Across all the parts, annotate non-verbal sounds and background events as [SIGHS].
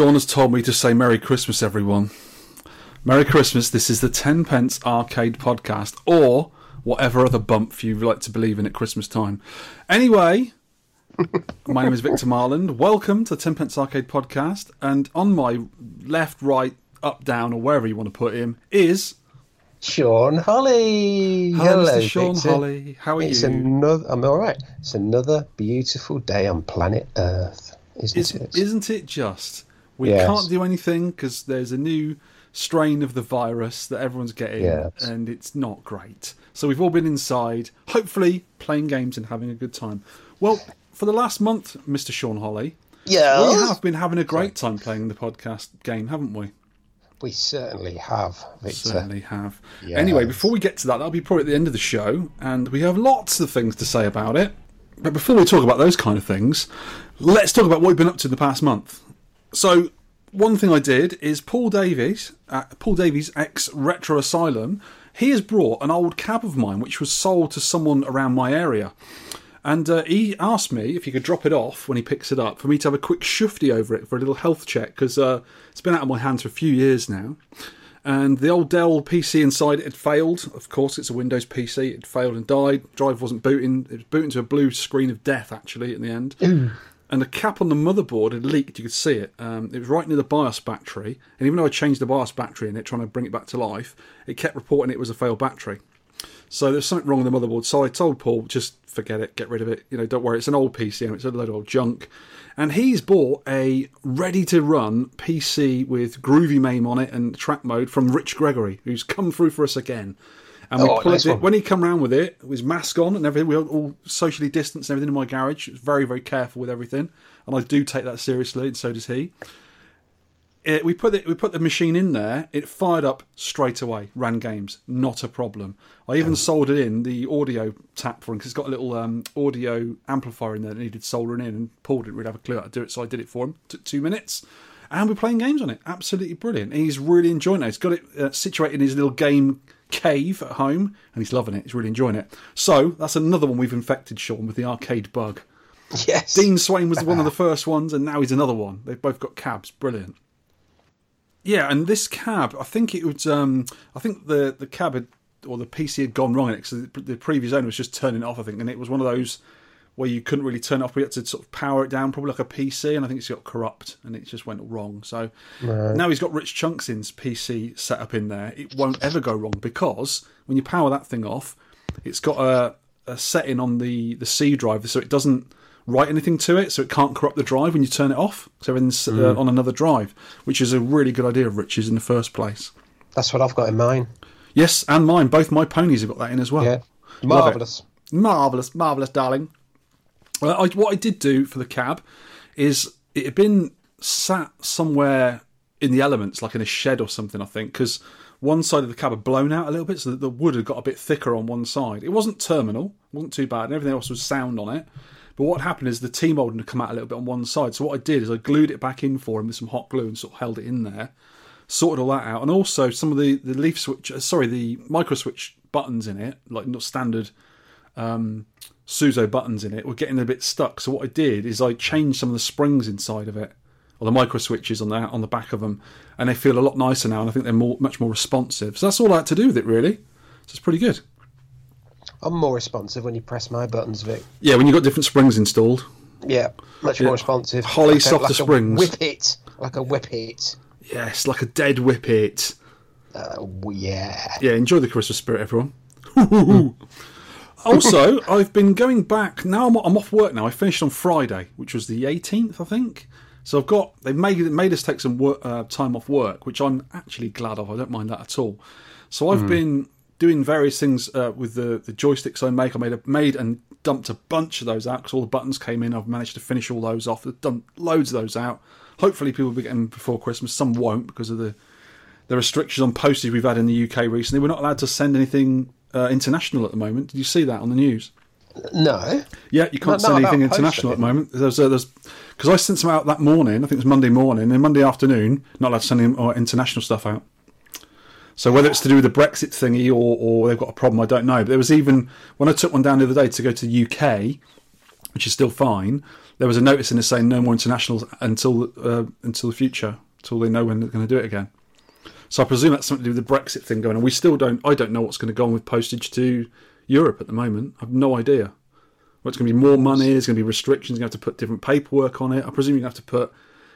Sean has told me to say Merry Christmas, everyone. Merry Christmas. This is the Ten Pence Arcade Podcast, or whatever other bump you like to believe in at Christmas time. Anyway, [LAUGHS] my name is Victor Marland. Welcome to the Ten Pence Arcade Podcast, and on my left, right, up, down, or wherever you want to put him is Sean Holly. Hello, Mr. Sean Victor. Holly. How are it's you? Another, I'm all right. It's another beautiful day on planet Earth, isn't Is, it? Isn't it just? We Yes. can't do anything because there's a new strain of the virus that everyone's getting, Yes. and it's not great. So we've all been inside, hopefully playing games and having a good time. Well, for the last month, Mr. Sean Holly, yeah, we have been having a great time playing the podcast game, haven't we? we certainly have, Victor. Certainly have. Yes. Anyway, before we get to that, that'll be probably at the end of the show, and we have lots of things to say about it. But before we talk about those kind of things, let's talk about what we've been up to in the past month. So, one thing I did is Paul Davies, uh, Paul Davies ex Retro Asylum, he has brought an old cab of mine which was sold to someone around my area. And uh, he asked me if he could drop it off when he picks it up for me to have a quick shufty over it for a little health check because uh, it's been out of my hands for a few years now. And the old Dell PC inside it had failed. Of course, it's a Windows PC. It failed and died. Drive wasn't booting. It was booting to a blue screen of death, actually, in the end. And the cap on the motherboard had leaked. You could see it. Um, it was right near the BIOS battery. And even though I changed the BIOS battery in it, trying to bring it back to life, it kept reporting it was a failed battery. So there's something wrong with the motherboard. So I told Paul, just forget it, get rid of it. You know, don't worry. It's an old PC it's a load of old junk. And he's bought a ready to run PC with Groovy MAME on it and track mode from Rich Gregory, who's come through for us again. And we Oh, nice it when he come round with it, with his mask on and everything. We were all socially distanced and everything in my garage. He was very, very careful with everything, and I do take that seriously, and so does he it, we put it, we put the machine in there. It fired up straight away. Ran games, not a problem. I even soldered in the audio tap for him because it's got a little um, audio amplifier in there that needed soldering in. And Paul didn't really have a clue how to do it, so I did it for him. Took two minutes, and we're playing games on it. Absolutely brilliant. He's really enjoying it. He's got it uh, situated in his little game cave at home, and he's loving it. He's really enjoying it. So that's another one we've infected Sean with the arcade bug. Yes. Dean Swain was one of the [LAUGHS] first ones, and now he's another one. They've both got cabs. Brilliant. Yeah, and this cab, I think it was. Um, I think the the cab had or the PC had gone wrong in it because the, the previous owner was just turning it off. I think, and it was one of those where you couldn't really turn it off. We had to sort of power it down, probably like a PC, and I think it's got corrupt and it just went wrong. So now he's got Rich Chunksin's PC set up in there. It won't ever go wrong because when you power that thing off, it's got a, a setting on the the C drive so it doesn't write anything to it, so it can't corrupt the drive when you turn it off. So everything's uh, on another drive, which is a really good idea of Rich's in the first place. That's what I've got in mine. Yes, and mine. Both my ponies have got that in as well. Yeah. Marvellous. Marvelous, marvelous, darling. Well, I, what I did do for the cab is it had been sat somewhere in the elements, like in a shed or something. I think because one side of the cab had blown out a little bit, so that the wood had got a bit thicker on one side. It wasn't terminal, wasn't too bad, and everything else was sound on it. But what happened is the T molding had come out a little bit on one side. So what I did is I glued it back in for him with some hot glue and sort of held it in there sorted all that out, and also some of the the leaf switch, uh, sorry, the micro switch buttons in it, like not standard um, Suzo buttons in it, were getting a bit stuck. So what I did is I changed some of the springs inside of it, or the micro switches on the on the back of them, and they feel a lot nicer now, and I think they're more much more responsive. So that's all I had to do with it, really. So it's pretty good. I'm more responsive when you press my buttons, Vic. Yeah, when you've got different springs installed. Yeah, much more responsive. Holly like softer like springs. Whip it, like a whip it. Yes, like a dead whippet. Uh, yeah. Yeah, enjoy the Christmas spirit, everyone. [LAUGHS] also, I've been going back now. I'm, I'm off work now. I finished on Friday, which was the 18th, I think. So I've got they've made made us take some work, uh, time off work, which I'm actually glad of. I don't mind that at all. So I've been doing various things uh, with the the joysticks I make. I made a, made and dumped a bunch of those out because all the buttons came in. I've managed to finish all those off. I've done loads of those out. Hopefully, people will be getting them before Christmas. Some won't because of the the restrictions on postage we've had in the UK recently. We're not allowed to send anything uh, international at the moment. Did you see that on the news? No. Yeah, you can't No, send anything international at the moment. There's, uh, there's because I sent some out that morning. I think it was Monday morning and Monday afternoon. Not allowed to send any uh, international stuff out. So whether it's to do with the Brexit thingy or, or they've got a problem, I don't know. But there was even when I took one down the other day to go to the UK, which is still fine. there was a notice in it saying no more internationals until uh, until the future, until they know when they're going to do it again. So I presume that's something to do with the Brexit thing going on. We still don't. I don't know what's going to go on with postage to Europe at the moment. I've no idea. What's going to be more money? There's going to be restrictions. You're going to have to put different paperwork on it. I presume you're going to have to put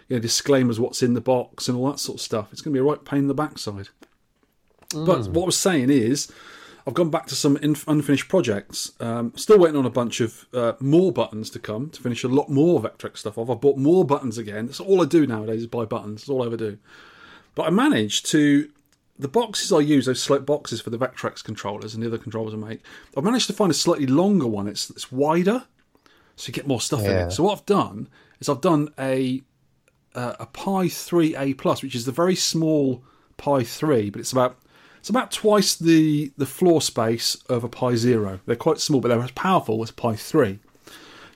you know, disclaimers, what's in the box, and all that sort of stuff. It's going to be a right pain in the backside. But what I was saying is, I've gone back to some inf- unfinished projects. Um, still waiting on a bunch of uh, more buttons to come to finish a lot more Vectrex stuff off. I've bought more buttons again. That's all I do nowadays is buy buttons. That's all I ever do. But I managed to the boxes I use, those select boxes for the Vectrex controllers and the other controllers I make. I've managed to find a slightly longer one. It's it's wider, so you get more stuff in it. So what I've done is I've done a uh, a Pi 3A plus, which is the very small Pi 3, but it's about it's about twice the the floor space of a Pi Zero. They're quite small, but they're as powerful as Pi 3.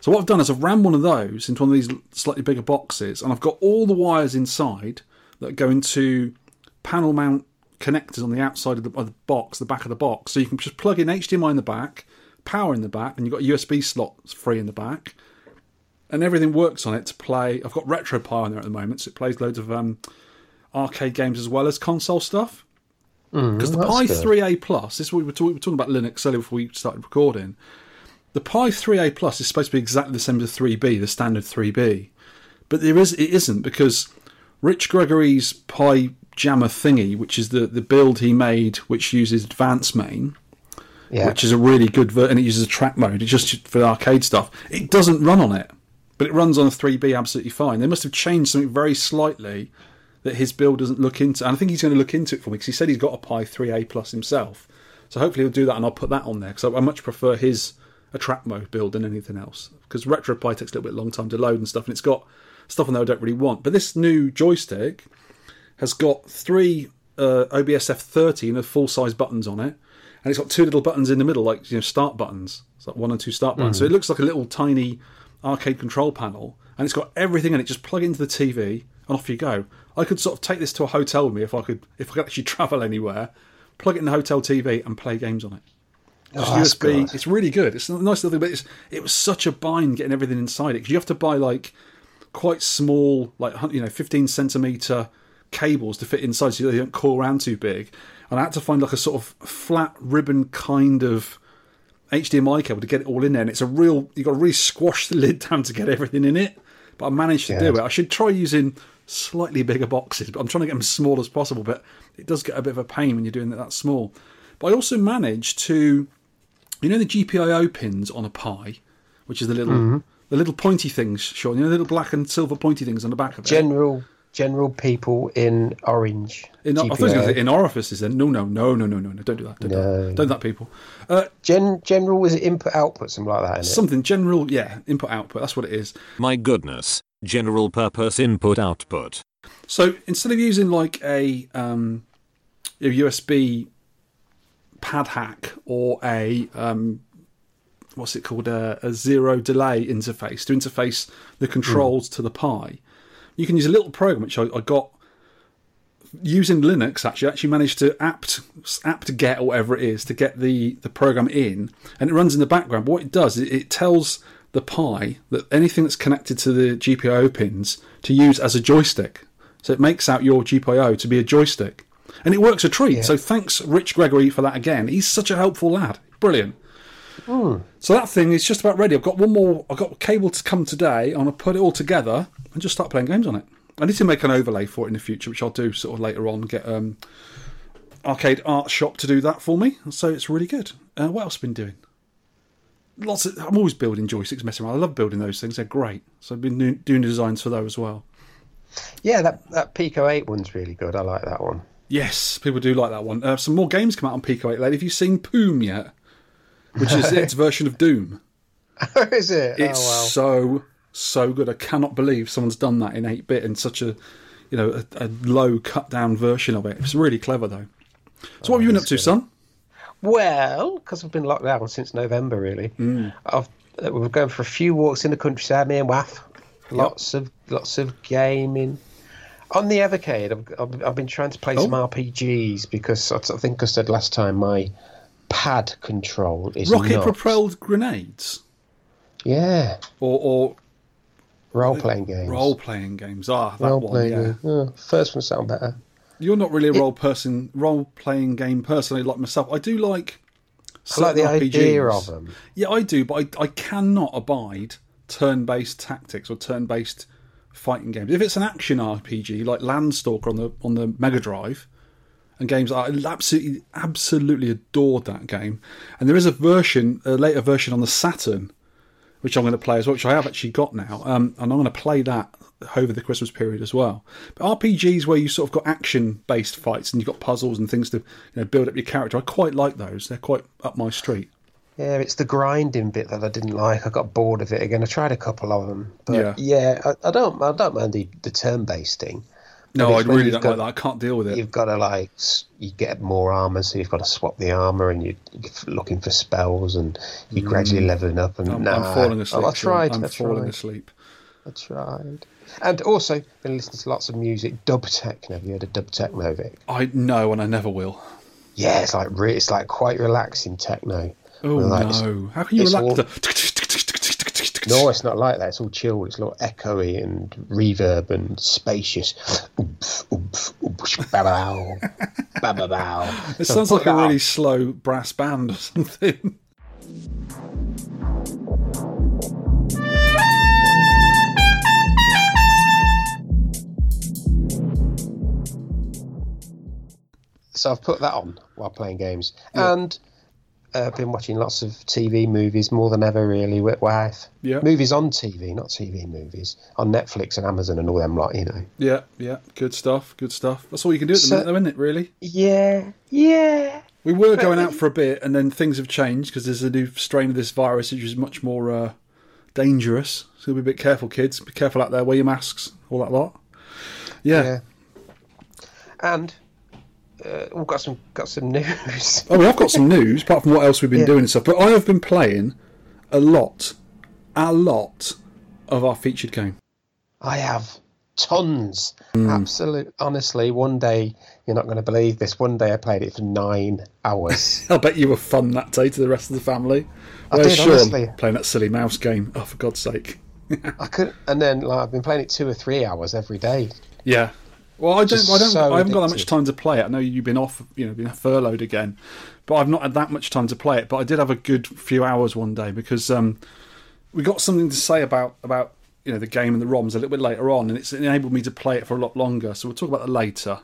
So what I've done is I've rammed one of those into one of these slightly bigger boxes, and I've got all the wires inside that go into panel mount connectors on the outside of the, of the box, the back of the box. So you can just plug in HDMI in the back, power in the back, and you've got USB slot free in the back, and everything works on it to play. I've got RetroPie on there at the moment, so it plays loads of um, arcade games as well as console stuff. Because the Pi good. 3A Plus, this is what we were, talk- we were talking about Linux earlier before we started recording. The Pi 3A Plus is supposed to be exactly the same as the 3B, the standard 3B, but there is it isn't because Rich Gregory's Pi Jammer thingy, which is the, the build he made, which uses AdvanceMAME, Yeah. which is a really good ver- and it uses Attract Mode. It's just for arcade stuff. It doesn't run on it, but it runs on a 3B absolutely fine. They must have changed something very slightly that his build doesn't look into. And I think he's going to look into it for me because he said he's got a Pi 3A plus himself. So hopefully he'll do that, and I'll put that on there because I, I much prefer his Attract Mode build than anything else. Because RetroPie takes a little bit long time to load and stuff, and it's got stuff on there I don't really want. But this new joystick has got three uh, OBS F30 and full size buttons on it, and it's got two little buttons in the middle, like you know, start buttons. It's like one and two start buttons. So it looks like a little tiny arcade control panel, and it's got everything in it. Just plug it into the TV, and off you go. I could sort of take this to a hotel with me if I could, if I could actually [LAUGHS] travel anywhere. Plug it in the hotel TV and play games on it. Just Oh, USB. good. It's really good. It's a nice little thing, but it's, it was such a bind getting everything inside it because you have to buy like quite small, like you know, fifteen centimeter cables to fit inside, so they don't coil around too big. And I had to find like a sort of flat ribbon kind of HDMI cable to get it all in there. And it's a real, you've got to really squash the [LAUGHS] lid down to get everything in it. But I managed to Yeah. do it. I should try using slightly bigger boxes, but I'm trying to get them as small as possible. But it does get a bit of a pain when you're doing it that small. But I also managed to, you know, the GPIO pins on a Pi, which is the little, Mm-hmm. The little pointy things, Sean. You know, the little black and silver pointy things on the back of it. General general people in orange. in, I was GPIO. going to say in orifices. Then no, no, no, no, no, no, no. Don't do that. Don't, do that. Don't do that, people. Uh, Gen, general was it input output something like that? Isn't it? something general, yeah. Input output. That's what it is. My goodness. General purpose input output. So instead of using like a, um, a USB pad hack or a um, what's it called a, a zero delay interface to interface the hmm. controls to the Pi, you can use a little program which I, I got using Linux. Actually, I actually managed to apt apt get or whatever it is to get the the program in, and it runs in the background. But what it does, it, it tells the Pi that anything that's connected to the GPIO pins to use as a joystick. So it makes out your GPIO to be a joystick, and it works a treat. So thanks, Rich Gregory, for that again. He's such a helpful lad. Brilliant. So that thing is just about ready. I've got one more. I've got cable to come today. I'm gonna put it all together and just start playing games on it. I need to make an overlay for it in the future, which I'll do sort of later on. Get um, Arcade Art Shop to do that for me. So it's really good. Uh, what else have I been doing? Lots. Of, I'm always building joysticks, messing around. I love building those things. They're great. So I've been doing, doing designs for those as well. Yeah, that that Pico Eight one's really good. I like that one. Yes, people do like that one. Uh, some more games come out on Pico 8 lately. Have you seen Poom yet? Which is its version of Doom. [LAUGHS] Oh, is it? It's oh so so good. I cannot believe someone's done that in eight bit in such a you know a, a low cut down version of it. It's really clever though. So what have you been up to, son? well. Because I've been locked down since November, really. Mm. I've uh, we're going for a few walks in the countryside, me and Waff. Lots of lots of gaming. On the Evercade, I've, I've, I've been trying to play some Oh. RPGs because I I think I said last time my pad control is Rocket not. propelled grenades, Yeah, or, or Role playing games. Role playing games. Ah, that Role one. Yeah. games. Oh, first one sound better. You're not really a role person, role playing game person like myself. I do like. I like the certain idea RPGs. of them. Yeah, I do, but I, I cannot abide turn-based tactics or turn-based fighting games. If it's an action RPG like Landstalker on the on the Mega Drive, and games I absolutely absolutely adored that game. And there is a version, a later version on the Saturn, which I'm going to play as well, which I have actually got now, um, and I'm going to play that over the Christmas period as well. But RPGs where you sort of got action-based fights and you've got puzzles and things to you know build up your character, I quite like those. They're quite up my street. Yeah, it's the grinding bit that I didn't like. I got bored of it again. I tried a couple of them, but Yeah. yeah, I, I don't. I don't mind the, the turn-based thing. No, I really don't like that. I can't deal with it. You've got to like you get more armor, so you've got to swap the armor, and you, you're looking for spells, and you're gradually leveling up. And Mm. I'm, nah, I'm falling asleep. I Sean. tried. I'm I falling asleep. I tried. And also been listening to lots of music. Dub techno. Have you heard of dub techno, Vic? I know, and I never will. Yeah, it's like re- it's like quite relaxing techno. Oh like, no! How can you relax? all- the... No, it's not like that. It's all chilled. It's a little echoey and reverb and spacious. Oomph, oomph, oomph, ba-bow, ba-ba-bow. It So sounds like a really slow brass band or something. [LAUGHS] So I've put that on while playing games, and uh, I've been watching lots of TV movies more than ever. Really, with wife. Yeah. Movies on TV, not TV movies on Netflix and Amazon and all them lot. You know. Yeah, yeah, good stuff, good stuff. That's all you can do at the So- minute, though, isn't it? Really. Yeah, yeah. We were going out for a bit, and then things have changed because there's a new strain of this virus, which is much more uh, dangerous. So be a bit careful, kids. Be careful out there. Wear your masks, all that lot. Yeah. Yeah. And uh, we've got some got some [LAUGHS] news. Oh, well, I've got some news apart from what else we've been Yeah. doing and stuff. But I have been playing a lot, a lot of our featured game. I have tons. Absolute. Honestly, one day you're not going to believe this. One day I played it for nine hours. [LAUGHS] I bet you were fun that day to the rest of the family. I Where's did, Sean honestly. playing that silly mouse game? Oh, for God's sake! [LAUGHS] I could, and then like I've been playing it two or three hours every day. Yeah. Well, I don't. I don't. so I haven't got that much time to play it. I know you've been off. You know, been furloughed again, but I've not had that much time to play it. But I did have a good few hours one day because um, we got something to say about about you know the game and the ROMs a little bit later on, and it's enabled me to play it for a lot longer. So we'll talk about that later.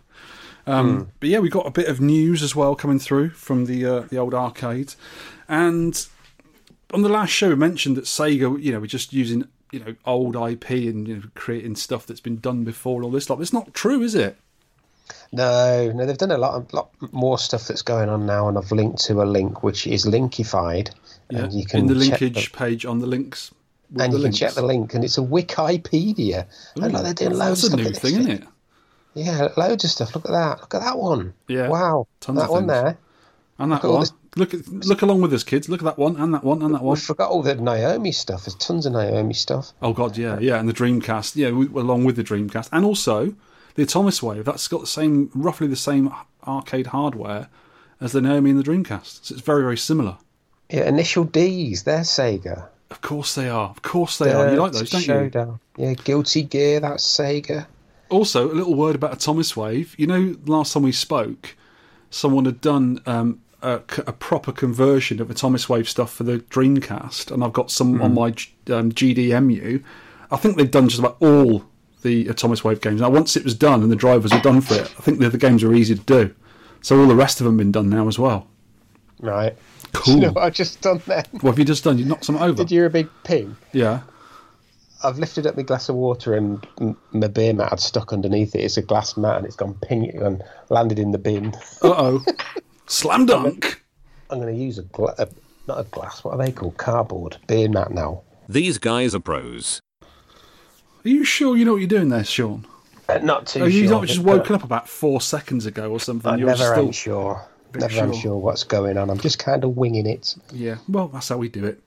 Um, But yeah, we got a bit of news as well coming through from the uh, the old arcade, and on the last show we mentioned that Sega, you know, we're just using you know old IP and you know creating stuff that's been done before all this stuff. It's not true, is it? No, no, they've done a lot, a lot more stuff that's going on now, and I've linked to a link which is linkified, and you can in the linkage page on the links. and the you links. can check the link, and it's a Wikipedia. and like they're doing loads That's of a new thing, isn't it? Yeah, loads of stuff. Look at that. Look at that one. Yeah, Wow. tons that one things. there. And that Look one. this- Look at look along with us, kids. Look at that one, and that one, and that one. We forgot all the Naomi stuff. There's tons of Naomi stuff. Oh god, yeah, yeah, and the Dreamcast, yeah, we, along with the Dreamcast, and also the Atomiswave. That's got the same, roughly the same arcade hardware as the Naomi and the Dreamcast. So it's very, very similar. Yeah, Initial D's. They're Sega. Of course they are. Of course they are. You like those, don't you? Yeah, Guilty Gear. That's Sega. Also, a little word about Atomiswave. You know, last time we spoke, someone had done um, a, a proper conversion of the Atomiswave stuff for the Dreamcast, and I've got some on my um, GDEMU. I think they've done just about all the Atomiswave games. Now, once it was done and the drivers were done for it, I think the other games are easy to do. So all the rest of them have been done now as well. Right. Cool. [LAUGHS] You know what I've just done then? What have you just done? You knocked some over. Did you hear a big ping? Yeah. I've lifted up my glass of water and m- my beer mat had stuck underneath it. It's a glass mat and it's gone ping and landed in the bin. Uh oh. [LAUGHS] Slam dunk. I'm going to use a, gla- a not a glass. What are they called? Cardboard beer mat now. These guys are pros. Are you sure you know what you're doing there, Sean? Uh, not too Are you sure. not just woken up about four seconds ago or something? I You're never still... am sure. bit Never am sure. sure what's going on. I'm just kind of winging it. Yeah, well, that's how we do it.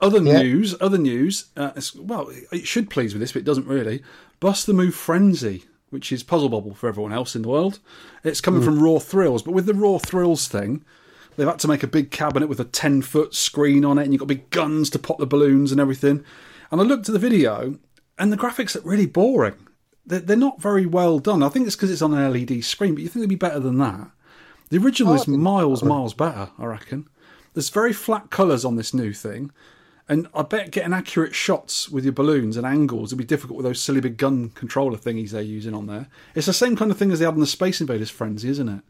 Other Yeah. news, other news. Uh, it's, well, it should please with this, but it doesn't really. Bust the Move Frenzy, which is Puzzle Bobble for everyone else in the world. It's coming from Raw Thrills, but with the Raw Thrills thing, they've had to make a big cabinet with a 10 foot screen on it, and you've got big guns to pop the balloons and everything. And I looked at the video, and the graphics are really boring. They're, they're not very well done. I think it's because it's on an LED screen, but you think they'd be better than that. The original Oh, is miles, miles better, I reckon. There's very flat colours on this new thing, and I bet getting accurate shots with your balloons and angles would be difficult with those silly big gun controller thingies they're using on there. It's the same kind of thing as they had in the Space Invaders Frenzy, isn't it?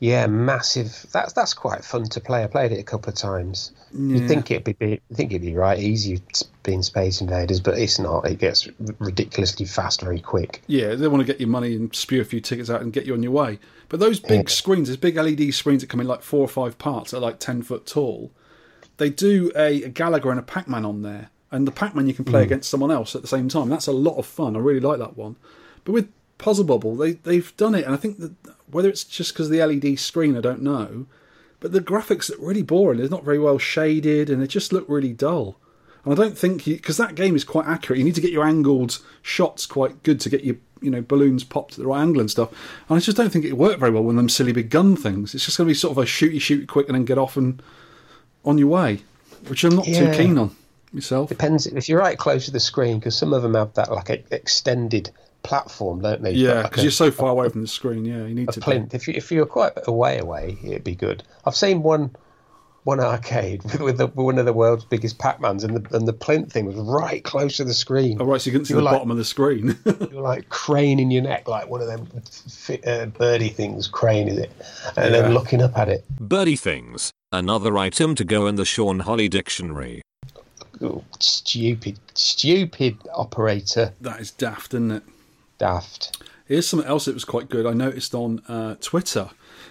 Yeah, massive. That's that's quite fun to play. I played it a couple of times. You'd think it'd be, be think it'd be right easy being Space Invaders, but it's not. It gets ridiculously fast very quick. Yeah, they want to get your money and spew a few tickets out and get you on your way. But those big Yeah. screens, those big LED screens that come in like four or five parts, are like ten foot tall. They do a, a Galaga and a Pac-Man on there, and the Pac-Man you can play hmm. against someone else at the same time. That's a lot of fun. I really like that one. But with Puzzle Bobble, they they've done it, and I think that whether it's just because of the LED screen, I don't know. But the graphics are really boring. They're not very well shaded, and they just look really dull. And I don't think because that game is quite accurate. You need to get your angled shots quite good to get your you know balloons popped at the right angle and stuff. And I just don't think it worked very well with them silly big gun things. It's just going to be sort of a shooty shoot quick and then get off and on your way, which I'm not too keen on myself. Depends if you're right close to the screen, because some of them have that like extended platform, don't they? Yeah, because a- you're so far away from the screen. Yeah, you need a to. be- plinth. If you if you're quite a way away, it'd be good. I've seen one one arcade [LAUGHS] with, with the, one of the world's biggest Pac-Mans, and the and the plinth thing was right close to the screen. Oh, right, so you couldn't see You the like- bottom of the screen. [LAUGHS] You were like craning your neck, like one of them fi- uh, birdie things. Crane is it? And Yeah. then looking up at it. Birdie things. Another item to go in the Sean Holly dictionary. Ooh, stupid, stupid operator. that is daft, isn't it? Daft. Here's something else that was quite good. I noticed on uh, Twitter,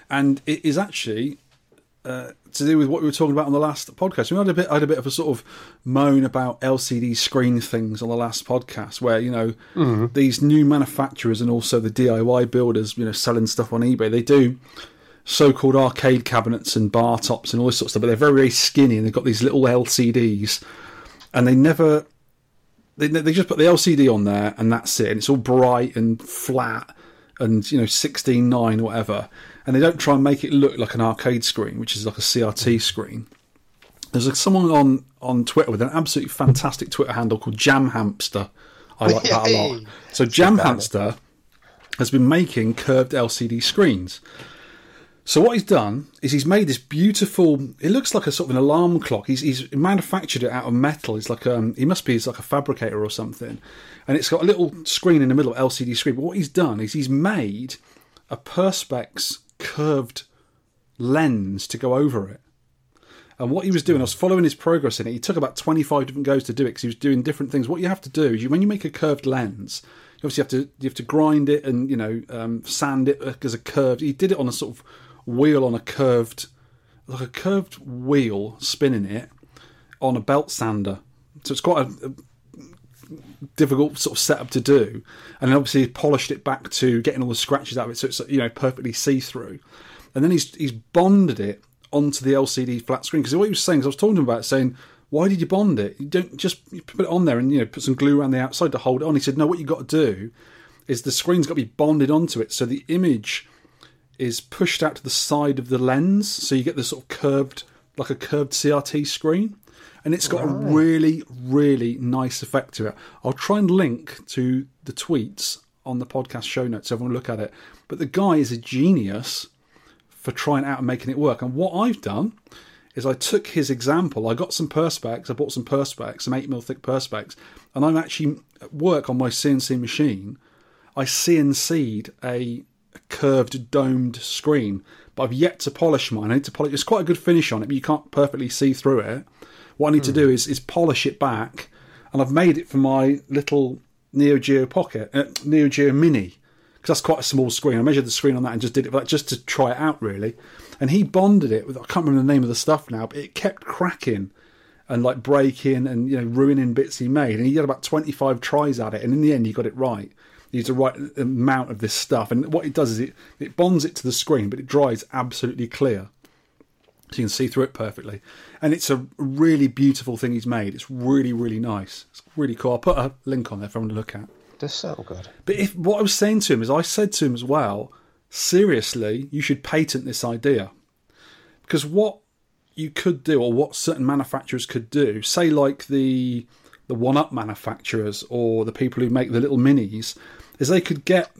and it is actually uh, to do with what we were talking about on the last podcast. We had a bit, I had a bit of a sort of moan about LCD screen things on the last podcast, where you know mm-hmm. these new manufacturers and also the DIY builders, you know, selling stuff on eBay. They do so-called arcade cabinets and bar tops and all this sort of stuff, but they're very, very skinny and they've got these little LCDs, and they never they, they just put the LCD on there and that's it. And it's all bright and flat and, you know, 16.9 or whatever. And they don't try and make it look like an arcade screen, which is like a CRT screen. There's like someone on, on Twitter with an absolutely fantastic Twitter handle called Jam Hamster. I like that a lot. So Jam Hamster has been making curved LCD screens. So what he's done is he's made this beautiful. It looks like a sort of an alarm clock. He's he's manufactured it out of metal. It's like um he must be he's like a fabricator or something, and it's got a little screen in the middle, LCD screen. But what he's done is he's made a perspex curved lens to go over it. And what he was doing, I was following his progress in it. He took about 25 different goes to do it because he was doing different things. What you have to do is you, when you make a curved lens, you obviously have to you have to grind it and you know um, sand it as a curved. He did it on a sort of wheel on a curved, like a curved wheel, spinning it on a belt sander. So it's quite a, a difficult sort of setup to do. And then obviously he polished it back to getting all the scratches out of it, so it's you know perfectly see through. And then he's he's bonded it onto the LCD flat screen because what he was saying, 'cause I was talking to him about saying, why did you bond it? You don't just put it on there and you know put some glue around the outside to hold it on. He said, no, what you got to do is the screen's got to be bonded onto it, so the image is pushed out to the side of the lens, so you get this sort of curved, like a curved CRT screen, and it's got a really, really nice effect to it. I'll try and link to the tweets on the podcast show notes so everyone look at it. But the guy is a genius for trying out and making it work. And what I've done is I took his example. I got some perspex. I bought some perspex, some eight mil thick perspex, and I'm actually at work on my CNC machine. I CNC'd a curved domed screen, but I've yet to polish mine. I need to polish. It's quite a good finish on it, but you can't perfectly see through it. What I need to do is is polish it back, and I've made it for my little Neo Geo Pocket, uh, Neo Geo Mini, because that's quite a small screen. I measured the screen on that and just did it for that, just to try it out really. And he bonded it with I can't remember the name of the stuff now, but it kept cracking and like breaking and you know ruining bits he made. And he had about twenty five tries at it, and in the end he got it right. He used the right amount of this stuff, and what it does is it it bonds it to the screen, but it dries absolutely clear, you can see through it perfectly. And it's a really beautiful thing he's made. It's really really nice. It's really cool. I'll put a link on there for everyone to look at. Does sound good. But if what I was saying to him is, I said to him as well, seriously, you should patent this idea. Because what you could do, or what certain manufacturers could do, say like the the one-up manufacturers or the people who make the little minis is they could get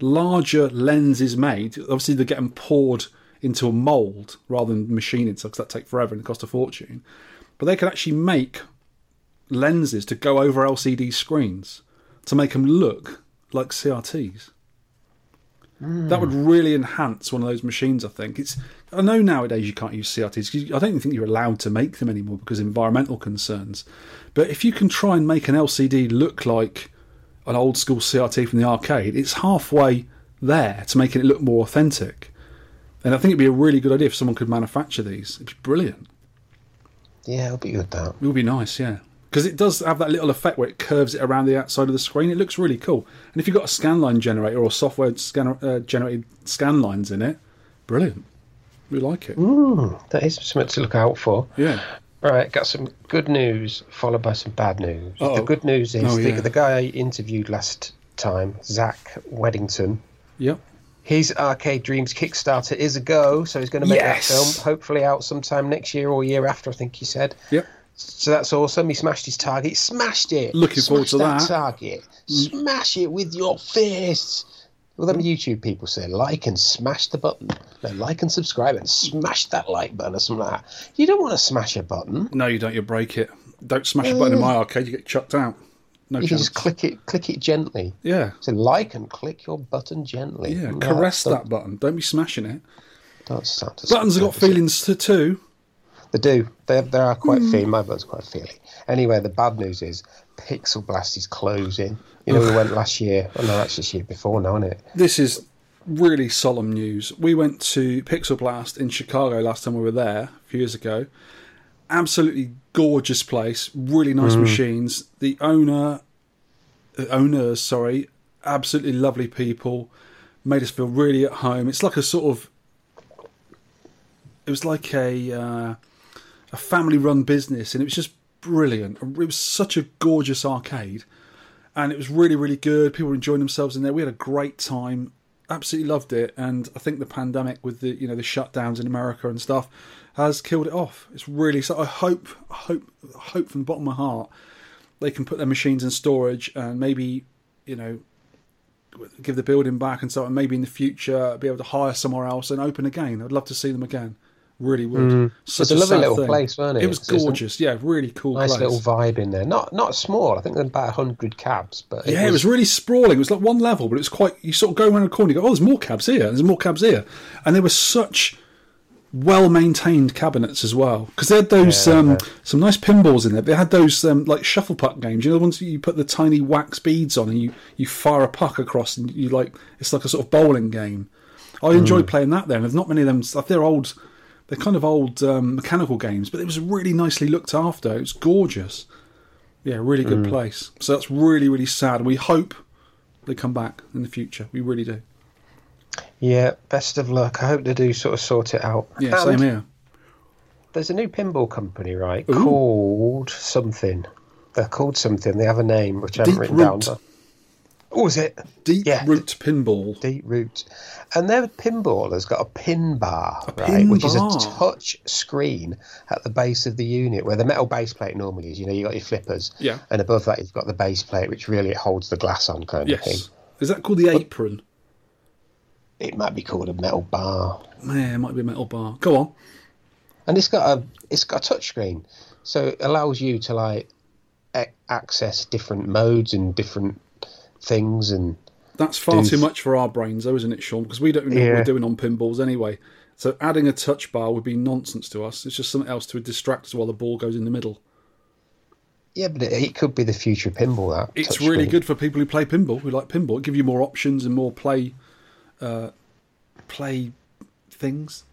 larger lenses made. Obviously, they get them poured into a mold rather than machining, so because that take forever and cost a fortune. But they could actually make lenses to go over LCD screens to make them look like CRTs. Hmm. That would really enhance one of those machines. I think it's. I know nowadays you can't use CRTs. I don't even think you're allowed to make them anymore because of environmental concerns. But if you can try and make an LCD look like an old school CRT from the arcade, it's halfway there to making it look more authentic. And I think it'd be a really good idea if someone could manufacture these. It'd be brilliant. Yeah, it'll be good. That. It would be nice, yeah. Because it does have that little effect where it curves it around the outside of the screen. It looks really cool. And if you've got a scan line generator or software scanner, uh, generated scan lines in it, brilliant. We like it. Ooh, that is something to look out for. Yeah. Right, got some good news followed by some bad news. Uh-oh. The good news is Oh, the, the guy I interviewed last time, Zach Weddington. Yep. His Arcade Dreams Kickstarter is a go, so he's going to make Yes. that film hopefully out sometime next year or year after. I think he said. Yep. So that's awesome. He smashed his target. Smashed it. Looking forward to Smash that. target. Mm. Smash it with your fists. Well, them YouTube people say like and smash the button. No, like and subscribe and smash that like button or something like that. You don't want to smash a button. No, you don't. You break it. Don't smash a button in mm. my arcade. You get chucked out. No You can just click it, click it gently. Yeah. So like and click your button gently. Yeah. No, Caress don't- that button. Don't be smashing it. Don't start to Buttons have got feelings to too. They do. They, they are quite Hmm. feely. My button's quite feely. Anyway, the bad news is Pixel Blast is closing. You know, we went last year. Oh, no, that's this year before now, isn't it? This is really solemn news. We went to Pixel Blast in Chicago last time we were there a few years ago. Absolutely gorgeous place, really nice machines. The owner, owners, sorry, absolutely lovely people. Made us feel really at home. It's like a sort of, it was like a uh, a family run business, and it was just brilliant. It was such a gorgeous arcade and it was really really good people were enjoying themselves in there we had a great time absolutely loved it and i think the pandemic with the you know the shutdowns in america and stuff has killed it off it's really so i hope I hope I hope from the bottom of my heart they can put their machines in storage and maybe you know give the building back and so on maybe in the future be able to hire somewhere else and open again i'd love to see them again really would mm. such It's a lovely little thing. place, wasn't it? it was gorgeous yeah really cool Nice place little vibe in there. Not not small. I think there's about hundred cabs, but Yeah, it was really sprawling. It was like one level, but it was quite. You sort of go around a corner, you go, oh, there's more cabs here, there's more cabs here, and there were such well maintained cabinets as well because they had those Yeah, um, yeah. some nice pinballs in there. They had those um, like shuffle puck games. You know the ones that you put the tiny wax beads on and you you fire a puck across and you like it's like a sort of bowling game. I Hmm. enjoyed playing that there. And there's not many of them. like, They're old. They're kind of old um, mechanical games, but it was really nicely looked after. It was gorgeous. Yeah, really good place. So that's really, really sad. We hope they come back in the future. We really do. Yeah. Best of luck. I hope they do sort of sort it out. Yeah, And same here. There's a new pinball company, right? Ooh. Called something. They're called something. They have a name which I haven't Deep written Root. down. Oh, is it? Deep Yeah. Root Pinball. Deep Root. And their pinball has got a pin bar, right? pin which is a touch screen at the base of the unit where the metal base plate normally is. You know, you've got your flippers. Yeah. And above that, you've got the base plate, which really holds the glass on kind of thing. Yes. Is that called the apron? It might be called a metal bar. Yeah, it might be a metal bar. Go on. and it's got a it's got a touch screen, so it allows you to like a- access different modes and different things and That's far Do- too much for our brains, though, isn't it, Sean? Because we don't know what we're doing on pinballs anyway. So adding a touch bar would be nonsense to us. It's just something else to distract us while the ball goes in the middle. yeah, but it, it could be the future of pinball. That It's really screen. good for people who play pinball, who like pinball. It give you more options and more play, uh, play things.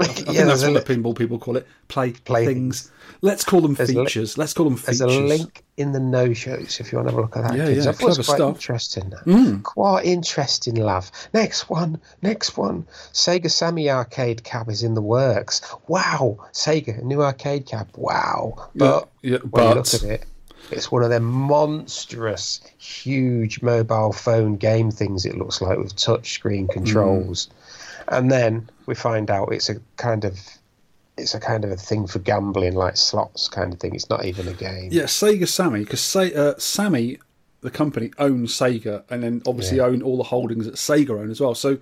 I think yeah, that's what the pinball people call it. Play, Play things. Let's call them There's a li- features. Let's call them features. there's a link in the no shows if you want to have a look at that. Yeah, yeah, clever quite stuff. interesting. that. Mm. Quite interesting, love. Next one, next one. Sega Sammy arcade cab is in the works. Wow, Sega new arcade cab. Wow, but yeah, when you look at it, it's one of them monstrous, huge mobile phone game things. It looks like with touch screen controls, Hmm. and then we find out it's a kind of it's a kind of a thing for gambling, like slots kind of thing. It's not even a game. Yeah, Sega Sammy, because uh, Sammy, the company, owns Sega, and then obviously Yeah. own all the holdings that Sega own as well. So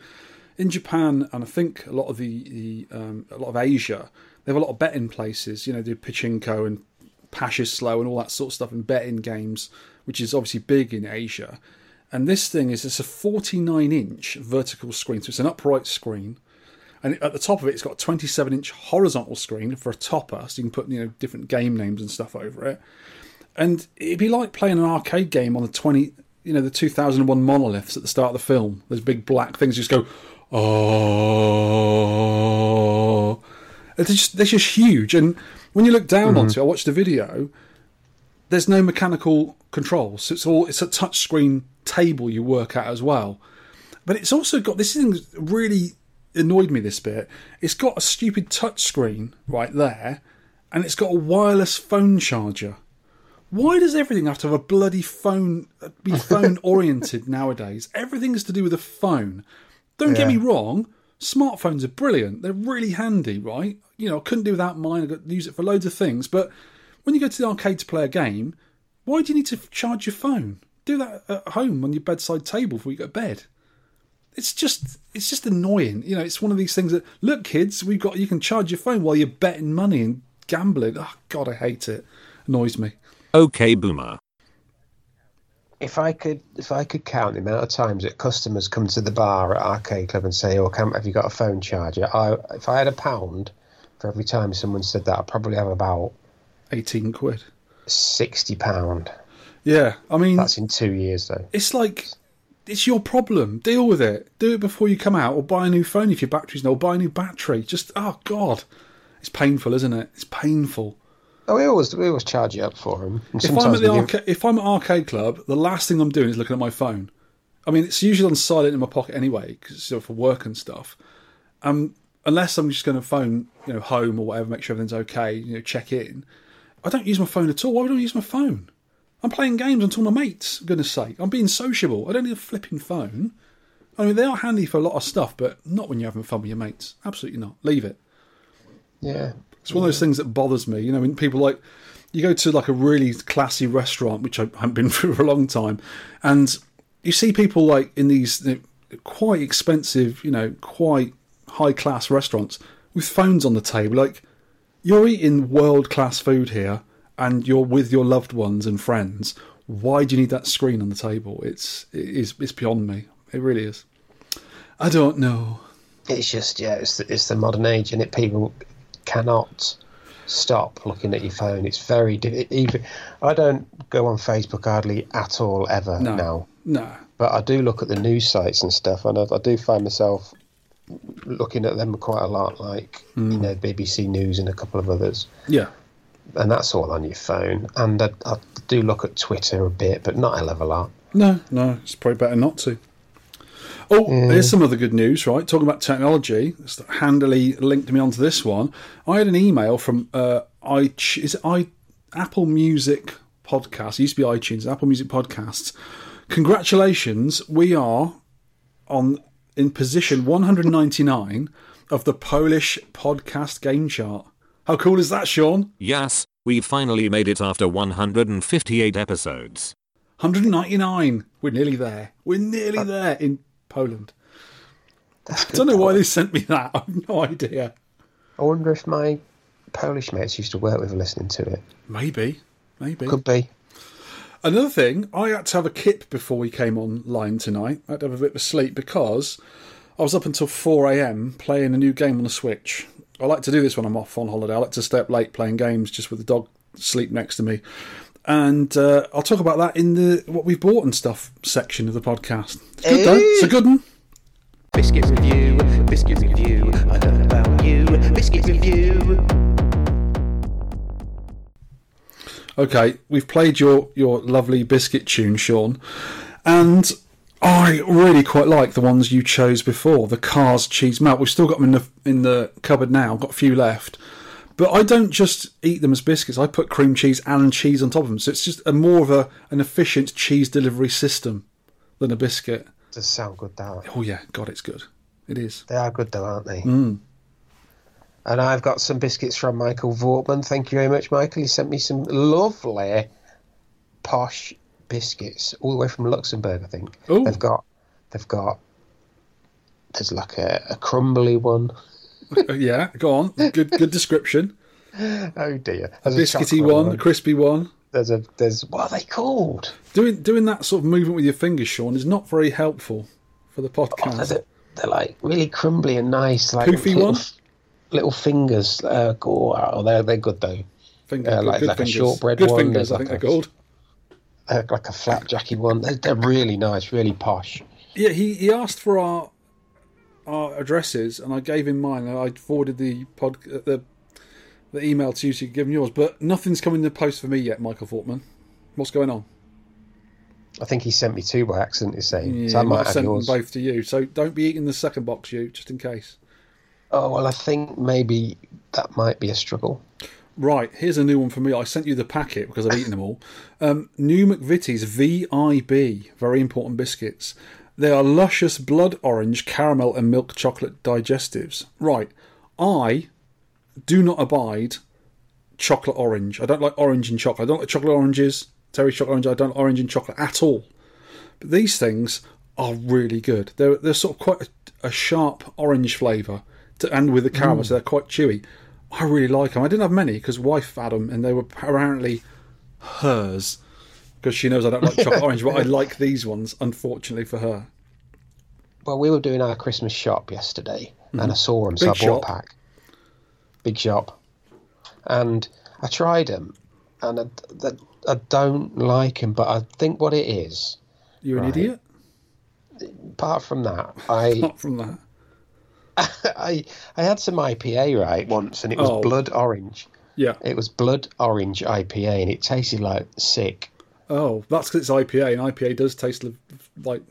in Japan, and I think a lot of the, the um, a lot of Asia, they have a lot of betting places. You know, the pachinko and pachislo and all that sort of stuff, and betting games, which is obviously big in Asia. And this thing is it's a 49 inch vertical screen, so it's an upright screen and at the top of it, it's got a 27 inch horizontal screen for a topper, so you can put you know different game names and stuff over it. And it'd be like playing an arcade game on the 20, you know, the 2001 monoliths at the start of the film. Those big black things just go, oh, they're just, they're just huge. And when you look down onto mm-hmm. it, I watched the video. There's no mechanical controls. So it's all it's a touch screen table you work at as well. But it's also got this thing really annoyed me this bit. It's got a stupid touch screen right there, and it's got a wireless phone charger. Why does everything have to have a bloody phone be [LAUGHS] phone oriented nowadays? Everything's to do with a phone. Don't get me wrong, smartphones are brilliant. They're really handy, right? You know, I couldn't do without mine. I got use it for loads of things. But when you go to the arcade to play a game, why do you need to charge your phone? Do that at home on your bedside table before you go to bed it's just it's just annoying. You know, it's one of these things that look, kids, we've got you can charge your phone while you're betting money and gambling. Oh God, I hate it. Annoys me. Okay, boomer. If I could, if I could count the amount of times that customers come to the bar at Arcade Club and say, "Oh, have you got a phone charger?" I, if I had a pound for every time someone said that, I'd probably have about Eighteen quid. sixty pound. Yeah, I mean, That's in two years, though. it's like it's your problem. Deal with it. Do it before you come out, or buy a new phone if your battery's. Or buy a new battery. Just oh God, it's painful, isn't it? It's painful. Oh, we always we always charge you up for them. If I'm at sometimes the give- if I'm at arcade club, the last thing I'm doing is looking at my phone. I mean, it's usually on silent in my pocket anyway, because for work and stuff. Um, unless I'm just going to phone, you know, home or whatever, make sure everything's okay, you know, check in. I don't use my phone at all. Why would I use my phone? I'm playing games. To my mates. Goodness sake, I'm being sociable. I don't need a flipping phone. I mean, they are handy for a lot of stuff, but not when you're having fun with your mates. Absolutely not. Leave it. yeah, It's one of those things that bothers me. You know, when people like you go to like a really classy restaurant, which I haven't been through [LAUGHS] for a long time, and you see people like in these quite expensive, you know, quite high class restaurants with phones on the table. Like you're eating world class food here, and you're with your loved ones and friends. Why do you need that screen on the table? It's it is it's beyond me. It really is. I don't know. it's just yeah, it's the, it's the modern age, and it people cannot stop looking at your phone. It's very even. I don't go on Facebook hardly at all ever No. now. No. but I do look at the news sites and stuff, and I, I do find myself looking at them quite a lot, like you know BBC News and a couple of others, Yeah. and that's all on your phone. And I, I do look at Twitter a bit, but not a hell of a lot. No, no, it's probably better not to. Oh, here's some other good news, right? Talking about technology, it's handily linked me onto this one. I had an email from uh, i is it i Apple Music podcast. It used to be iTunes, Apple Music podcasts. Congratulations, we are on in position 199 of the Polish podcast game chart. How cool is that, Sean? Yes, we finally made it after 158 episodes. 199. We're nearly there. We're nearly there in Poland. That's I don't know why they sent me that. [LAUGHS] I've no idea. I wonder if my Polish mates used to work with listening to it. Maybe. Maybe. Could be. Another thing, I had to have a kip before we came online tonight. I had to have a bit of sleep because I was up until 4am playing a new game on the Switch. I like to do this when I'm off on holiday. I like to stay up late playing games just with the dog sleep next to me. And uh, I'll talk about that in the what we've bought and stuff section of the podcast. It's good though. It's a good one. Biscuit review, review. I about you. Biscuit review. Okay, we've played your your lovely biscuit tune, Sean, and I really quite like the ones you chose before. The Carr's cheese melt. We've still got them in the in the cupboard now. Got a few left, but I don't just eat them as biscuits. I put cream cheese and cheese on top of them, so it's just a more of a an efficient cheese delivery system than a biscuit. Does sound good, that. Oh yeah, God, it's good. It is. They are good though, aren't they? Mm. And I've got some biscuits from Michael Vortman. Thank you very much, Michael. He sent me some lovely posh biscuits all the way from Luxembourg, I think. Ooh. They've got they've got there's like a, a crumbly one. Uh, yeah, go on. Good, good description. [LAUGHS] Oh dear. A There's biscuity chocolate one, a crispy one. There's a there's what are they called? Doing doing that sort of movement with your fingers, Sean, is not very helpful for the Oh, podcast. they're, they're like really crumbly and nice, like Poofy little, one? [LAUGHS] little fingers. Uh, go, oh, they're they're good though. Finger, uh, like- good like a shortbread good one, fingers, I think like they're a- called. Uh, like a flapjacky one. They're, they're really nice, really posh. Yeah, he, he asked for our our addresses, and I gave him mine. and I forwarded the pod uh, the the email to you, so you could give him yours. But nothing's come in the post for me yet, Michael Fortman. What's going on? I think he sent me two by accident. He's saying, Yeah, so I might have have sent yours. them both to you. So don't be eating the second box, you, just in case. Oh well, I think maybe that might be a struggle. Right, here's a new one for me. I sent you the packet because I've eaten them all. Um, new McVitie's VIB, very important biscuits. They are luscious blood orange, caramel, and milk chocolate digestives. Right, I do not abide chocolate orange. I don't like orange and chocolate. I don't like chocolate oranges, Terry chocolate orange. I don't like orange and chocolate at all. But these things are really good. They're they're sort of quite a, a sharp orange flavour, to, and with the caramel, so they're quite chewy. I really like them. I didn't have many because wife had them, and they were apparently hers because she knows I don't like [LAUGHS] chocolate orange. But I like these ones, unfortunately for her. Well, we were doing our Christmas shop yesterday, and I saw them, so Mm-hmm. Big I bought a pack. Big shop, and I tried them, and I, th- I don't like them. But I think what it is, You're an idiot. apart from that, [LAUGHS] I Apart from that, [LAUGHS] I I had some IPA right once, and it was Oh. blood orange. yeah. It was blood orange IPA, and it tasted like sick. Oh, that's because it's IPA, and IPA does taste li- like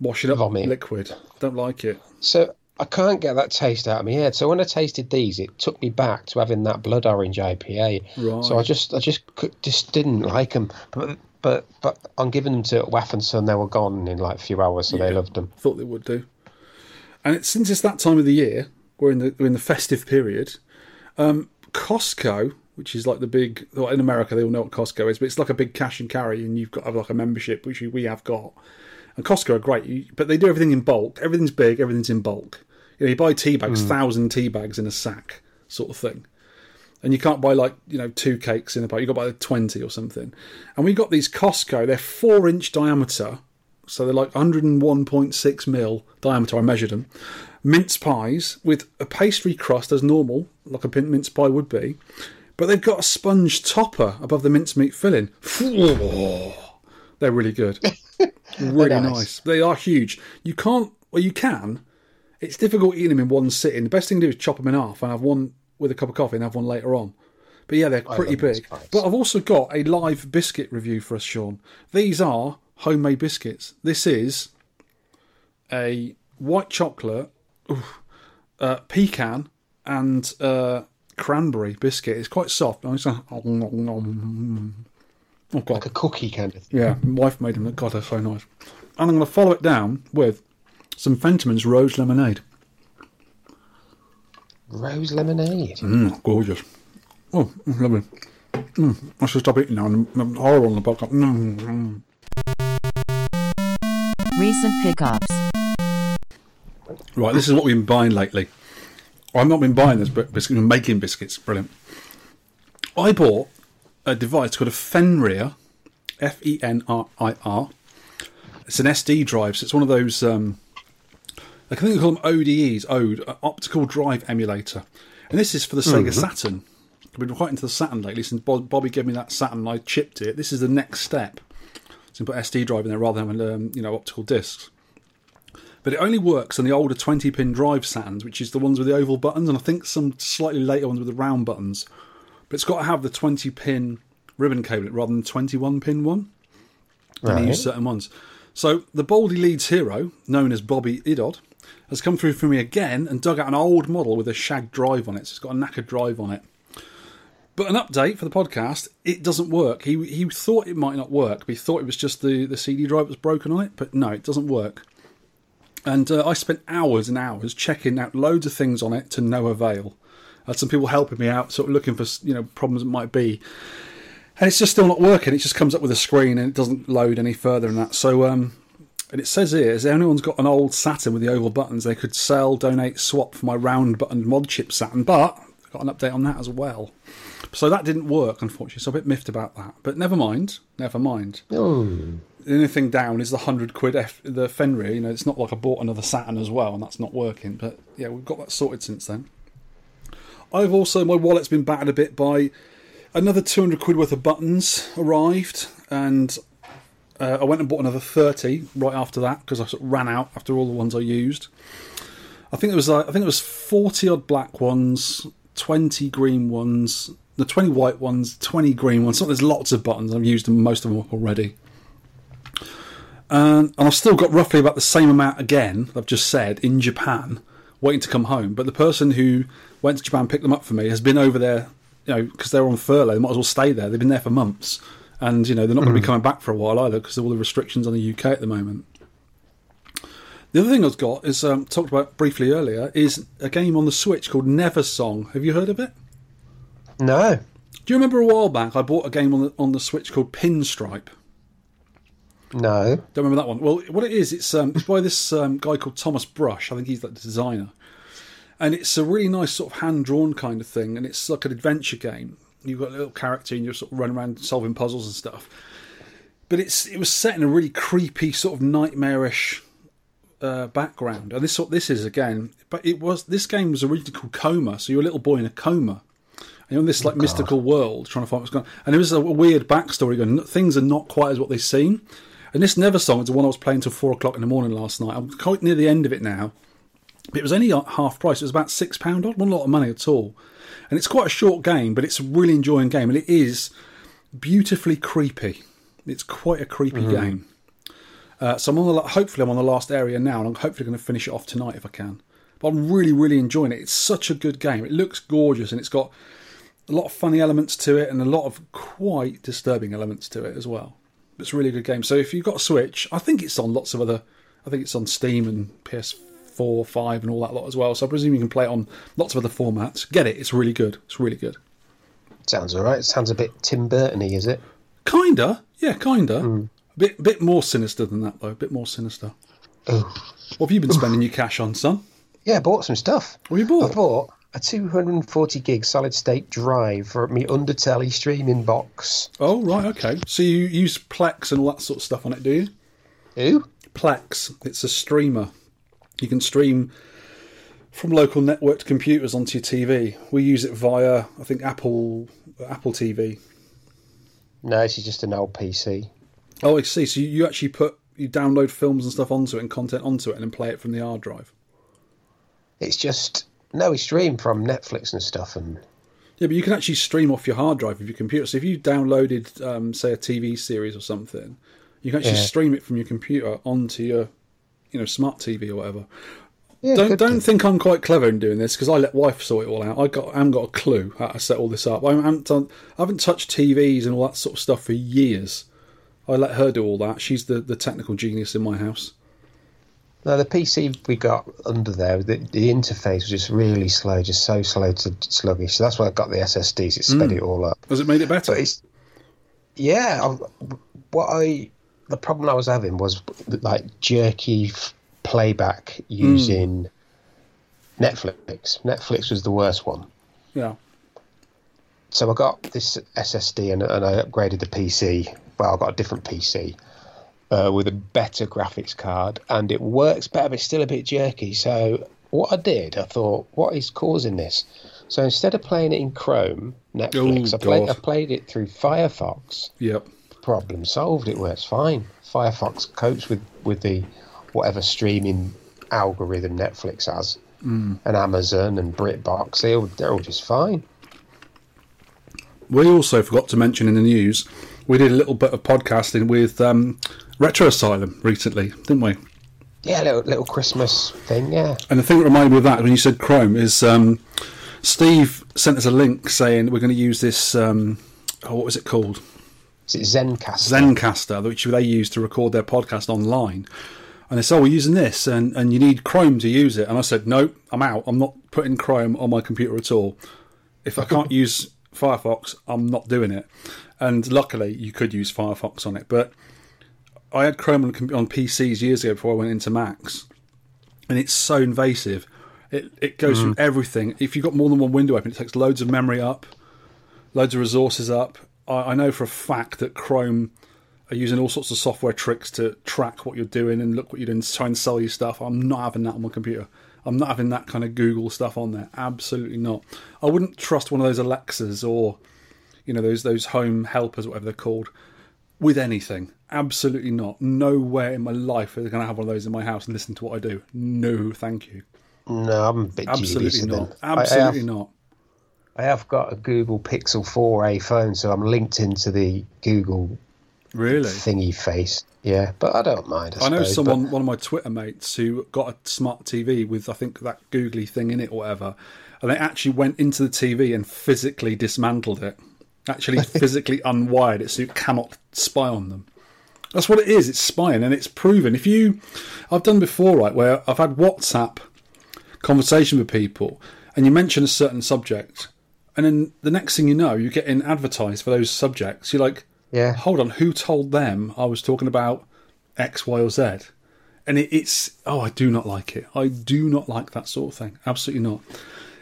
washing up Vomit. liquid. Don't like it. So I can't get that taste out of my head. So when I tasted these, it took me back to having that blood orange IPA. Right. So I just, I just, just didn't like them. But, but, but on giving them to Waff and Son, they were gone in like a few hours. So they loved them. Thought they would do. And it's, since it's that time of the year, we're in the we're in the festive period. Um, Costco, which is like the big well, in America, they all know what Costco is, but it's like a big cash and carry, and you've got to have like a membership, which we have got. And Costco are great, but they do everything in bulk. Everything's big, everything's in bulk. You know, you buy tea bags, thousand tea bags in a sack, sort of thing. And you can't buy like you know two cakes in a bag. You got to buy twenty or something. And we got these Costco. They're four inch diameter, so they're like 101.6 mil diameter. I measured them. Mince pies with a pastry crust as normal, like a mince pie would be, but they've got a sponge topper above the mincemeat filling. They're really good. [LAUGHS] Really nice. nice. They are huge. You can't, well, you can. It's difficult eating them in one sitting. The best thing to do is chop them in half and have one with a cup of coffee and have one later on. But yeah, they're pretty big. But I've also got a live biscuit review for us, Sean. These are homemade biscuits. This is a white chocolate, oof, uh, pecan, and uh, cranberry biscuit. It's quite soft. Gonna- Oh, God. Like a cookie kind of thing. Yeah, my wife made them. God, they're so nice. And I'm going to follow it down with some Fentiman's Rose Lemonade. Rose lemonade. Mm, gorgeous. Oh, lovely. Mm, I should stop eating now. I'm, I'm horrible on the podcast. Mm, mm. Recent pickups. Right, this is what we've been buying lately. I've not been buying this, but biscuit, making biscuits. Brilliant. I bought a device called a Fenrir, F E N R I R. It's an SD drive, so it's one of those. Um, I think they call them ODEs, ODE, uh, optical drive emulator, and this is for the Sega Saturn. I've been quite into the Saturn lately since Bob, Bobby gave me that Saturn. and I chipped it. This is the next step. So you put SD drive in there rather than um, you know optical discs but it only works on the older 20 pin drive Saturns, which is the ones with the oval buttons, and I think some slightly later ones with the round buttons. But it's got to have the 20 pin ribbon cable rather than the 21 pin one. And Right. use certain ones. So the Baldy Leeds hero, known as Bobby Idod, has come through for me again and dug out an old model with a shag drive on it. So it's got a knackered drive on it. But an update for the podcast, it doesn't work. He he thought it might not work, but he thought it was just the, the CD drive was broken on it. But no, it doesn't work. And uh, I spent hours and hours checking out loads of things on it to no avail. I had some people helping me out, sort of looking for you know problems that might be, and it's just still not working. It just comes up with a screen and it doesn't load any further than that. So, um, and it says here, if anyone's got an old Saturn with the oval buttons, they could sell, donate, swap for my round buttoned mod chip Saturn. But I got an update on that as well. So that didn't work, unfortunately. So I'm a bit miffed about that. But never mind. Never mind. Oh, The only thing down is the hundred quid F- the Fenrir. You know, it's not like I bought another Saturn as well, and that's not working. But yeah, we've got that sorted since then. I've also my wallet's been battered a bit by another two hundred quid worth of buttons arrived, and uh, I went and bought another thirty right after that because I sort of ran out after all the ones I used. I think it was uh, I think it was forty odd black ones, twenty green ones, the twenty white ones, twenty green ones. So there's lots of buttons. I've used them, most of them up already. And, and I've still got roughly about the same amount again. I've just said in Japan, waiting to come home. But the person who went to Japan picked them up for me has been over there, you know, because they're on furlough. They might as well stay there. They've been there for months, and you know they're not going to be coming back for a while either because of all the restrictions on the UK at the moment. The other thing I've got is um, talked about briefly earlier is a game on the Switch called Neversong. Have you heard of it? No. Do you remember a while back I bought a game on the on the Switch called Pinstripe? No. Don't remember that one. Well, what it is, it's um, it's by this um, guy called Thomas Brush. I think he's like the designer, and it's a really nice sort of hand drawn kind of thing, and it's like an adventure game. You've got a little character, and you're sort of running around solving puzzles and stuff. But it's it was set in a really creepy sort of nightmarish uh, background, and this what this is again. But it was this game was originally called Coma, so you're a little boy in a coma. And you're in this like mystical world trying to find what's going on. And there was a weird backstory going. Things are not quite as what they seem. And this Neversong is the one I was playing till four o'clock in the morning last night. I'm quite near the end of it now. But it was only half price. It was about six pound odd. Not a lot of money at all. And it's quite a short game, but it's a really enjoying game, and it is beautifully creepy. It's quite a creepy game. Uh, so I'm on the hopefully I'm on the last area now, and I'm hopefully going to finish it off tonight if I can. But I'm really really enjoying it. It's such a good game. It looks gorgeous, and it's got a lot of funny elements to it, and a lot of quite disturbing elements to it as well. It's a really good game. So if you've got a Switch, I think it's on lots of other. I think it's on Steam and PS4, Five, and all that lot as well. So I presume you can play it on lots of other formats. Get it? It's really good. It's really good. Sounds all right. Sounds a bit Tim Burton-y, is it? Kinda, yeah, kinda. A bit, bit more sinister than that though. A bit more sinister. Oh. What have you been spending your cash on, son? Yeah, I bought some stuff. What have you I bought? A 240 gig solid state drive for me Undertale streaming box. Oh right, okay. So you use Plex and all that sort of stuff on it, do you? Who? Plex. It's a streamer. You can stream from local networked computers onto your TV. We use it via, I think, Apple Apple TV. No, this is just an old PC. Oh, I see. So you, you actually put you download films and stuff onto it and content onto it, and then play it from the hard drive. It's just no, we stream from Netflix and stuff, and Yeah, but you can actually stream off your hard drive of your computer. So if you downloaded, um, say, a TV series or something, you can actually Yeah. stream it from your computer onto your, you know, smart TV or whatever. yeah, don't don't think I'm quite clever in doing this because I let wife sort it all out. I got I haven't got a clue how to set all this up. I haven't done, I haven't touched TVs and all that sort of stuff for years. I let her do all that. She's the, the technical genius in my house. No, the PC we got under there, the, the interface was just really slow, just so slow to sluggish. So that's why I got the SSDs. It sped mm. it all up. Has it made it better? Yeah. I, what I the problem I was having was like jerky f- playback using mm. Netflix. Netflix was the worst one. yeah. So I got this SSD and, and I upgraded the PC. Well, I got a different PC uh, with a better graphics card, and it works better, but it's still a bit jerky. So what I did, I thought, what is causing this? So instead of playing it in Chrome, Netflix, Oh, I, played, I played it through Firefox. Yep. Problem solved. It works fine. Firefox copes with with the whatever streaming algorithm Netflix has, Mm. and Amazon and BritBox. They all, they're all just fine. We also forgot to mention in the news we did a little bit of podcasting with um, Retro Asylum recently, didn't we? Yeah, little little Christmas thing. Yeah. And the thing that reminded me of that when you said Chrome is um, Steve sent us a link saying we're going to use this. Um, oh, what was it called? Is it Zencastr? Zencastr, which they use to record their podcast online. And they said, "Oh, we're using this, and, and you need Chrome to use it." And I said, "No, I'm out. I'm not putting Chrome on my computer at all. If I can't [LAUGHS] use Firefox, I'm not doing it. And luckily, you could use Firefox on it. But I had Chrome on, on PCs years ago before I went into Macs, and it's so invasive. It it goes through mm. everything. If you've got more than one window open, it takes loads of memory up, loads of resources up. I, I know for a fact that Chrome are using all sorts of software tricks to track what you're doing and look what you're doing, to try and sell you stuff. I'm not having that on my computer. I'm not having that kind of Google stuff on there. Absolutely not. I wouldn't trust one of those Alexas or, you know, those those home helpers, whatever they're called, with anything. Absolutely not. Nowhere in my life are they going to have one of those in my house and listen to what I do. No, thank you. No, I'm a bit Absolutely dubious of them. not. I- I Absolutely have- not. I have got a Google Pixel 4a phone, so I'm linked into the Google Really. thingy face. Yeah, but I don't mind. I, I know suppose, someone, one of my Twitter mates, who got a smart TV with I think that googly thing in it or whatever, and they actually went into the TV and physically dismantled it, actually physically unwired it so you cannot spy on them. That's what it is. It's spying, and it's proven. If you, I've done before, right, where I've had WhatsApp conversation with people, and you mention a certain subject, and then the next thing you know, you're getting advertised for those subjects. You're like, Yeah. hold on, who told them I was talking about X, Y, or Z? And it, it's oh, I do not like it. I do not like that sort of thing. Absolutely not.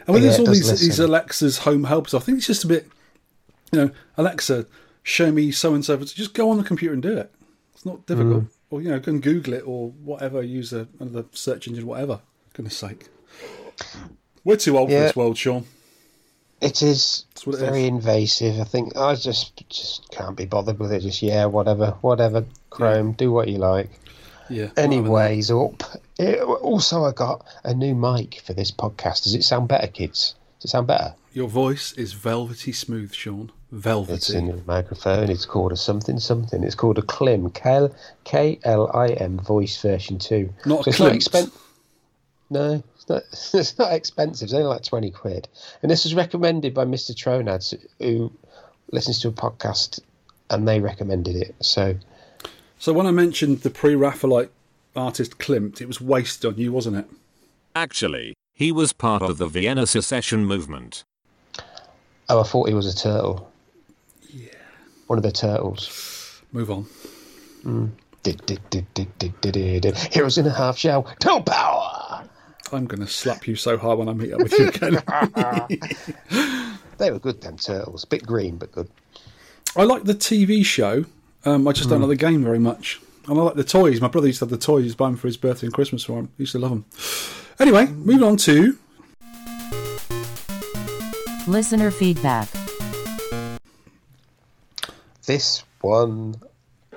And when Yeah, there's all these these listen. Alexa's home helpers, I think it's just a bit, you know, Alexa, show me so and so. Just go on the computer and do it. It's not difficult. Mm. Or you know, go and Google it or whatever. Use a, another search engine, whatever. Goodness sake, we're too old for this world, Sean. It is it very is. invasive. I think I just just can't be bothered with it. Just yeah, whatever, whatever. Chrome, do what you like. Yeah. Anyways, up. Also, I got a new mic for this podcast. Does it sound better, kids? Does it sound better? Your voice is velvety smooth, Sean. It's Velvety. a new microphone. It's called a something something. It's called a Klim. K K L I M voice version two. Not a it's not Klimt. expen- No, it's not. [LAUGHS] It's not expensive. It's only like twenty quid. And this was recommended by Mister Tronads, who listens to a podcast, and they recommended it. So So when I mentioned the pre-Raphaelite artist Klimt, it was wasted on you, wasn't it? Actually, he was part of the Vienna secession movement. Oh, I thought he was a turtle. Yeah. One of the turtles. Move on. Did, did, did, did, did, did, did, did. Heroes in a half shell. Total power! I'm going to slap you so hard when I meet up with you again. [LAUGHS] They were good, them turtles. Bit green, but good. I like the TV show. Um, I just don't like the game very much. And I like the toys. My brother used to have the toys. He used to them for his birthday and Christmas for him. He used to love them. Anyway, moving on to Listener feedback. This one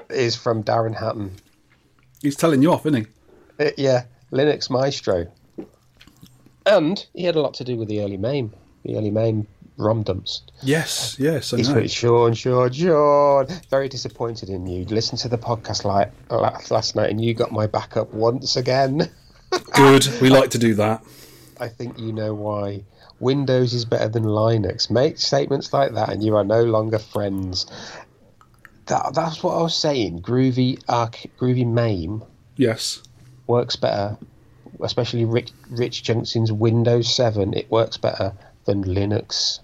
is from Darren Hatton. he's telling you off, isn't he? Uh, yeah, Linux Maestro. And he had a lot to do with the early MAME, the early MAME ROM dumps. Yes, yes, I He's know. Sean, Sean, Sean. Very disappointed in you. Listen to the podcast like last night, and you got my back up once again. [LAUGHS] Good. We like to do that. I think you know why. Windows is better than Linux. Make statements like that, and you are no longer friends. That, that's what I was saying. Groovy Arc, Groovy MAME Yes. works better, especially Rich, Rich Johnson's Windows 7. It works better than Linux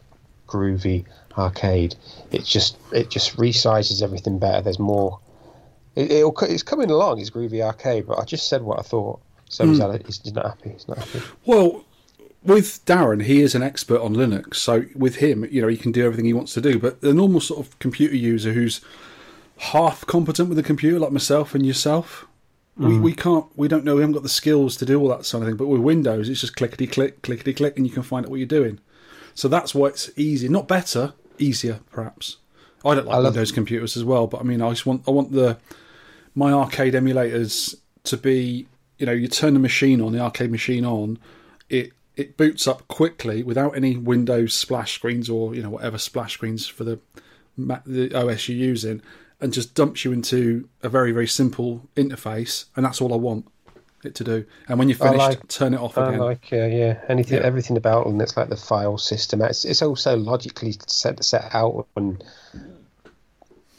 Groovy Arcade. It just it just resizes everything better. There's more. It, it's coming along. It's Groovy Arcade, but I just said what I thought. So he's, hmm. had- he's not happy. He's not happy. Well, with Darren, he is an expert on Linux. So with him, you know, he can do everything he wants to do. But the normal sort of computer user who's half competent with a computer, like myself and yourself, we, mm-hmm. we can't, we don't know, we haven't got the skills to do all that sort of thing. But with Windows, it's just clickety click, clickety click, and you can find out what you're doing. So that's why it's easy, not better, easier perhaps. I don't like I Windows computers as well, but I mean, I just want, I want the my arcade emulators to be, you know, you turn the machine on, the arcade machine on, it it boots up quickly without any Windows splash screens or you know whatever splash screens for the the OS you're using, and just dumps you into a very very simple interface, and that's all I want it to do. And when you're finished, like- turn it off I again. like uh, yeah anything Yeah. everything about Linux like the file system. It's it's also logically set set out and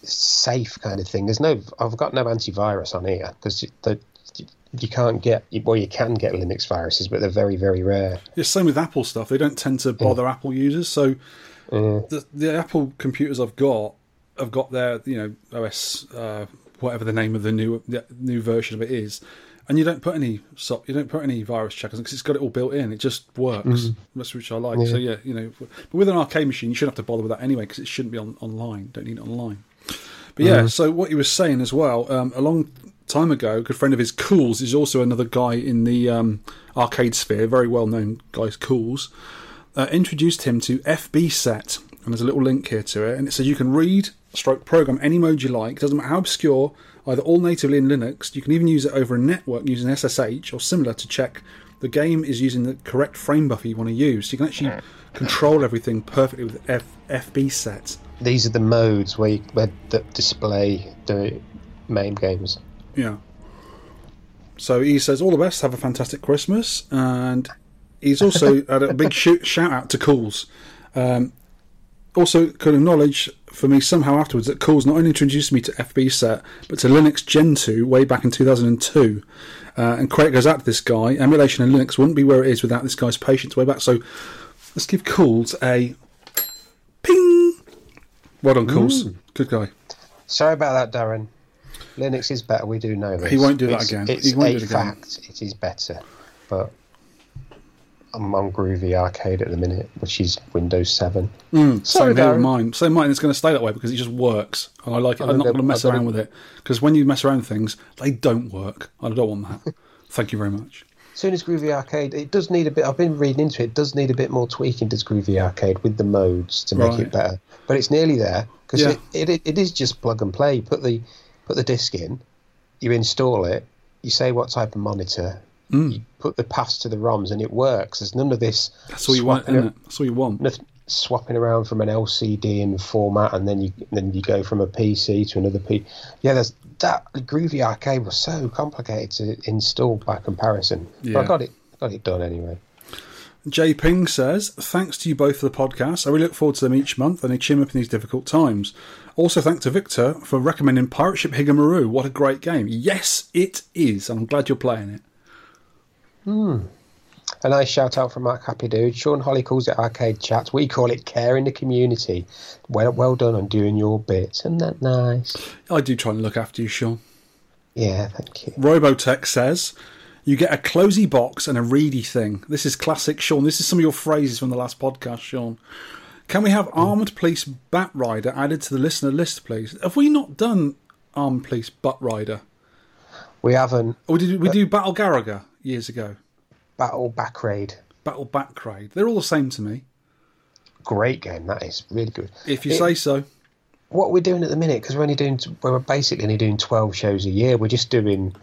safe kind of thing. There's no I've got no antivirus on here because the you can't get well, you can get Linux viruses, but they're very very rare. It's same with Apple stuff. They don't tend to bother Apple users. So the, the Apple computers I've got have got their you know OS uh, whatever the name of the new the new version of it is, and you don't put any you don't put any virus checkers because it's got it all built in. It just works. That's which I like. So yeah, you know, but with an arcade machine, you shouldn't have to bother with that anyway because it shouldn't be on online. Don't need it online. But yeah, so what he was saying as well, um, a long time ago, a good friend of his, Cools, is also another guy in the um, arcade sphere, very well known guy, Cools, uh, introduced him to fbset. And there's a little link here to it. And it says you can read, stroke, program any mode you like. Doesn't matter how obscure, either all natively in Linux. You can even use it over a network using SSH or similar to check the game is using the correct frame buffer you want to use. So you can actually control everything perfectly with F- fbset. These are the modes where you, where that display the main games. Yeah. So he says, all the best, have a fantastic Christmas. And he's also had a big [LAUGHS] shout out to Cools. Um, also, could acknowledge for me somehow afterwards that Cools not only introduced me to fbset, but to Linux Gentoo way back in 2002. Uh, and credit goes out to this guy. Emulation in Linux wouldn't be where it is without this guy's patience way back. So let's give Cools a ping. Well done, Cools. Good guy. Sorry about that, Darren. Linux is better. We do know this. He won't do that It's- again. It's He won't a do it again. fact. It is better, but I'm on Groovy Arcade at the minute, which is Windows 7. Hmm, same Sorry, here with mine. Same mine. It's going to stay that way because it just works, and I like it. I'm I'm not gonna- mess I'm gonna- around with it because when you mess around with things, they don't work. I don't want that. [LAUGHS] Thank you very much. As soon as Groovy Arcade, it does need a bit. I've been reading into it. It does need a bit more tweaking. Does Groovy Arcade with the modes to make Right. it better? But it's nearly there because Yeah. it, it it is just plug and play. You put the put the disc in, you install it, you say what type of monitor, you put the paths to the ROMs, and it works. There's none of this. Mm. That's all you want, swapping isn't it? That's all you want. nothing- swapping around from an LCD and format, and then you then you go from a PC to another P. Yeah, there's that Groovy Arcade was so complicated to install by comparison. But I got it got it done anyway. J Ping says, Thanks to you both for the podcast. I really look forward to them each month and they cheer me up in these difficult times. Also, thanks to Victor for recommending Pirate Ship Higemaru. What a great game. Yes, it is. I'm glad you're playing it. Hmm. A nice shout out from Mark Happy Dude. Sean Holly calls it arcade chat. We call it care in the community. Well, well done on doing your bit. Isn't that nice? I do try and look after you, Sean. Yeah, thank you. Robotech says, You get a closey box and a reedy thing. This is classic, Sean. This is some of your phrases from the last podcast, Sean. Can we have Armed Police Batrider added to the listener list, please? Have we not done Armed Police Butt Rider? We haven't Or did we uh, do Battle Garegga years ago? battle back raid. Battle Batcrade. They're all the same to me. Great game. That is really good. If you It- say so. what we're doing at the minute because we're only doing we're basically only doing 12 shows a year we're just doing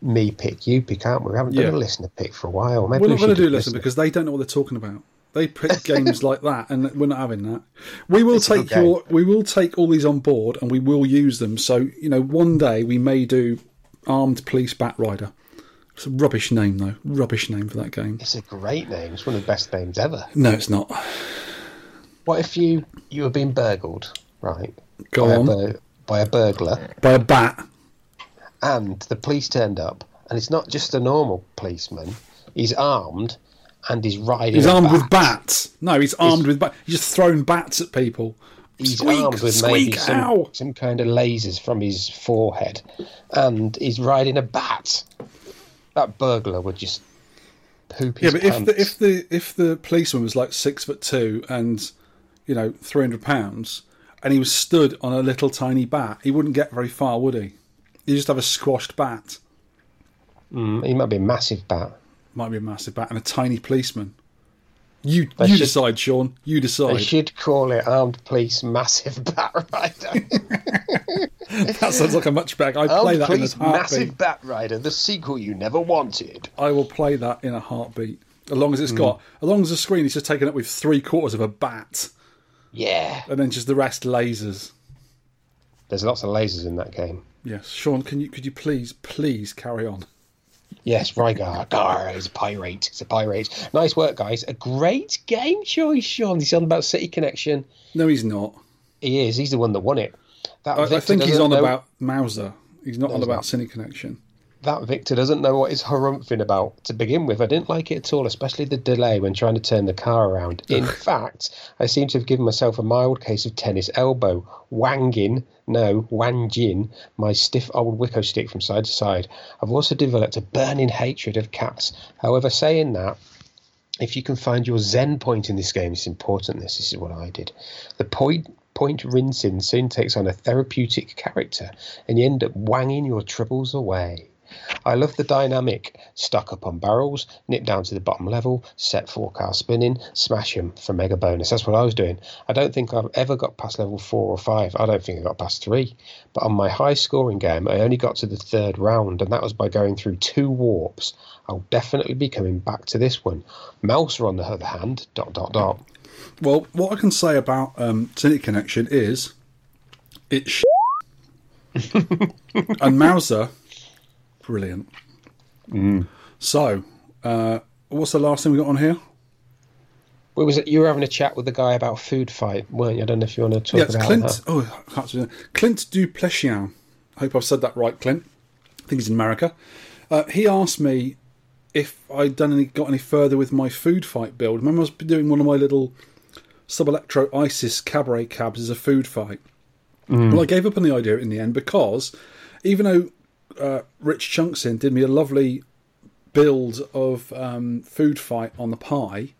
me pick you pick aren't we we haven't Yeah. done a listener pick for a while maybe We're we not going to do listen because they don't know what they're talking about. They pick [LAUGHS] games like that, and we're not having that. We will It's take your, we will take all these on board, and we will use them. So you know, one day we may do Armed Police Batrider. It's a rubbish name though. Rubbish name for that game. it's a great name it's one of the best names ever No, it's not. what if you you were being burgled right Go by, on. A bur- by a burglar By a bat. and the police turned up and it's not just a normal policeman he's armed and he's riding He's armed bat. with bats. No, he's armed with bats. He's just throwing bats at people. He's squeak, armed with maybe some, some kind of lasers from his forehead, and he's riding a bat. That burglar would just poop Yeah, his but if the if the if the policeman was like six foot two and you know three hundred pounds, and he was stood on a little tiny bat, he wouldn't get very far, would he? He'd just have a squashed bat. Mm, he might be a massive bat. Might be a massive bat and a tiny policeman. You They you should- decide, Sean. You decide. They should call it armed police massive [LAUGHS] bat rider. [LAUGHS] that sounds like a much better. I play that in a police heartbeat. massive bat rider, the sequel you never wanted. I will play that in a heartbeat. As long as it's hmm. got, as long as the screen is just taken up with three quarters of a bat, Yeah. and then just the rest lasers. There's lots of lasers in that game. Yes, Sean, can you could you please please carry on? Yes, Rygar. Gar is a pirate. It's a pirate. Nice work, guys. A great game choice, Sean. He's on about City Connection. No, he's not. He is. He's the one that won it. That I, I think he's on know- about Mouser. He's not on he's about not. Cine Connection. That Victor doesn't know what he's harumphing about to begin with. I didn't like it at all, especially the delay when trying to turn the car around. [SIGHS] In fact, I seem to have given myself a mild case of tennis elbow, wanging, no, wanging, my stiff old Wico stick from side to side. I've also developed a burning hatred of cats. However, saying that, if you can find your zen point in this game, it's important. This, this is what I did. The point point rinsing soon takes on a therapeutic character, and you end up wanging your troubles away. I love the dynamic stuck up on barrels, nip down to the bottom level, set four cars spinning, smash them for mega bonus. That's what I was doing. I don't think I've ever got past level four or five. I don't think I got past three. But on my high scoring game, I only got to the third round, and that was by going through two warps. I'll definitely be coming back to this one. Mouser, on the other hand, dot dot dot. Well, what I can say about um, Connection is it's [LAUGHS] and Mouser, brilliant. So, uh, what's the last thing we got on here? What was it? You were having a chat with the guy about food fight, weren't you? I don't know if you want to talk yeah, it's about Clint. that. Oh, I can't say. Clint Duplessis. I hope I've said that right, Clint. I think he's in America. Uh, he asked me if I'd done any, got any further with my food fight build. Remember, I was doing one of my little sub electro ISIS cabaret cabs as a food fight. Well, I gave up on the idea in the end because even though uh, Rich Chunksin did me a lovely build of um, food fight on the Pi,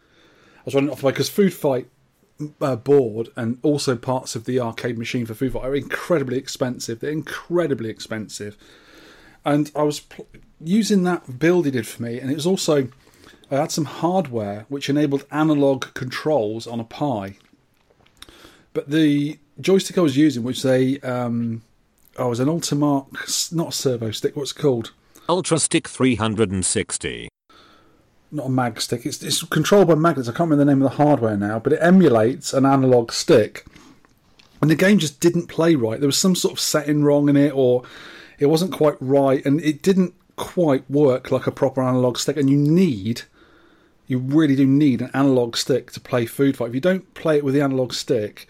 I was running off my because food fight uh, board and also parts of the arcade machine for food fight are incredibly expensive. They're incredibly expensive, and I was pl- using that build he did for me, and it was also I had some hardware which enabled analog controls on a Pi. But the joystick I was using, which they um, oh, it was an Ultimarc, not a ServoStik. What's it called? UltraStik 360. not a mag stick. It's, it's controlled by magnets. I can't remember the name of the hardware now, but it emulates an analog stick. And the game just didn't play right. There was some sort of setting wrong in it, or it wasn't quite right, and it didn't quite work like a proper analog stick. And you need, you really do need an analog stick to play Food Fight. If you don't play it with the analog stick,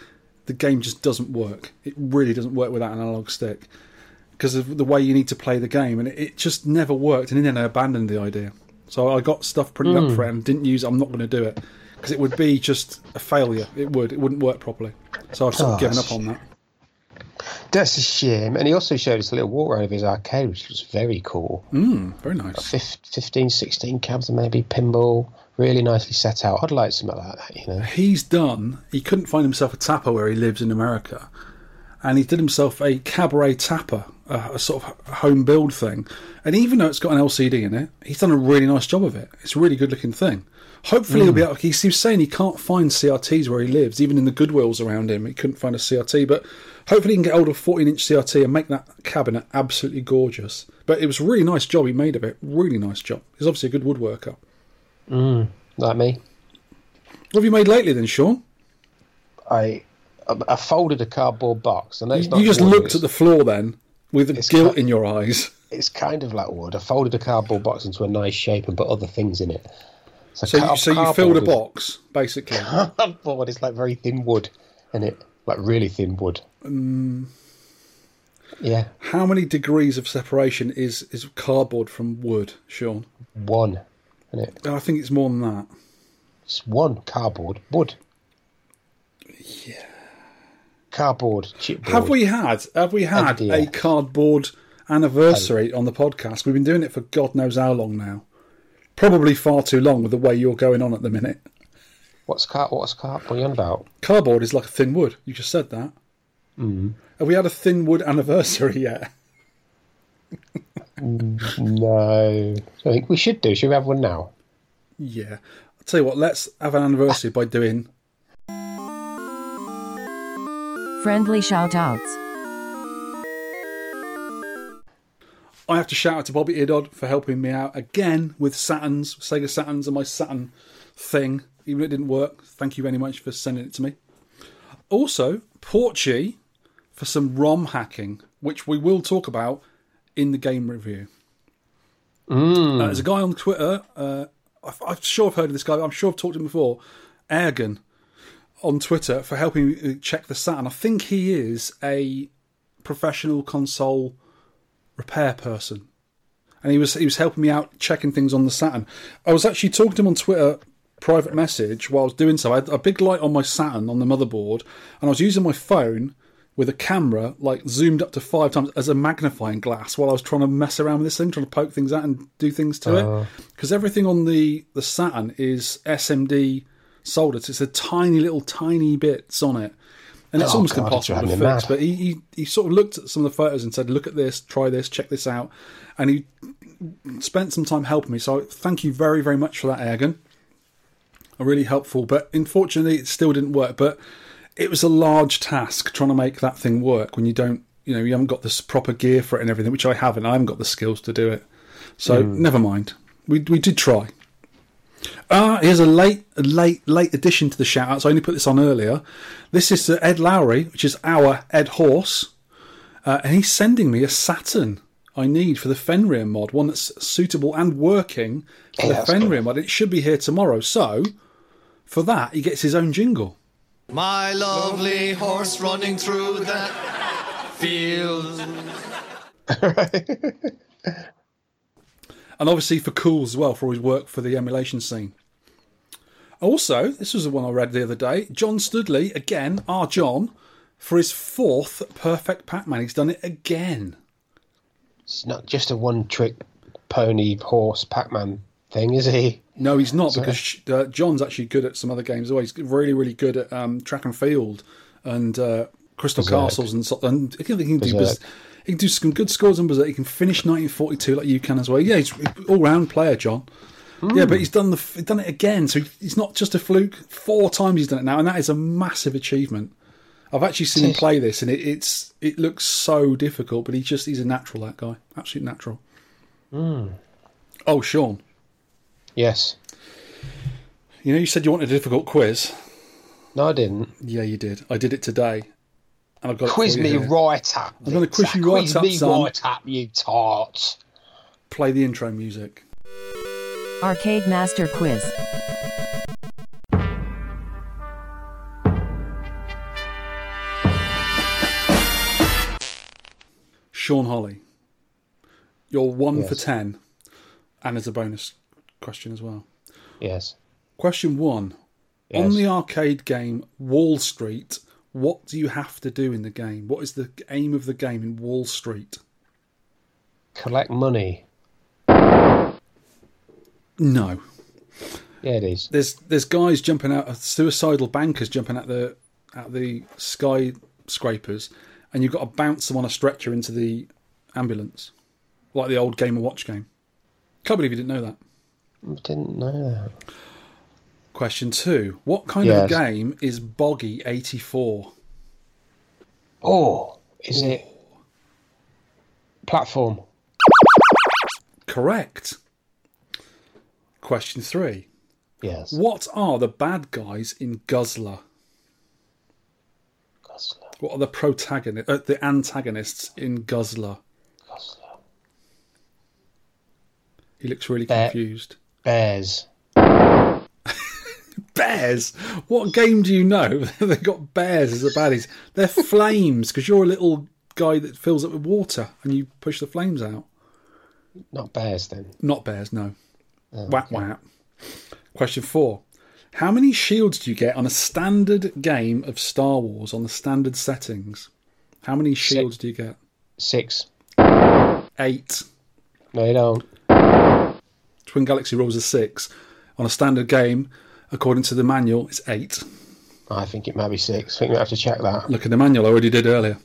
the game just doesn't work. It really doesn't work without an analog stick because of the way you need to play the game, and it, it just never worked. And in the end, I abandoned the idea. So I got stuff printed up for it and didn't use it. I'm not going to do it because it would be just a failure. It would. It wouldn't work properly. So I've sort of given up on that. That's a shame. And he also showed us a little walk around of his arcade, which was very cool. Mm, very nice. Fif- 15, 16 cabs and maybe pinball. Really nicely set out. I'd like something like that, you know. He's done. He couldn't find himself a tapper where he lives in America, and he did himself a cabaret tapper, a, a sort of home build thing. And even though it's got an LCD in it, he's done a really nice job of it. It's a really good looking thing. Hopefully, he'll be hmm. able. He was saying he can't find CRTs where he lives, even in the Goodwills around him. He couldn't find a CRT, but hopefully, he can get hold of a 14 inch CRT and make that cabinet absolutely gorgeous. But it was a really nice job he made of it. Really nice job. He's obviously a good woodworker. Like me. What have you made lately then, Sean? I I folded a cardboard box. and it's You, not you just wood, looked at the floor then with It's guilt in your eyes. It's kind of like wood. I folded a cardboard box into a nice shape and put other things in it. So, you, car- so you filled a box, basically. [LAUGHS] Cardboard is like very thin wood, and it like really thin wood. Um, Yeah, How many degrees of separation is, is cardboard from wood, Sean? one, in it. I think it's more than that. It's one cardboard wood. Yeah. Cardboard chipboard. Have we had have we had FDF. a cardboard anniversary on the podcast? We've been doing it for God knows how long now. Probably far too long with the way you're going on at the minute. What's car? What's car? What are you on about? Cardboard is like a thin wood. You just said that. Mm. Have we had a thin wood anniversary [LAUGHS] yet? [LAUGHS] No, I think we should do. Should we have one now? Yeah. I'll tell you what, let's have an anniversary by doing Friendly shout outs. I have to shout out to Bobby Idod for helping me out again with Saturns, Sega Saturns, and my Saturn thing. Even though it didn't work, thank you very much for sending it to me. Also, Porchy for some ROM hacking, which we will talk about in the game review. Uh, there's a guy on Twitter. Uh, I- I'm sure I've heard of this guy. I'm sure I've talked to him before. Ergen on Twitter for helping me check the Saturn. I think he is a professional console repair person. and he was he was helping me out checking things on the Saturn. I was actually talking to him on Twitter, private message while I was doing so. I had a big light on my Saturn on the motherboard, and I was using my phone with a camera like zoomed up to five times as a magnifying glass while I was trying to mess around with this thing, trying to poke things out and do things to Oh. it. Because everything on the the Saturn is SMD soldered, so it's a tiny little tiny bits on it. And it's Oh, almost God, impossible to fix. mad. But he, he he sort of looked at some of the photos and said, "Look at this, try this, check this out," and he spent some time helping me. So thank you very very much for that, Ergen. Really helpful. But unfortunately, it still didn't work. But it was a large task trying to make that thing work when you don't, you know, you haven't got this proper gear for it and everything, which I haven't. I haven't got the skills to do it. So never mind. We we did try. Ah, here's a late, late, late addition to the shout outs. I only put this on earlier. This is to Ed Lowry, which is our Ed Horse, uh, and he's sending me a Saturn I need for the Fenrir mod, one that's suitable and working for Yeah, the that's Fenrir mod. It should be here tomorrow. So, for that, he gets his own jingle. My lovely horse running through the field. [LAUGHS] and obviously for Cool as well for his work for the emulation scene. Also, this was the one I read the other day. John Studley again, our John, for his fourth perfect Pac-Man. He's done it again. It's not just a one-trick pony horse Pac-Man thing, is he? No, he's not because uh, John's actually good at some other games. as well. He's really, really good at um, track and field and uh, Crystal Berserk. Castles and so. And he can, he can do Berserk. He can do some good scores on Berserk. He can finish 1942 like you can as well. Yeah, he's all round player, John. Yeah, but he's done the he's done it again. So he's not just a fluke. Four times he's done it now, and that is a massive achievement. I've actually seen him play this, and it, it's it looks so difficult. But he just he's a natural. That guy, absolute natural. Oh, Sean, Yes. you know you said you wanted a difficult quiz. No, I didn't. Yeah, you did. I did it today, and I've got Quiz me here. right up. I'm gonna quiz Victor. you right quiz up, me son. right up, you tart. Play the intro music. Arcade Master Quiz. Sean Holly, you're one for ten, and there's a bonus question as well. Yes. Question one: Yes. On the arcade game Wall Street, what do you have to do in the game? What is the aim of the game in Wall Street? Collect money. No, Yeah, it is. there's there's guys jumping out, suicidal bankers jumping at the at the skyscrapers, and you've got to bounce them on a stretcher into the ambulance, like the old Game & Watch game. Can't believe you didn't know that. I didn't know that. Question two: What kind of game is Boggy eighty four? Oh, is it platform? Correct. Question three: Yes. What are the bad guys in Guzzler? Gosler. What are the protagonists, uh, the antagonists in Guzzler? Gosler. He looks really Bear. confused. Bears. [LAUGHS] Bears? What game do you know? [LAUGHS] They've got bears as the baddies. They're flames because you're a little guy that fills it with water and you push the flames out. Not bears then. Not bears, no. Oh, whap whap. Question four. How many shields do you get on a standard game of Star Wars on the standard settings? How many shields do you get? Six. Eight. No, you don't. Twin Galaxy rules are six. On a standard game, according to the manual, it's eight. I think it might be six. I think we have to check that. Look at the manual, I already did earlier.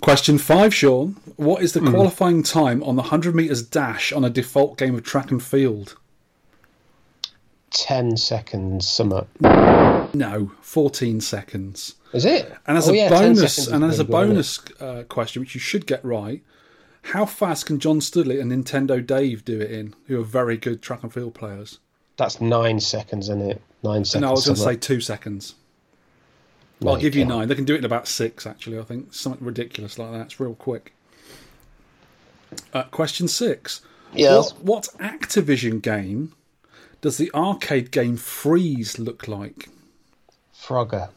Question five, Sean. What is the Hmm. qualifying time on the 100 metres dash on a default game of track and field? Ten seconds. Summer. No, 14 seconds. Is it? And as Oh, a yeah, bonus, and as a bonus uh, question, which you should get right, how fast can John Studley and Nintendo Dave do it in? Who are very good track and field players. That's nine seconds, isn't it? Nine seconds. no, I was going to say two seconds. I'll give you nine. They can do it in about six, actually. I think something ridiculous like that. It's real quick. Uh, question six. Yes. What, what Activision game does the arcade game Freeze look like? Frogger.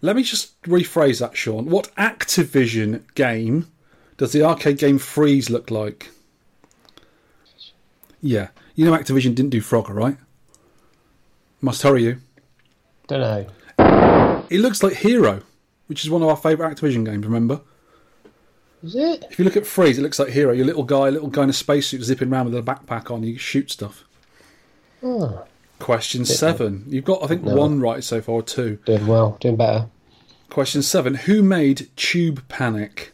Let me just rephrase that, Sean. What Activision game does the arcade game Freeze look like? Yeah. You know Activision didn't do Frogger, right? Must hurry you. Don't know. It looks like Hero, which is one of our favourite Activision games, remember? Is it? If you look at Freeze, it looks like Hero. Your little guy, little guy in a spacesuit zipping around with a backpack on. You shoot stuff. Oh, Question seven. You've got, I think, No. one right so far, or two. doing well, doing better. Question seven. Who made Tube Panic?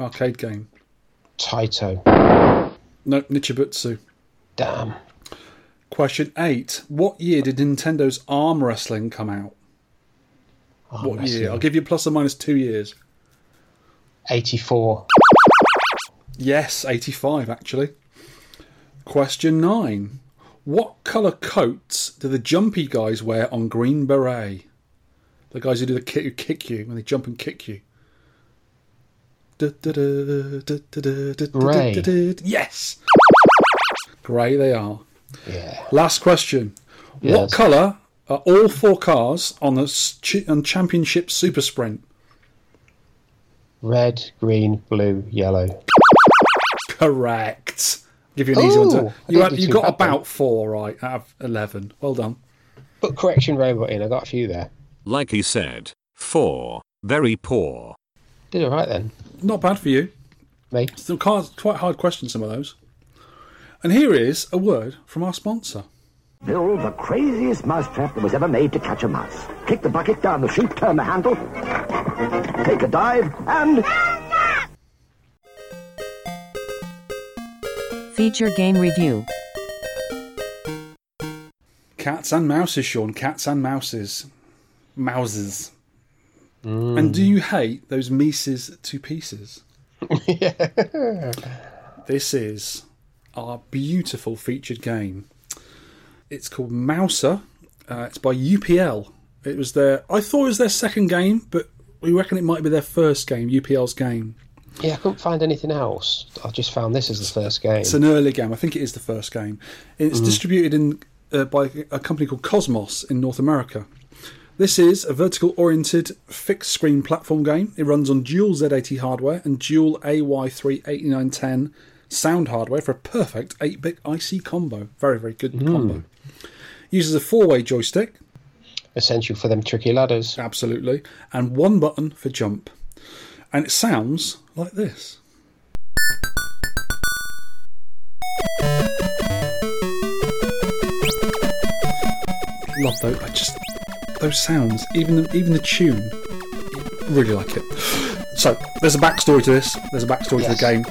Arcade game. Taito. No, Nichibutsu. Damn. Question eight. What year did Nintendo's Arm Wrestling come out? Oh, What year? I'll give you plus or minus two years. 84. Yes, 85 actually. Question 9. What colour coats do the jumpy guys wear on Green Beret? The guys who do the kick, who kick you when they jump and kick you. Grey. Yes. Grey they are. Yeah. Last question. What Yes. colour are all four cars on the s- on Championship Super Sprint? Red, green, blue, yellow. Correct. Give you an easy one. To, you had, you got bad then. about four right out of eleven. Well done. Put correction robot in. I got a few there. Like he said. 4. Very poor. Did all right then. Not bad for you. Me. Still quite, quite hard questions, some of those. And here is a word from our sponsor. Build the craziest mousetrap that was ever made to catch a mouse. Kick the bucket down the chute, turn the handle, take a dive, and Feature game review. Cats and mouses, Sean. Cats and mouses. Mouses. And do you hate those meeces to pieces? yeah. [LAUGHS] This is our beautiful featured game. It's called Mouser. Uh, it's by UPL. It was their. I thought it was their second game, but we reckon it might be their first game. UPL's game. Yeah, I couldn't find anything else. I just found this as the first game. It's an early game. I think it is the first game. It's distributed in uh, by a company called Cosmos in North America. This is a vertical oriented fixed screen platform game. It runs on dual Z80 hardware and dual AY3 8910 sound hardware for a perfect 8 bit IC combo. Very, very good hmm. combo. Uses a four way joystick, Essential for them tricky ladders. absolutely, and one button for jump. And it sounds like this. Love those. I just those sounds, even the, even the tune. Really like it. So there's a backstory to this. There's a backstory to the game.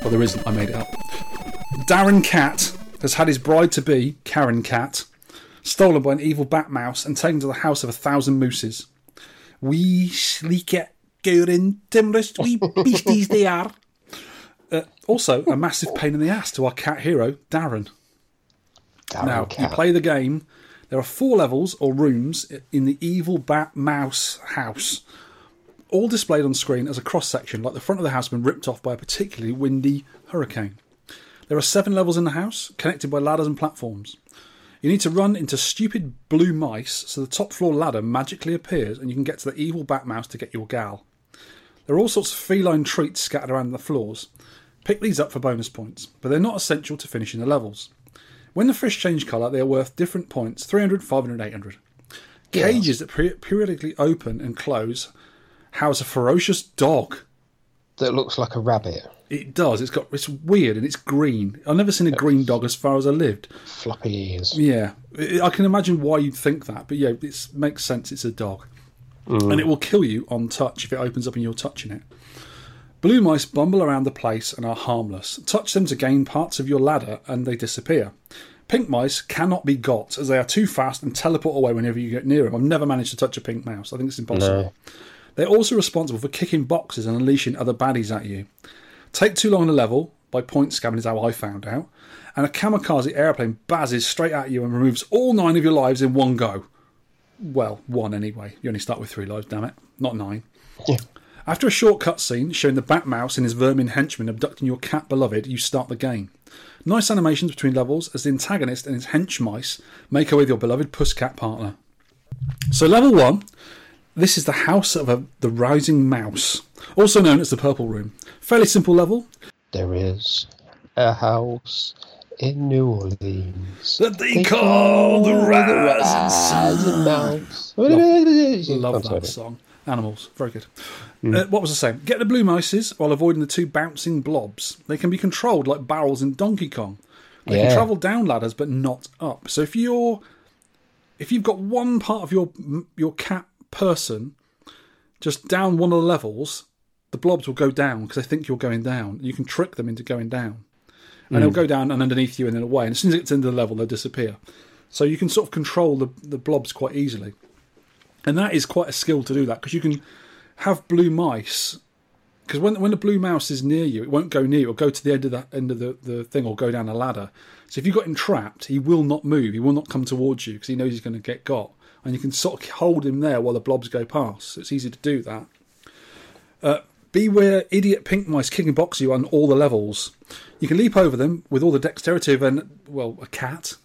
Well, there isn't. I made it up. Darren Cat has had his bride to be, Karen Cat, stolen by an evil bat mouse and taken to the house of a thousand mooses. Wee sleek going timorous wee [LAUGHS] beasties they are. Uh, also, a massive pain in the ass to our cat hero, Darren. Darren Now, Cat. you play the game. There are four levels or rooms in the evil bat mouse house, all displayed on screen as a cross section, like the front of the house been ripped off by a particularly windy hurricane. There are seven levels in the house, connected by ladders and platforms. You need to run into stupid blue mice so the top floor ladder magically appears and you can get to the evil bat mouse to get your gal. There are all sorts of feline treats scattered around the floors. Pick these up for bonus points, but they're not essential to finishing the levels. When the fish change colour, they are worth different points 300, 500, 800. Cages that peri- periodically open and close house a ferocious dog. that looks like a rabbit. It does. It's got. It's weird and it's green. I've never seen a green dog as far as I lived. Floppy ears. Yeah, I I can imagine why you'd think that, but yeah, it makes sense. It's a dog, mm. and it will kill you on touch if it opens up and you're touching it. Blue mice bumble around the place and are harmless. Touch them to gain parts of your ladder, and they disappear. Pink mice cannot be got as they are too fast and teleport away whenever you get near them. I've never managed to touch a pink mouse. I think it's impossible. No. They're also responsible for kicking boxes and unleashing other baddies at you. Take too long on a level, by point scamming is how I found out, and a kamikaze airplane bazzes straight at you and removes all nine of your lives in one go. Well, one anyway. You only start with three lives, damn it. Not nine. Yeah. After a short cutscene showing the Bat Mouse and his vermin henchmen abducting your cat beloved, you start the game. Nice animations between levels as the antagonist and his hench mice make away with your beloved pusscat partner. So, level one this is the house of a, the rising mouse, also known as the Purple Room. Fairly simple level. There is a house in New Orleans. That they call the Rising Mouse. Love I'm sorry. that song. Animals, very good. Uh, what was I saying? Get the blue mices while avoiding the two bouncing blobs. They can be controlled like barrels in Donkey Kong. They Yeah. can travel down ladders but not up. So if you're if you've got one part of your your cat person just down one of the levels, the blobs will go down because they think you're going down. You can trick them into going down, and they'll go down and underneath you and then away. And as soon as it gets into the level, they'll disappear. So you can sort of control the the blobs quite easily, and that is quite a skill to do that because you can have blue mice. Because when when the blue mouse is near you, it won't go near you. It'll go to the end of the end of the, the thing or go down a ladder. So if you've got him trapped, he will not move. He will not come towards you because he knows he's going to get got. And you can sort of hold him there while the blobs go past. So it's easy to do that. Uh, beware idiot pink mice kicking box you on all the levels. You can leap over them with all the dexterity of an well a cat.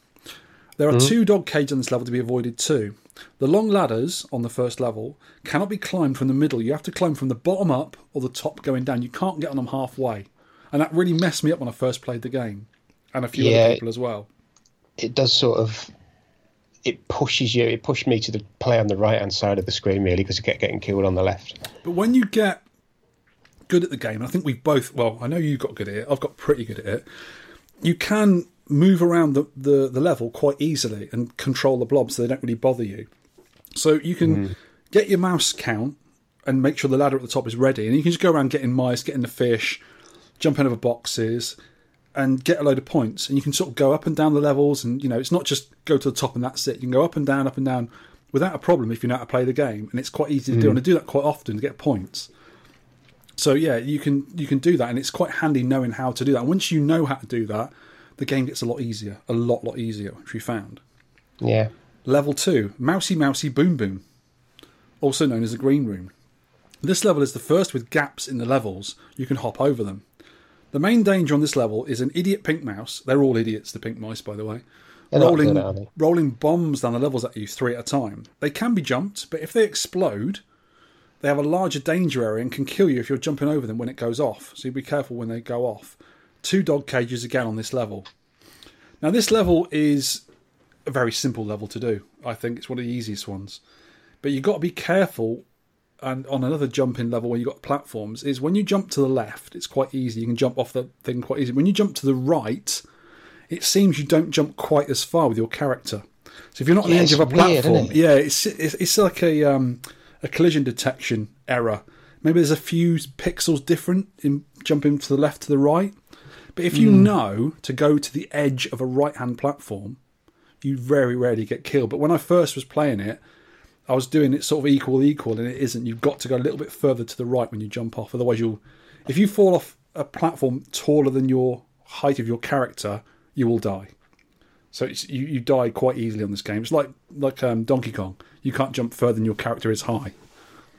There are two dog cages on this level to be avoided too. The long ladders on the first level cannot be climbed from the middle. You have to climb from the bottom up or the top going down. You can't get on them halfway. And that really messed me up when I first played the game. And a few Yeah. other people as well. It does sort of. It pushes you. It pushed me to the play on the right hand side of the screen really because you get getting killed on the left. But when you get good at the game, and I think we've both, well, I know you got good at it, I've got pretty good at it, you can move around the, the, the level quite easily and control the blobs so they don't really bother you. So you can mm-hmm. get your mouse count and make sure the ladder at the top is ready, and you can just go around getting mice, getting the fish, jumping over boxes, and get a load of points. And you can sort of go up and down the levels, and you know, it's not just go to the top and that's it. You can go up and down, up and down without a problem if you know how to play the game, and it's quite easy to do. Mm. And I do that quite often to get points. So yeah, you can you can do that, and it's quite handy knowing how to do that. Once you know how to do that, the game gets a lot easier, a lot lot easier, which we found. Yeah. Level 2, Mousy Mousy Boom Boom, also known as the Green Room. This level is the first with gaps in the levels. You can hop over them. The main danger on this level is an idiot pink mouse. They're all idiots, the pink mice, by the way. They're rolling, good, rolling bombs down the levels at you three at a time. They can be jumped, but if they explode, they have a larger danger area and can kill you if you're jumping over them when it goes off. So be careful when they go off. Two dog cages again on this level. Now, this level is a very simple level to do. I think it's one of the easiest ones. But you've got to be careful. And on another jumping level where you've got platforms, is when you jump to the left, it's quite easy. You can jump off the thing quite easy. When you jump to the right, it seems you don't jump quite as far with your character. So if you're not on Yeah, the edge of a it's weird, platform, it? yeah, it's, it's it's like a um, a collision detection error. Maybe there's a few pixels different in jumping to the left to the right. But if you know to go to the edge of a right hand platform, you very rarely get killed. But when I first was playing it, I was doing it sort of equal equal, and it isn't. You've got to go a little bit further to the right when you jump off. Otherwise, you'll if you fall off a platform taller than your height of your character, you will die. So it's, you you die quite easily on this game. It's like like um, Donkey Kong. You can't jump further than your character is high.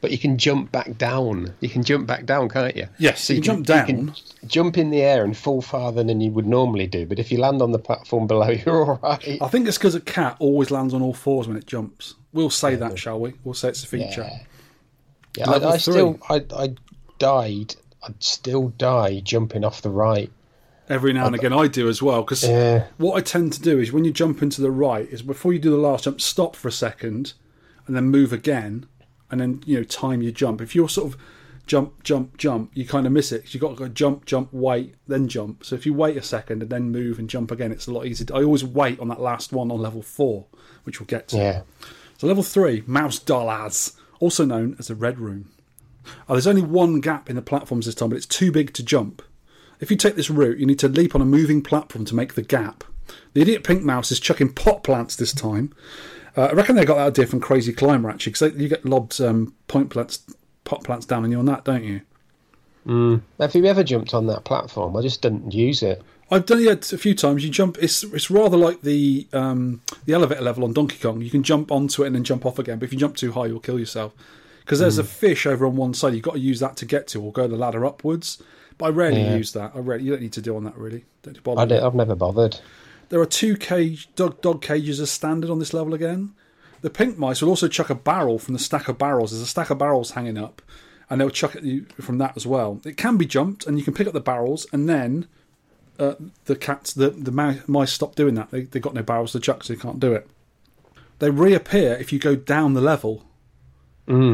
But you can jump back down. You can jump back down, can't you? Yes, you can jump You can jump in the air and fall farther than you would normally do. But if you land on the platform below, [LAUGHS] you're all right. I think it's because a cat always lands on all fours when it jumps. We'll say that, shall we? We'll say it's a feature. Yeah. Yeah, I, I still, I, I died. I'd still die jumping off the right. Every now and again, I do as well. Because Yeah. what I tend to do is when you jump into the right, is before you do the last jump, stop for a second, and then move again, and then you know time your jump. If you're sort of jump, jump, jump, you kind of miss it. you've got to go jump, jump, wait, then jump. So if you wait a second and then move and jump again, it's a lot easier. I always wait on that last one on level four, which we'll get to. Yeah. So level three, Mouse Dollars, also known as the Red Room. Oh, there's only one gap in the platforms this time, but it's too big to jump. If you take this route, you need to leap on a moving platform to make the gap. The idiot pink mouse is chucking pot plants this time. Uh, I reckon they got that idea from Crazy Climber actually, because you get lobbed um, point plants, pot plants down on you on that, don't you? Have you ever jumped on that platform? I just didn't use it. I've done it a few times. You jump. It's it's rather like the um, the elevator level on Donkey Kong. You can jump onto it and then jump off again. But if you jump too high, you'll kill yourself. Because there's a fish over on one side. You've got to use that to get to, or go the ladder upwards. But I rarely Yeah. use that. I rarely. You don't need to do on that really. Don't bother. I don't, I've never bothered. There are two cage dog dog cages as standard on this level again. The pink mice will also chuck a barrel from the stack of barrels. There's a stack of barrels hanging up, and they'll chuck at you from that as well. It can be jumped, and you can pick up the barrels, and then uh, the cats, the the mice stop doing that. They they got no barrels to chuck, so they can't do it. They reappear if you go down the level.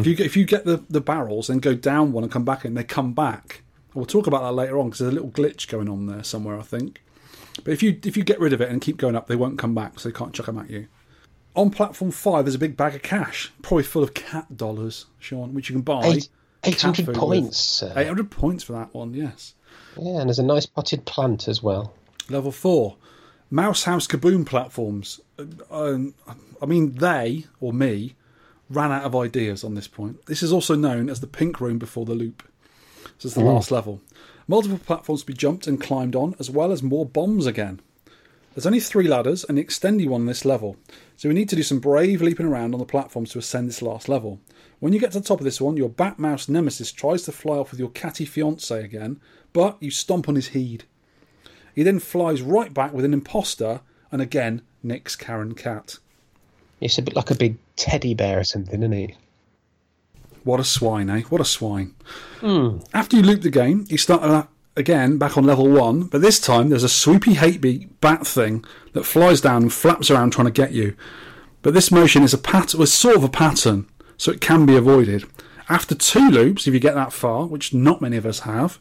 If you get, if you get the, the barrels and go down one and come back in, they come back. We'll talk about that later on because there's a little glitch going on there somewhere, I think. But if you if you get rid of it and keep going up, they won't come back, so they can't chuck them at you. On platform five, there's a big bag of cash, probably full of cat dollars, Sean, which you can buy. 800 points. 800 points for that one, yes. Yeah, and there's a nice potted plant as well. Level four, Mouse House Kaboom platforms. Uh, Um, I mean, they or me ran out of ideas on this point. This is also known as the pink room before the loop. This is the last level. Multiple platforms to be jumped and climbed on, as well as more bombs again. There's only three ladders and the extendy one on this level, so we need to do some brave leaping around on the platforms to ascend this last level. When you get to the top of this one, your bat mouse nemesis tries to fly off with your catty fiance again, but you stomp on his heed. He then flies right back with an imposter and again nicks Karen Cat. It's a bit like a big teddy bear or something, isn't it? What a swine, eh? What a swine. After you loop the game, you start uh, again back on level one, but this time there's a swoopy hatebeak bat thing that flies down and flaps around trying to get you. But this motion is a pat was sort of a pattern, so it can be avoided. After two loops, if you get that far, which not many of us have,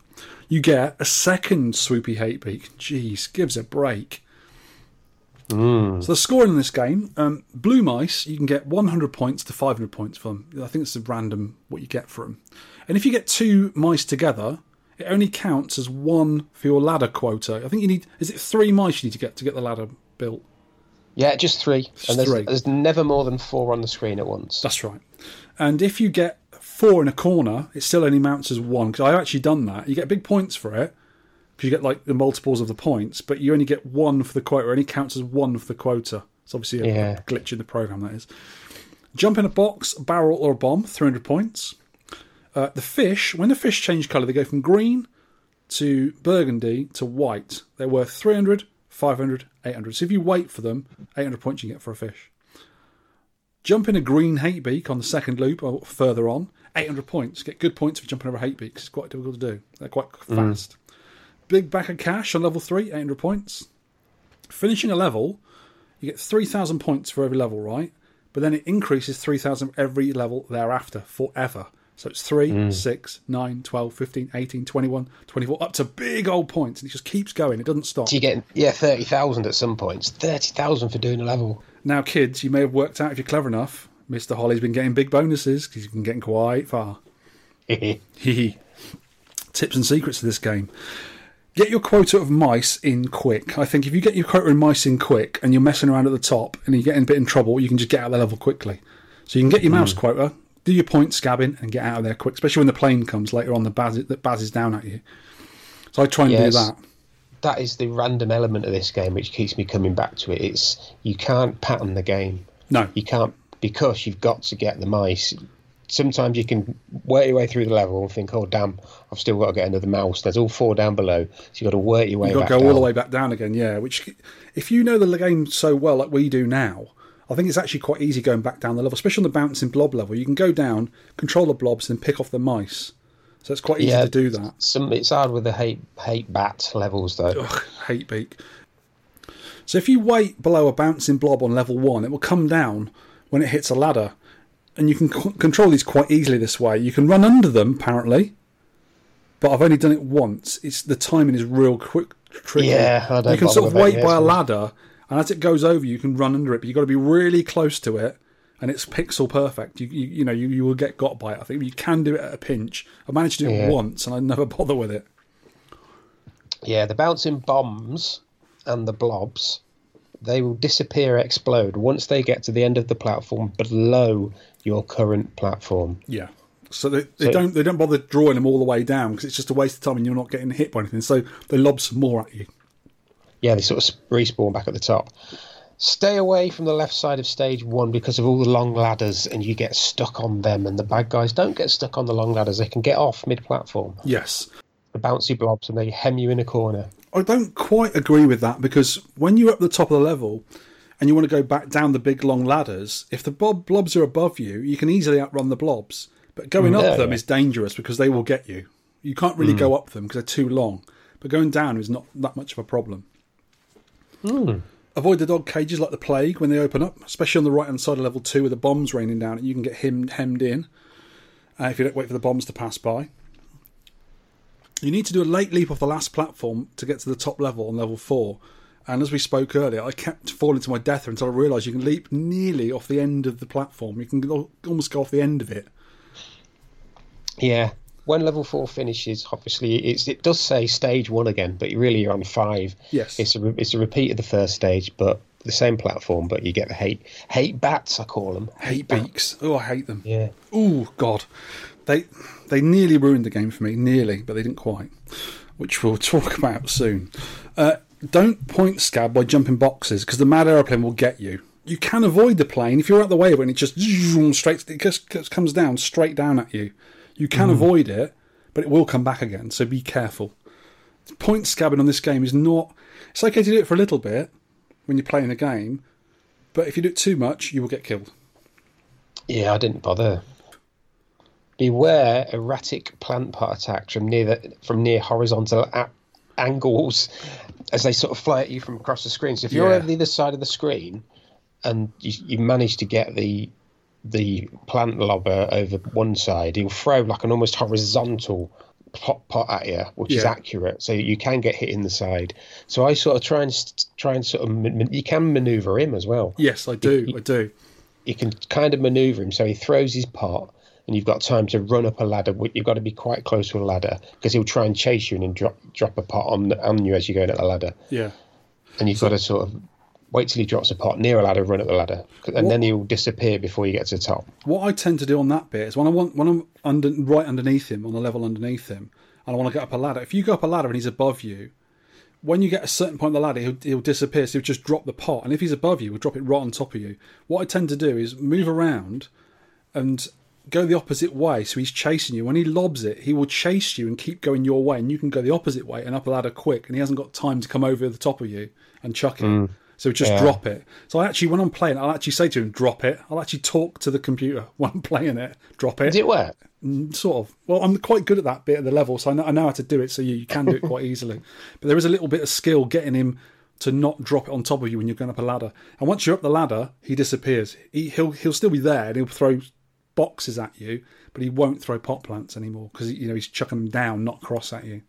you get a second swoopy hatebeak. Jeez, gives a break. So the scoring in this game, um, blue mice, you can get 100 points to 500 points from. I think it's a random what you get for them. And if you get two mice together, it only counts as one for your ladder quota. I think you need, is it three mice you need to get to get the ladder built? Yeah, just three. and there's, three. there's never more than four on the screen at once. That's right. And if you get four in a corner, it still only mounts as one. Because I've actually done that. You get big points for it because you get like the multiples of the points, but you only get one for the quota. It only counts as one for the quota. It's obviously a Yeah. glitch in the program. That is. Jump in a box, a barrel, or a bomb. Three hundred points. Uh, the fish, when the fish change colour, they go from green to burgundy to white. They're worth 300, 500, 800. So if you wait for them, 800 points you get for a fish. Jump in a green hate beak on the second loop or further on, 800 points. Get good points for jumping over hate beaks. It's quite difficult to do. They're quite fast. Big back of cash on level 3, 800 points. Finishing a level, you get 3,000 points for every level, right? But then it increases 3,000 every level thereafter, forever. So it's 3, mm. 6, 9, 12, 15, 18, 21, 24, up to big old points. And it just keeps going. It doesn't stop. So you get yeah thirty thousand at some points. Thirty thousand for doing a level. Now, kids, you may have worked out if you're clever enough. Mr. Holly's been getting big bonuses because he's been getting quite far. [LAUGHS] Tips and secrets to this game. Get your quota of mice in quick. I think if you get your quota of mice in quick and you're messing around at the top and you're getting a bit in trouble, you can just get out of the level quickly. So you can get your mouse mm. quota, do your point scabbing, and get out of there quick, especially when the plane comes later on the baz, that bazzes down at you. So I try and Yes. do that. that is the random element of this game which keeps me coming back to it. It's you can't pattern the game. No. You can't because you've got to get the mice. Sometimes you can work your way through the level and think, "Oh damn, I've still got to get another mouse." There's all four down below, so you've got to work your way You've got back to go down. all the way back down again, yeah. Which, if you know the game so well, like we do now, I think it's actually quite easy going back down the level, especially on the bouncing blob level. You can go down, control the blobs, and pick off the mice. So it's quite easy Yeah. to do that. Some it's hard with the hate hate bat levels though. Ugh, hate beak. So if you wait below a bouncing blob on level one, it will come down when it hits a ladder, and you can c- control these quite easily this way. You can run under them apparently, but I've only done it once. It's the timing is real quick, tricky. Yeah, I don't you can sort of wait by a ladder, and as it goes over, you can run under it. But you've got to be really close to it, and it's pixel perfect. You you, you know you, you will get got by it. I think you can do it at a pinch. I managed to do Yeah. it once, and I never [LAUGHS] bother with it. Yeah, the bouncing bombs and the blobs, they will disappear, explode once they get to the end of the platform below your current platform. Yeah. So they, they So- don't they don't bother drawing them all the way down because it's just a waste of time and you're not getting hit by anything. So they lob some more at you. Yeah, they sort of respawn back at the top. Stay away from the left side of stage one because of all the long ladders, and you get stuck on them. And the bad guys don't get stuck on the long ladders; they can get off mid-platform. Yes. The bouncy blobs, and they hem you in a corner. I don't quite agree with that because when you're at the top of the level and you want to go back down the big long ladders, if the blob, blobs are above you, you can easily outrun the blobs. But going up Yeah, them yeah. is dangerous because they will get you. You can't really go up them because they're too long. but going down is not that much of a problem. Hmm. Avoid the dog cages like the plague when they open up, especially on the right hand side of level two with the bombs raining down. You can get him hemmed in uh, if you don't wait for the bombs to pass by. You need to do a late leap off the last platform to get to the top level on level four. And as we spoke earlier, I kept falling to my death until I realised you can leap nearly off the end of the platform. You can almost go off the end of it. Yeah. When level four finishes, obviously it's, it does say stage one again, but really you're on five. Yes. It's a re- it's a repeat of the first stage, but the same platform. But you get the hate hate bats, I call them. Hate beaks. Oh, I hate them. Yeah. Oh God, they they nearly ruined the game for me. Nearly, but they didn't quite. Which we'll talk about soon. Uh, don't point scab by jumping boxes because the mad aeroplane will get you. You can avoid the plane if you're out the way of it and it just zoom straight. It just just comes down straight down at you. You can mm. avoid it, but it will come back again. So be careful. Point scabbing on this game is not. It's okay to do it for a little bit when you're playing a game, but if you do it too much, you will get killed. Yeah, I didn't bother. Beware erratic plant part attacks from near the, from near horizontal a- angles as they sort of fly at you from across the screen. So if you're Yeah. over the other side of the screen and you, you manage to get the the plant lobber over one side, he'll throw like an almost horizontal pot, pot at you, which is accurate. So you can get hit in the side. So I sort of try and try and sort of you can maneuver him as well Yes, I do. I do. you can kind of maneuver him so he throws his pot and you've got time to run up a ladder you've got to be quite close to a ladder because he'll try and chase you and then drop drop a pot on on you as you're going up the ladder Yeah. and you've got to sort of wait till he drops a pot near a ladder run up the ladder and then he'll disappear before you get to the top What I tend to do on that bit is when I want when I'm under right underneath him on the level underneath him, and I want to get up a ladder. If you go up a ladder and he's above you, when you get a certain point on the ladder, he'll, he'll disappear. So he'll just drop the pot, and if he's above you, he'll drop it right on top of you. What I tend to do is move around and go the opposite way. So he's chasing you. When he lobs it, he will chase you and keep going your way, and you can go the opposite way and up a ladder quick, and he hasn't got time to come over the top of you and chuck it. Mm. So just Yeah. drop it. So I actually, when I'm playing, I'll actually say to him, "Drop it." I'll actually talk to the computer [LAUGHS] when I'm playing it. Drop it. does it work mm, Sort of. Well, I'm quite good at that bit of the level, so I know, I know how to do it. So you, you can do it [LAUGHS] quite easily. But there is a little bit of skill getting him to not drop it on top of you when you're going up a ladder. And once you're up the ladder, he disappears. He, he'll he'll still be there and he'll throw boxes at you, but he won't throw pot plants anymore because you know he's chucking them down, not cross at you.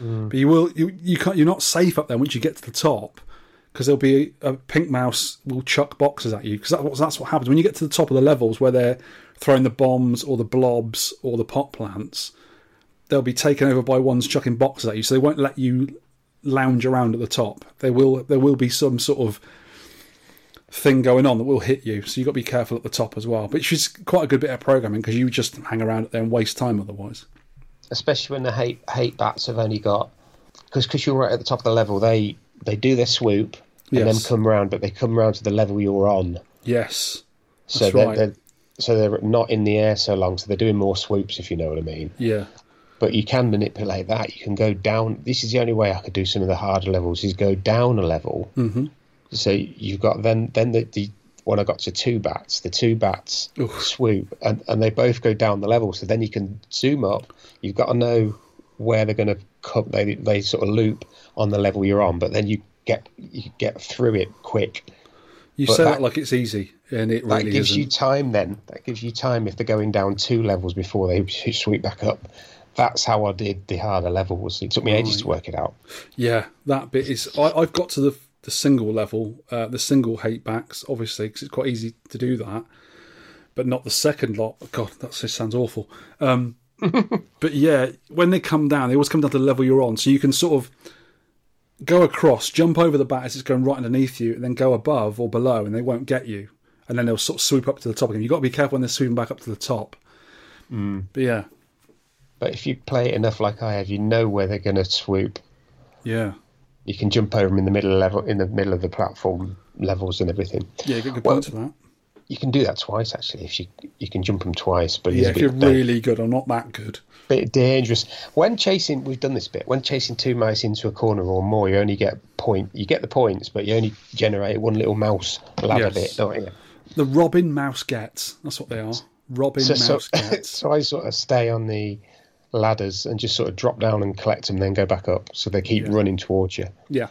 Mm. But you will you you can't you're not safe up there once you get to the top because there'll be a, pink mouse will chuck boxes at you because that, that's what happens when you get to the top of the levels where they're throwing the bombs or the blobs or the pot plants. They'll be taken over by ones chucking boxes at you, so they won't let you lounge around at the top. They will there will be some sort of thing going on that will hit you, so you've got to be careful at the top as well. But it's quite a good bit of programming because you just hang around there and waste time otherwise. especially when the hate hate bats have only got because because you're right at the top of the level they they do their swoop and Yes. then come around but they come around to the level you're on Yes, so That's they're, right. they're so they're not in the air so long so they're doing more swoops if you know what i mean yeah, but you can manipulate that you can go down this is the only way i could do some of the harder levels is go down a level mm-hmm. So you've got then then the, the when i got to two bats the two bats Oof. swoop and, and they both go down the level. So then you can zoom up. You've got to know where they're going to come they, they sort of loop on the level you're on but then you get you get through it quick. You But say that, that- like it's easy, and it that really gives isn't. you time then. That gives you time if they're going down two levels before they [LAUGHS] sweep back up. That's how i did the harder levels. It took me ages to work it out. Yeah, that bit is. I, I've got to the the single level, uh, the single hate backs, obviously, because it's quite easy to do that, but not the second lot. God, that just sounds awful. Um, [LAUGHS] but yeah, when they come down, they always come down to the level you're on, so you can sort of go across, jump over the bat as it's going right underneath you, and then go above or below, and they won't get you. And then they'll sort of swoop up to the top again. You've got to be careful when they're swooping back up to the top. But yeah, But if you play it enough like I have, you know where they're going to swoop. yeah, You can jump over them in the middle of level, in the middle of the platform levels and everything. yeah, good, good Well, point for that. You can do that twice actually. If you you can jump them twice, but Yeah, if you're da- really good, I'm not that good. bit dangerous. When chasing, we've done this bit. When chasing two mice into a corner or more, you only get point. You get the points, but you only generate one little mouse ladder Yes. bit, don't you? The Robin Mouse Gets. That's what they are. Robin So, so, Mouse [LAUGHS] Gets. so I sort of stay on the ladders and just sort of drop down and collect them, then go back up. So they keep Yeah. running towards you. Yeah.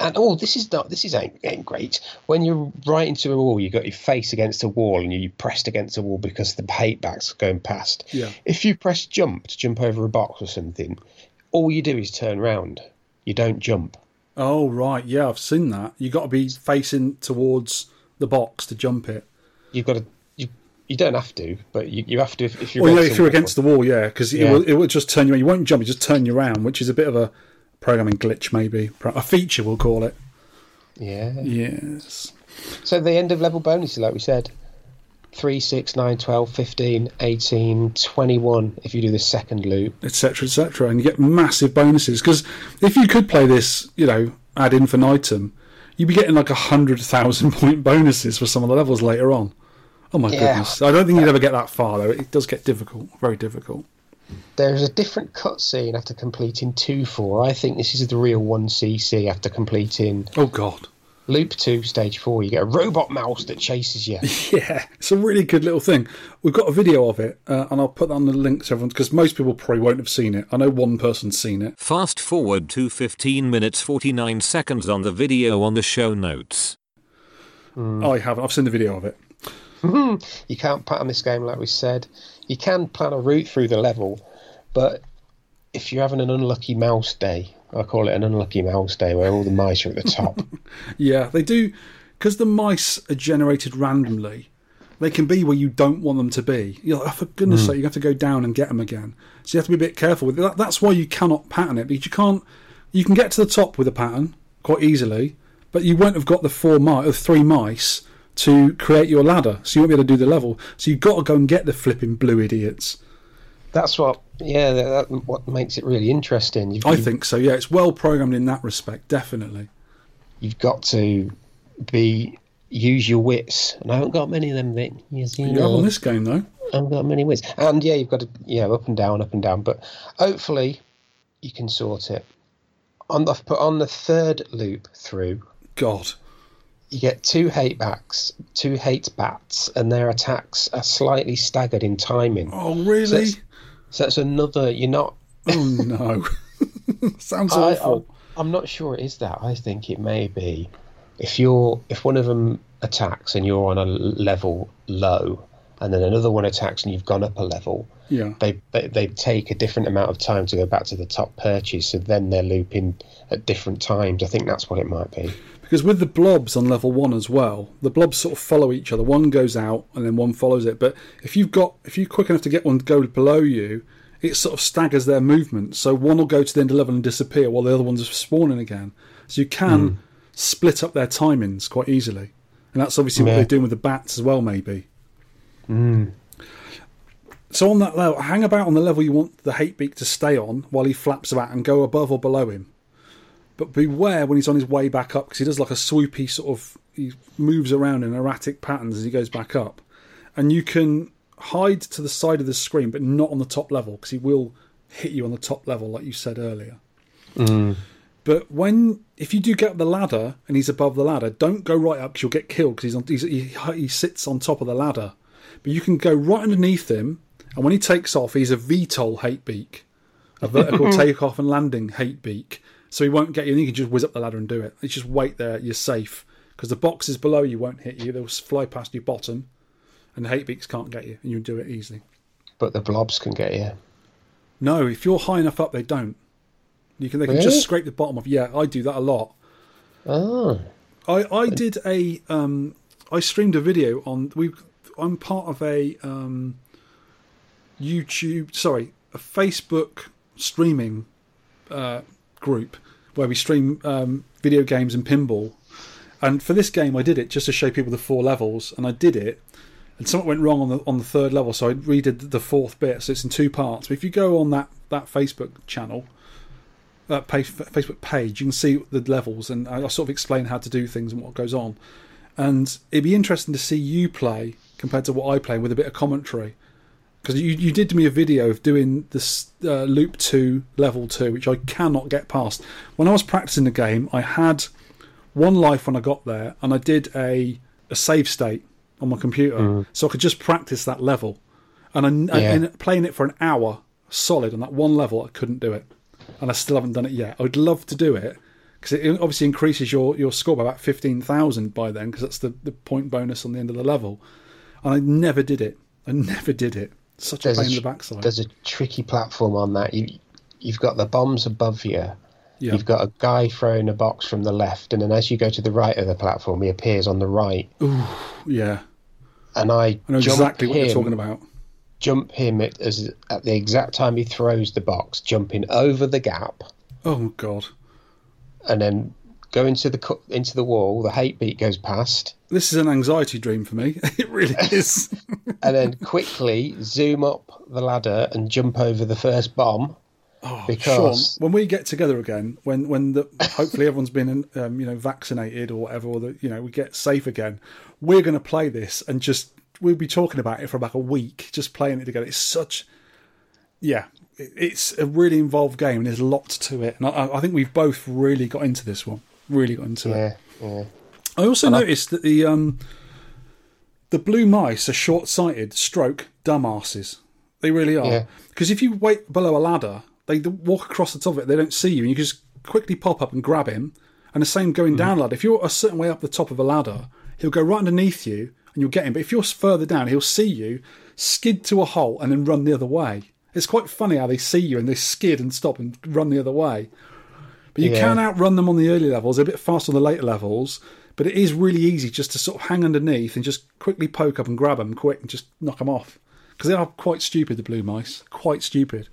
And oh, this is not this is ain't, ain't great. When you're right into a wall, you've got your face against a wall and you're pressed against a wall because the hate backs are going past. Yeah. If you press jump to jump over a box or something, all you do is turn round. You don't jump. Oh right, yeah, I've seen that. You've got to be facing towards the box to jump it. You've got to. You, don't have to, but you, you have to if, if you're. Well, yeah, against if you're against the wall, yeah, because it will it will just turn you. You won't jump. You just turn you around, which is a bit of a programming glitch, maybe a feature, we'll call it. Yeah. Yes. So the end of level bonuses, like we said, 3, 6, 9, 12, 15, 18, 21 if you do the second loop. etc., etc., and you get massive bonuses. Because if you could play this, you know, ad infinitum, you'd be getting like a hundred thousand [LAUGHS] point bonuses for some of the levels later on. Oh my Yeah. goodness! I don't think you'd ever get that far though. It does get difficult, very difficult. There's a different cutscene after completing 2 4. I think this is the real 1cc after completing Oh god, loop 2, stage 4. You get a robot mouse that chases you. [LAUGHS] yeah, it's a really good little thing. We've got a video of it, uh, and I'll put that on the link to everyone because most people probably won't have seen it. I know one person's seen it. Fast forward to 15 minutes 49 seconds on the video on the show notes. I haven't. I've seen the video of it. You can't pattern this game like we said. You can plan a route through the level, but if you're having an unlucky mouse day, I call it an unlucky mouse day where all the mice are at the top. [LAUGHS] Yeah, they do because the mice are generated randomly. They can be where you don't want them to be. You're like, oh, for goodness hmm. sake, you have to go down and get them again. So you have to be a bit careful with it. That, that's why you cannot pattern it because you can't. You can get to the top with a pattern quite easily, but you won't have got the four mice, or three mice to create your ladder. So you won't be able to do the level. So you've got to go and get the flipping blue idiots. That's what, yeah, that, that, what makes it really interesting. You've, I you've- think so. Yeah, it's well programmed in that respect. Definitely. you've got to be use your wits, and I haven't got many of them. That you You know, have on this game though. I haven't got many wits, and yeah, you've got to yeah up and down, up and down. But hopefully, you can sort it. On the put on the third loop through, God. You get two hate backs, two hate bats, and their attacks are slightly staggered in timing. Oh really? it's- So that's another. You're not. Oh no. [LAUGHS] Sounds I, awful. I, I'm not sure it is that. I think it may be if you're if one of them attacks and you're on a level low, and then another one attacks and you've gone up a level. yeah. They, they they take a different amount of time to go back to the top purchase, so then they're looping at different times. I think that's what it might be. Because with the blobs on level one as well, the blobs sort of follow each other. One goes out and then one follows it. But if you've got, if you're quick enough to get one to go below you, it sort of staggers their movement. So one will go to the end of level and disappear while the other one's are spawning again. So you can hmm. split up their timings quite easily. And that's obviously what they're doing with the bats as well, maybe. Hmm. So on that level, hang about on the level you want the hate beak to stay on while he flaps about and go above or below him. But beware when he's on his way back up because he does like a swoopy sort of. He moves around in erratic patterns as he goes back up, and you can hide to the side of the screen, but not on the top level because he will hit you on the top level, like you said earlier. Mm. But when if you do get up the ladder and he's above the ladder, don't go right up because you'll get killed because he's on. He's, he, he sits on top of the ladder, but you can go right underneath him, and when he takes off, he's a VTOL hate beak, a vertical [LAUGHS] takeoff and landing hate beak. So he won't get you. And you can just whiz up the ladder and do it. You just wait there. You're safe because the boxes below you won't hit you. They'll fly past your bottom, and the hate beaks can't get you, and you'll do it easily. But the blobs can get you. No, if you're high enough up, they don't. You can they can Really? just scrape the bottom off. Yeah, I do that a lot. Oh, I, I did a um, I streamed a video on we I'm part of a um, YouTube sorry a Facebook streaming uh, group where we stream um, video games and pinball. And for this game I did it just to show people the four levels and I did it and something went wrong on the on the third level so I redid the fourth bit. So it's in two parts. But if you go on that that Facebook channel that page, Facebook page, you can see the levels, and I I sort of explain how to do things and what goes on. And it'd be interesting to see you play compared to what I play with a bit of commentary, because you you did me a video of doing this uh, loop two, level two, which I cannot get past. When I was practicing the game, I had one life when I got there, and I did a a save state on my computer, so I could just practice that level. And I, Yeah. and playing it for an hour solid on that one level, I couldn't do it, and I still haven't done it yet. I would love to do it because it obviously increases your, your score by about fifteen thousand by then because that's the, the point bonus on the end of the level. And I never did it. I [LAUGHS] never did it. Such a There's pain a, in the backside. there's a tricky platform on that. You, you've got the bombs above you. Yeah. You've got a guy throwing a box from the left, and then as you go to the right of the platform, he appears on the right. Ooh, yeah, And I, I know jump exactly what you're talking about. Jump him at, as, at the exact time he throws the box, jumping over the gap, Oh god, and then go into the into the wall. The hate beat goes past, this is an anxiety dream for me. [LAUGHS] it really [LAUGHS] is. and then quickly zoom up the ladder and jump over the first bomb. Sean, because when we get together again, when when the hopefully everyone's been um, you know vaccinated or whatever, or you know we get safe again, we're going to play this and just we'll be talking about it for about a week, just playing it together. It's such, yeah, it's a really involved game and there's lots to it, and I, I think we've both really got into this one, really got into it. yeah, yeah. I also noticed that the um, the blue mice are short-sighted, stroke dumbasses. They really are. Yeah. Because if you wait below a ladder, they walk across the top of it. They don't see you, and you can just quickly pop up and grab him. And the same going down ladder. If you're a certain way up the top of a ladder, he'll go right underneath you, and you'll get him. But if you're further down, he'll see you, skid to a hole, and then run the other way. It's quite funny how they see you and they skid and stop and run the other way. But you Yeah. can outrun them on the early levels, they're a bit faster on the later levels. But it is really easy just to sort of hang underneath and just quickly poke up and grab them quick and just knock them off. Because they are quite stupid, the blue mice. Quite stupid.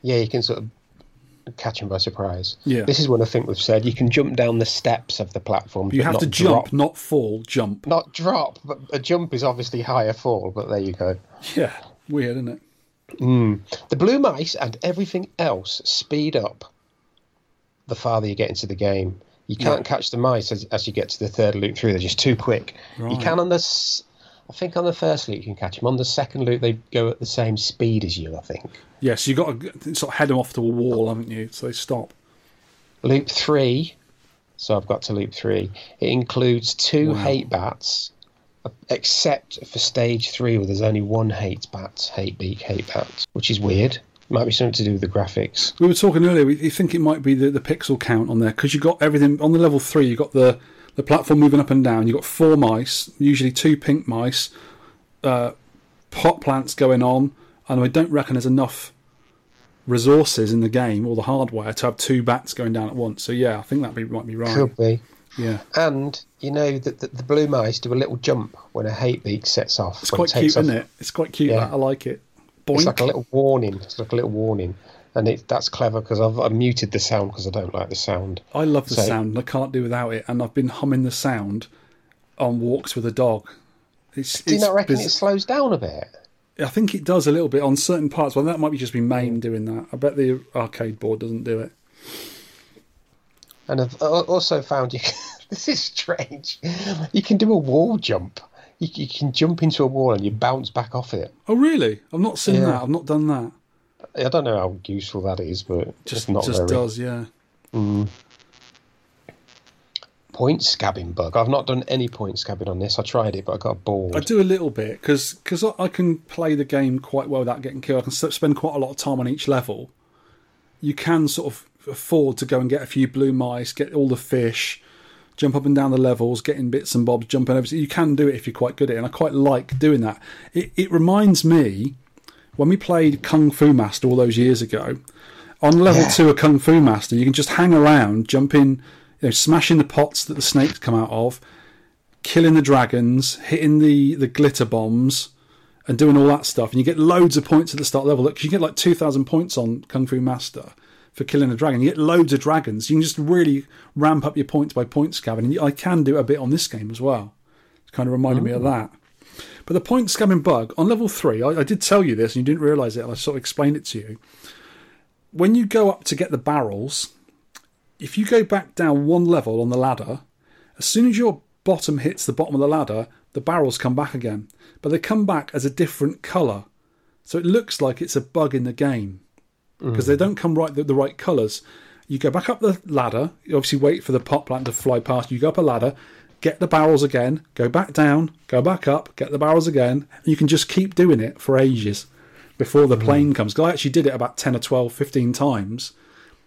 Yeah, you can sort of catch him by surprise. Yeah. This is what I think we've said. You can jump down the steps of the platform. You have to jump, drop. not fall, jump. Not drop, but a jump is obviously higher fall, but there you go. Yeah, weird, isn't it? Hmm. The blue mice and everything else speed up the farther you get into the game. You can't catch the mice as, as you get to the third loop through. They're just too quick. You can on the, I think on the first loop you can catch them. On the second loop they go at the same speed as you. I think. Yes, you've got to sort of head them off to a wall, haven't you? So they stop. Loop three. So I've got to loop three. It includes two hate bats, uh, except for stage three, where there's only one hate bat, hate beak, hate bat, which is weird. Might be something to do with the graphics. We were talking earlier. We you think it might be the, the pixel count on there because you got everything on the level three. You got the the platform moving up and down. You got four mice, usually two pink mice, uh, pot plants going on, and I don't reckon there's enough resources in the game or the hardware to have two bats going down at once. So yeah, I think that be, might be right. Could be. Yeah, And you know that the, the blue mice do a little jump when a hate beak sets off. it's quite cute, off. isn't it? It's quite cute. Yeah. that. I like it. Boink. It's like a little warning. It's like a little warning, and it, that's clever because I've, I've muted the sound because I don't like the sound. I love the So- sound. and I can't do without it, and I've been humming the sound on walks with a dog. It's, Do you it's not reckon biz- it slows down a bit? I think it does a little bit on certain parts. Well, that might be just be main doing that. I bet the arcade board doesn't do it. And I've uh, also found you. [LAUGHS] this is strange. You can do a wall jump. You, you can jump into a wall and you bounce back off it. Oh, really? I've not seen Yeah. that. I've not done that. I don't know how useful that is, but Just not just very. does, yeah. Mm. Point scabbing bug. I've not done any point scabbing on this. I tried it, but I got bored. I do a little bit because I, I can play the game quite well without getting killed. I can spend quite a lot of time on each level. You can sort of afford to go and get a few blue mice, get all the fish, jump up and down the levels, getting bits and bobs, jumping over. You can do it if you're quite good at it, and I quite like doing that. It, it reminds me when we played Kung Fu Master all those years ago. On level Yeah. two of Kung Fu Master, you can just hang around, jumping, you know, smashing the pots that the snakes come out of, killing the dragons, hitting the, the glitter bombs, and doing all that stuff. And you get loads of points at the start level. Look, you get like 2,000 points on Kung Fu Master for killing a dragon. You get loads of dragons. You can just really ramp up your points by point scabbing. And I can do a bit on this game as well. It's kind of reminded me of oh. that. But the point scabbing bug on level three, I, I did tell you this and you didn't realise it, and I sort of explained it to you. When you go up to get the barrels, if you go back down one level on the ladder, as soon as your bottom hits the bottom of the ladder, the barrels come back again. But they come back as a different colour. So it looks like it's a bug in the game. Because they don't come right the, the right colours. You go back up the ladder, you obviously wait for the pot plant to fly past, you go up a ladder, get the barrels again, go back down, go back up, get the barrels again, and you can just keep doing it for ages. before the hmm. plane comes. 'Cause I actually did it about 10 or 12, 15 times,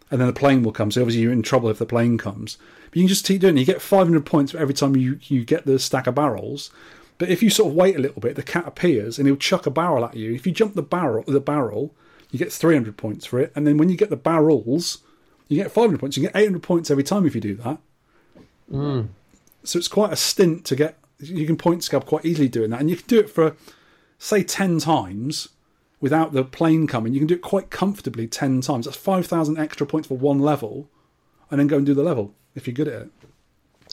and then the plane will come. So obviously you're in trouble if the plane comes. But you can just keep doing it. You get 500 points every time you, you get the stack of barrels. But if you sort of wait a little bit, the cat appears and he'll chuck a barrel at you. If you jump the barrel, the barrel, you get 300 points for it. And then when you get the barrels, you get 500 points. You get 800 points every time if you do that. Mm. So it's quite a stint to get. You can point scab quite easily doing that, and you can do it for, say, ten times without the plane coming. You can do it quite comfortably ten times. That's five thousand extra points for one level, and then go and do the level if you're good at it.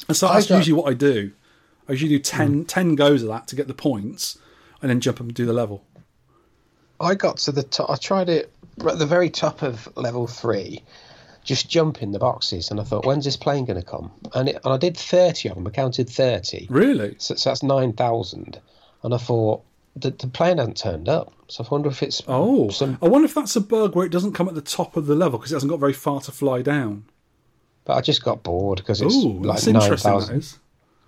And so that's usually what I do. I usually do 10, hmm. 10 goes of that to get the points, and then jump and do the level. I got to the top. I tried it at the very top of level three, just jumping the boxes, and I thought, when's this plane going to come? And, it, and I did thirty of them. I counted thirty. Really? So, so that's nine thousand. And I thought the, the plane hasn't turned up. So I wonder if it's Oh, some. I wonder if that's a bug where it doesn't come at the top of the level because it hasn't got very far to fly down. But I just got bored because it's Oh, like that's nine thousand.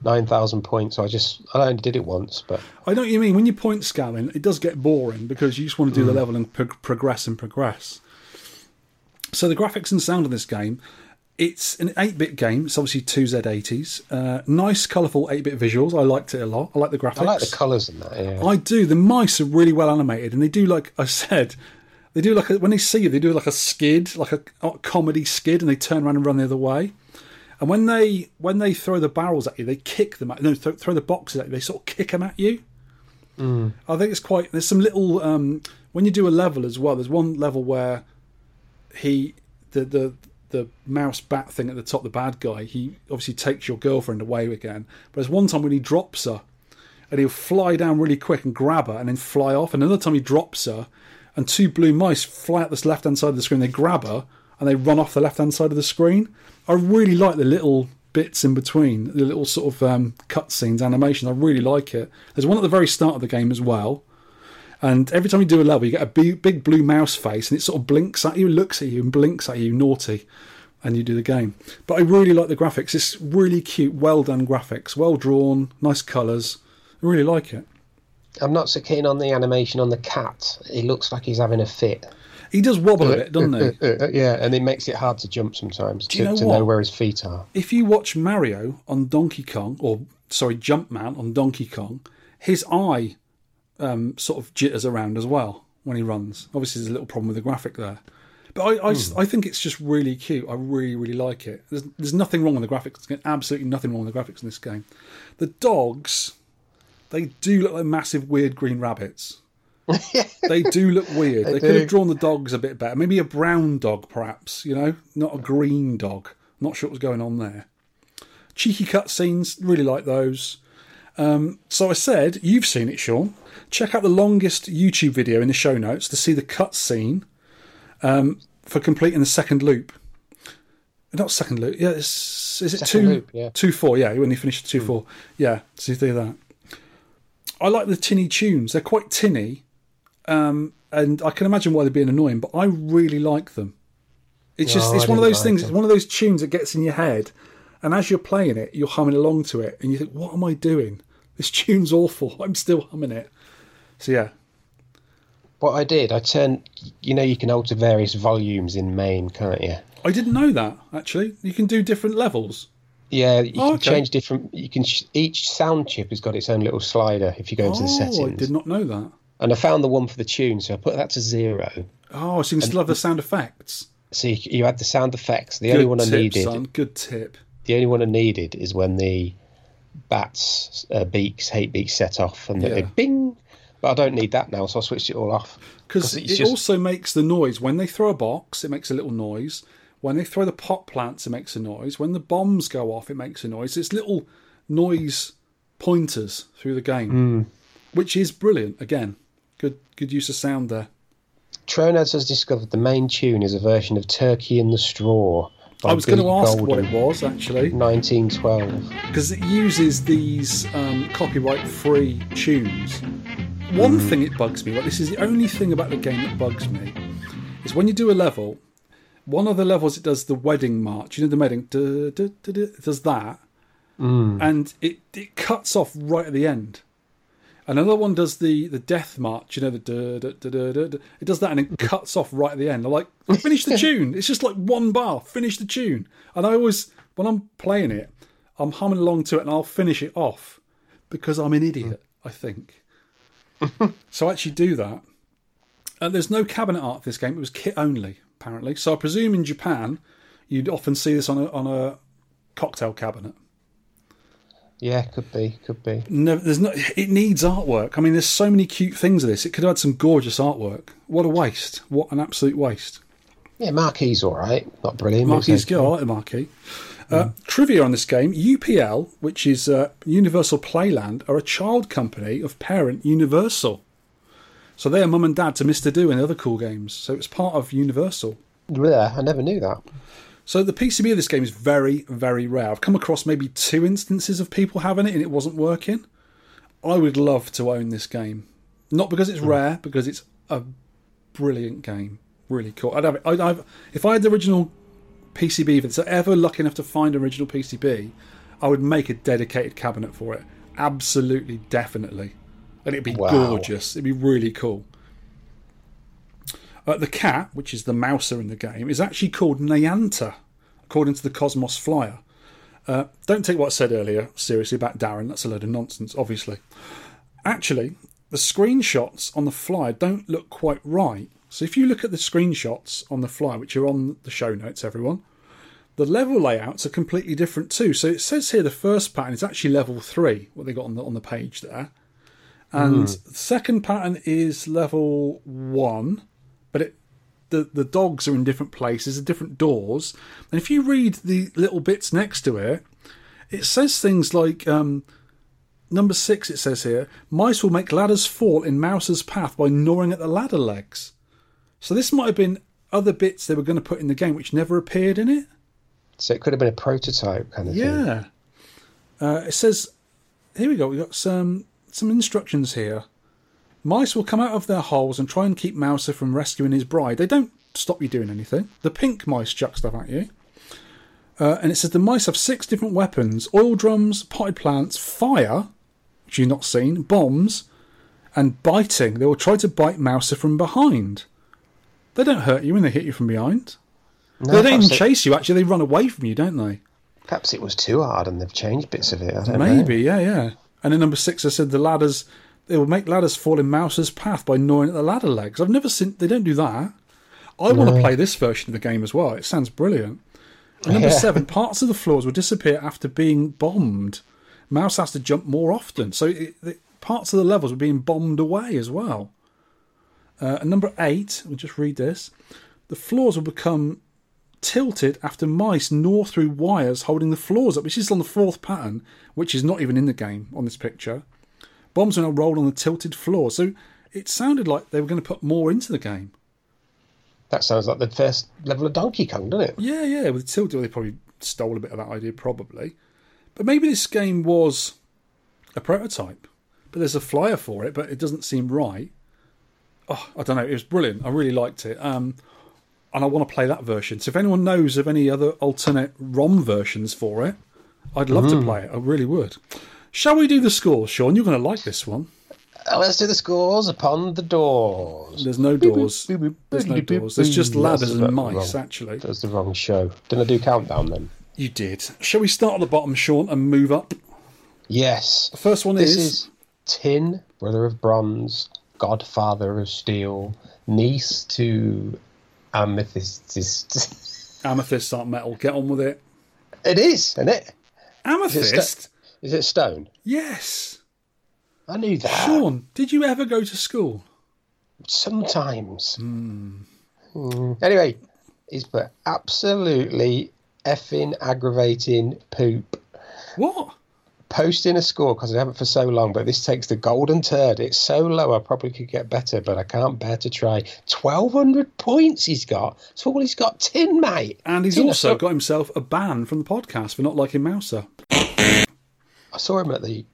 Nine thousand points. So I just I only did it once, but I know what you mean. When you point scaling, it does get boring because you just want to do Mm. the level and pro- progress and progress. So the graphics and sound of this game, it's an 8-bit game. It's obviously two Z80s. Uh, nice, colourful 8-bit visuals. I liked it a lot. I like the graphics. I like the colours in that. Yeah. I do. The mice are really well animated, and they do like I said, they do like a, when they see you, they do like a skid, like a, a comedy skid, and they turn around and run the other way. And when they when they throw the barrels at you, they kick them at no th- throw the boxes at you. They sort of kick them at you. I think it's quite. There's some little um, when you do a level as well. There's one level where he the the the mouse bat thing at the top, the bad guy. He obviously takes your girlfriend away again. But there's one time when he drops her, and he'll fly down really quick and grab her, and then fly off. And another time he drops her, and two blue mice fly out this left hand side of the screen. They grab her and they run off the left hand side of the screen. I really like the little bits in between, the little sort of um, cutscenes, animation. I really like it. There's one at the very start of the game as well. And every time you do a level, you get a big, blue mouse face, and it sort of blinks at you, looks at you, and blinks at you, naughty, and you do the game. But I really like the graphics. It's really cute, well done graphics, well drawn, nice colours. I really like it. I'm not so keen on the animation on the cat. He looks like he's having a fit. He does wobble a bit, doesn't he? [LAUGHS] Yeah, and it makes it hard to jump sometimes to, you know to know where his feet are. If you watch Mario on Donkey Kong, or sorry, Jumpman on Donkey Kong, his eye um, sort of jitters around as well when he runs. Obviously, there's a little problem with the graphic there. But I, I, just- I think it's just really cute. I really, really like it. There's, there's nothing wrong with the graphics. Absolutely nothing wrong with the graphics in this game. The dogs, they do look like massive, weird green rabbits. [LAUGHS] they do look weird. They, could have drawn the dogs a bit better. Maybe a brown dog, perhaps. You know, not a green dog. Not sure what's going on there. Cheeky cutscenes, really like those. Um, so I said, you've seen it, Sean. Check out the longest YouTube video in the show notes to see the cutscene um, for completing the second loop. Not second loop. Yeah, it's, is it Second two loop, yeah. two four? Yeah, when you finish two four. Yeah, so you do that. I like the tinny tunes. They're quite tinny, um, and I can imagine why they're being annoying, but I really like them. It's just it's I one of those like things. them. It's one of those tunes that gets in your head, and as you're playing it, you're humming along to it, and you think, "What am I doing? This tune's awful. [LAUGHS] I'm still humming it." So yeah, What I did, I turned. You know, you can alter various volumes in MAME, can't you? I didn't know that actually. You can do different levels. Yeah, you Oh, can okay. change different. You can each sound chip has got its own little slider if you go into the oh, settings. I did not know that. And I found the one for the tune, so I put that to zero. Oh, so you can still have the sound effects. So you, you had the sound effects. The only one I tip, needed, son. Good tip. the only one I needed is when the bats uh, beaks, hate beaks set off, and Yeah. they bing. But I don't need that now, so I switched it all off. Because it just- also makes the noise when they throw a box. It makes a little noise. When they throw the pot plants, it makes a noise. When the bombs go off, it makes a noise. It's little noise pointers through the game, Hmm. which is brilliant. Again, good good use of sound there. Tronaz has discovered the main tune is a version of Turkey in the Straw. I was going to ask what it was actually, 1912. because it uses these um, copyright-free tunes. One thing it bugs me, like this is the only thing about the game that bugs me, is when you do a level, one of the levels it does the wedding march. You know the wedding, duh, duh, duh, does that, and it it cuts off right at the end. Another one does the the death march, you know, the duh, duh, duh. it does that and it cuts off right at the end. I'm like, [LAUGHS] finish the tune. It's just like one bar, finish the tune. And I always, when I'm playing it, I'm humming along to it and I'll finish it off because I'm an idiot, I think. [LAUGHS] so I actually do that. Uh, there's no cabinet art for this game. It was kit only, apparently. So I presume in Japan, you'd often see this on a, on a cocktail cabinet. Yeah, could be, could be. No, there's no. It needs artwork. I mean, there's so many cute things of this. It could have had some gorgeous artwork. What a waste! What an absolute waste. Yeah, Marquee all right, not brilliant. but Marquee is it's good. I like the marquee. Uh, Trivia on this game: UPL, which is uh, Universal Playland, are a child company of parent Universal. So they are mum and dad to Mister Do and other cool games. So it's part of Universal. Yeah, I never knew that. So the PCB of this game is very, very rare. I've come across maybe two instances of people having it and it wasn't working. I would love to own this game, not because it's hmm. rare, because it's a brilliant game. Really cool. I'd have it. I'd have, if I had the original PCB, if it's ever lucky enough to find an original PCB, I would make a dedicated cabinet for it. Absolutely, definitely, and it'd be Wow. gorgeous. It'd be really cool. Uh, the cat, which is the mouser in the game, is actually called Nyanta, according to the Cosmos Flyer. Uh, don't take what I said earlier seriously about Darren. That's a load of nonsense, obviously. Actually, the screenshots on the flyer don't look quite right. So if you look at the screenshots on the flyer, which are on the show notes, everyone, the level layouts are completely different too. So it says here the first pattern is actually level three, what they got on the on the page there, and the second pattern is level one, the the dogs are in different places, are different doors, and if you read the little bits next to it, it says things like um, number six. It says here, mice will make ladders fall in mouse's path by gnawing at the ladder legs. So this might have been other bits they were going to put in the game which never appeared in it. So it could have been a prototype kind of thing. Yeah. Uh, it says, here we go. We've got some some instructions here. Mice will come out of their holes and try and keep Mouser from rescuing his bride. They don't stop you doing anything. The pink mice chuck stuff at you. Uh, and it says the mice have six different weapons oil drums, potted plants, fire, which you've not seen, bombs, and biting. They will try to bite Mouser from behind. They don't hurt you when they hit you from behind. No, they don't even perhaps, it, chase you, actually, they run away from you, don't they? perhaps it was too hard and they've changed bits of it. I don't Maybe, know. yeah, yeah. And then number six, I said the ladders. They will make ladders fall in Mouse's path by gnawing at the ladder legs. I've never seen. They don't do that. I want to play this version of the game as well. It sounds brilliant. And number Yeah. seven, parts of the floors will disappear after being bombed. Mouse has to jump more often, so it, the, parts of the levels are being bombed away as well. Uh, and number eight, we'll just read this. The floors will become tilted after mice gnaw through wires holding the floors up, which is on the fourth pattern, which is not even in the game on this picture. Bombs are now rolled on the tilted floor. So it sounded like they were going to put more into the game. That sounds like the first level of Donkey Kong, doesn't it? Yeah, yeah, with tilted, they probably stole a bit of that idea, probably. But maybe this game was a prototype. But there's a flyer for it, but it doesn't seem right. Oh, I don't know. It was brilliant. I really liked it. Um, and I want to play that version. So if anyone knows of any other alternate ROM versions for it, I'd love to play it. I really would. Shall we do the scores, Sean? You're going to like this one. Oh, let's do the scores upon the doors. There's no doors. There's no doors. There's just ladders and mice, wrong. actually. That's the wrong show. Didn't I do countdown then? You did. Shall we start at the bottom, Sean, and move up? Yes. The first one This is, is Tin, brother of bronze, godfather of steel, niece to amethyst. [LAUGHS] Amethyst aren't metal. Get on with it. It is, isn't it? Amethyst? Uh, Is it stone? Yes. I knew that. Sean, did you ever go to school? Sometimes. Hmm. Anyway, he's put absolutely effing aggravating poop. What? Posting a score because I haven't for so long, but this takes the golden turd. It's so low, I probably could get better, but I can't bear to try. 1,200 points he's got. That's all he's got, tin, mate. And he's Tin, also got himself a ban from the podcast for not liking Mouser. I saw him at the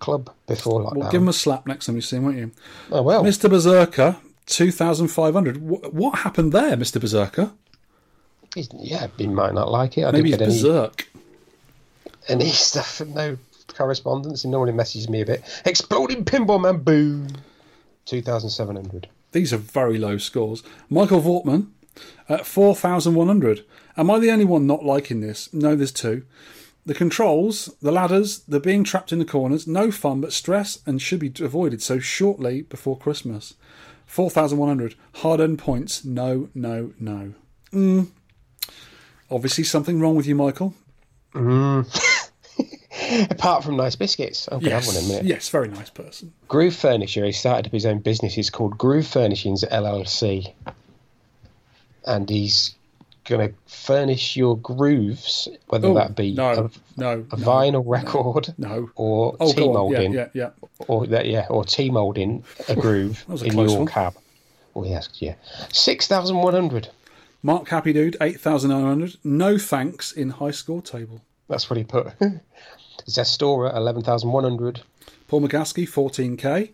club before lockdown. Well, give him a slap next time you see him, won't you? oh, well. Mr. Berserker, 2,500. Wh- What happened there, Mr. Berserker? He's, yeah, he might not like it. I Maybe he's didn't get any, berserk. any [LAUGHS] stuff, no correspondence, and normally messages me a bit. Exploding Pinball Man, boom. 2,700. These are very low scores. Michael Vortman at 4,100. Am I the only one not liking this? No, there's two. The controls, the ladders, the being trapped in the corners, no fun but stress and should be avoided so shortly before Christmas. 4,100. Hard earned points. No, no, no. Mm. Obviously, something wrong with you, Michael. [LAUGHS] Apart from nice biscuits. I'm going to have one in a minute. yes, very nice person. Groove Furniture, he started up his own business. It's called Groove Furnishings LLC. And he's going to furnish your grooves, whether Oh, that be no, a, no, a no, vinyl record [LAUGHS] no. or Oh, T molding, Yeah, yeah, yeah. or that yeah, or T molding a groove [LAUGHS] a in your one. cab. Oh yes, yeah, six thousand one hundred. Mark Happy Dude, 8,900. No thanks in high score table. That's what he put. [LAUGHS] Zestora eleven thousand one hundred. Paul McGaskey, 14k.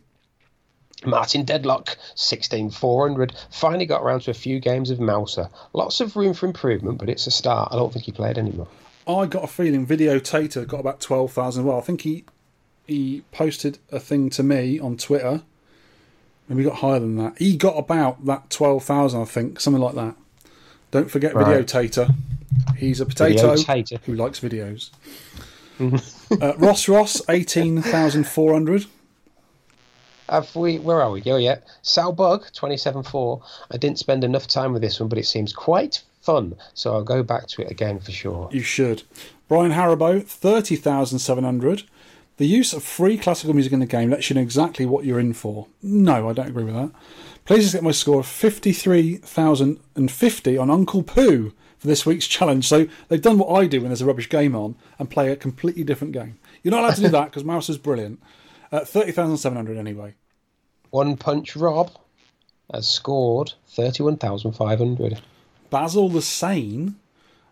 Martin Deadlock, 16400. Finally got around to a few games of Mouser. Lots of room for improvement, but it's a start. I don't think he played anymore. I got a feeling Video Tater got about 12,000 well. I think he he posted a thing to me on Twitter. and we got higher than that. He got about that 12,000, I think, something like that. Don't forget Video Tater. He's a potato who likes videos. [LAUGHS] uh, Ross Ross, 18,400. Have we? Where are we? Oh yeah, Sal Bug, twenty-seven four. I didn't spend enough time with this one, but it seems quite fun, so I'll go back to it again for sure. You should. Brian Haribo, 30,700. The use of free classical music in the game lets you know exactly what you're in for. No, I don't agree with that. Please get my score of 53,050 on Uncle Poo for this week's challenge. So they've done what I do when there's a rubbish game on and play a completely different game. You're not allowed to do that because Mouse is brilliant. Uh, 30,700 anyway. One Punch Rob has scored thirty-one thousand five hundred. Basil the Sane,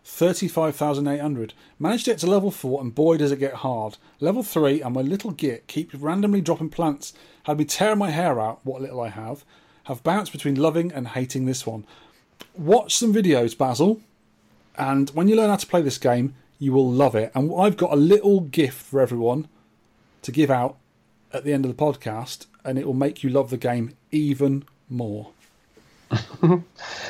35,800. Managed to get to level 4, and boy does it get hard. Level 3, and my little git keeps randomly dropping plants. Had me tearing my hair out, what little I have. Have bounced between loving and hating this one. Watch some videos, Basil, and when you learn how to play this game, you will love it. And I've got a little gift for everyone to give out at the end of the podcast, and it will make you love the game even more. [LAUGHS]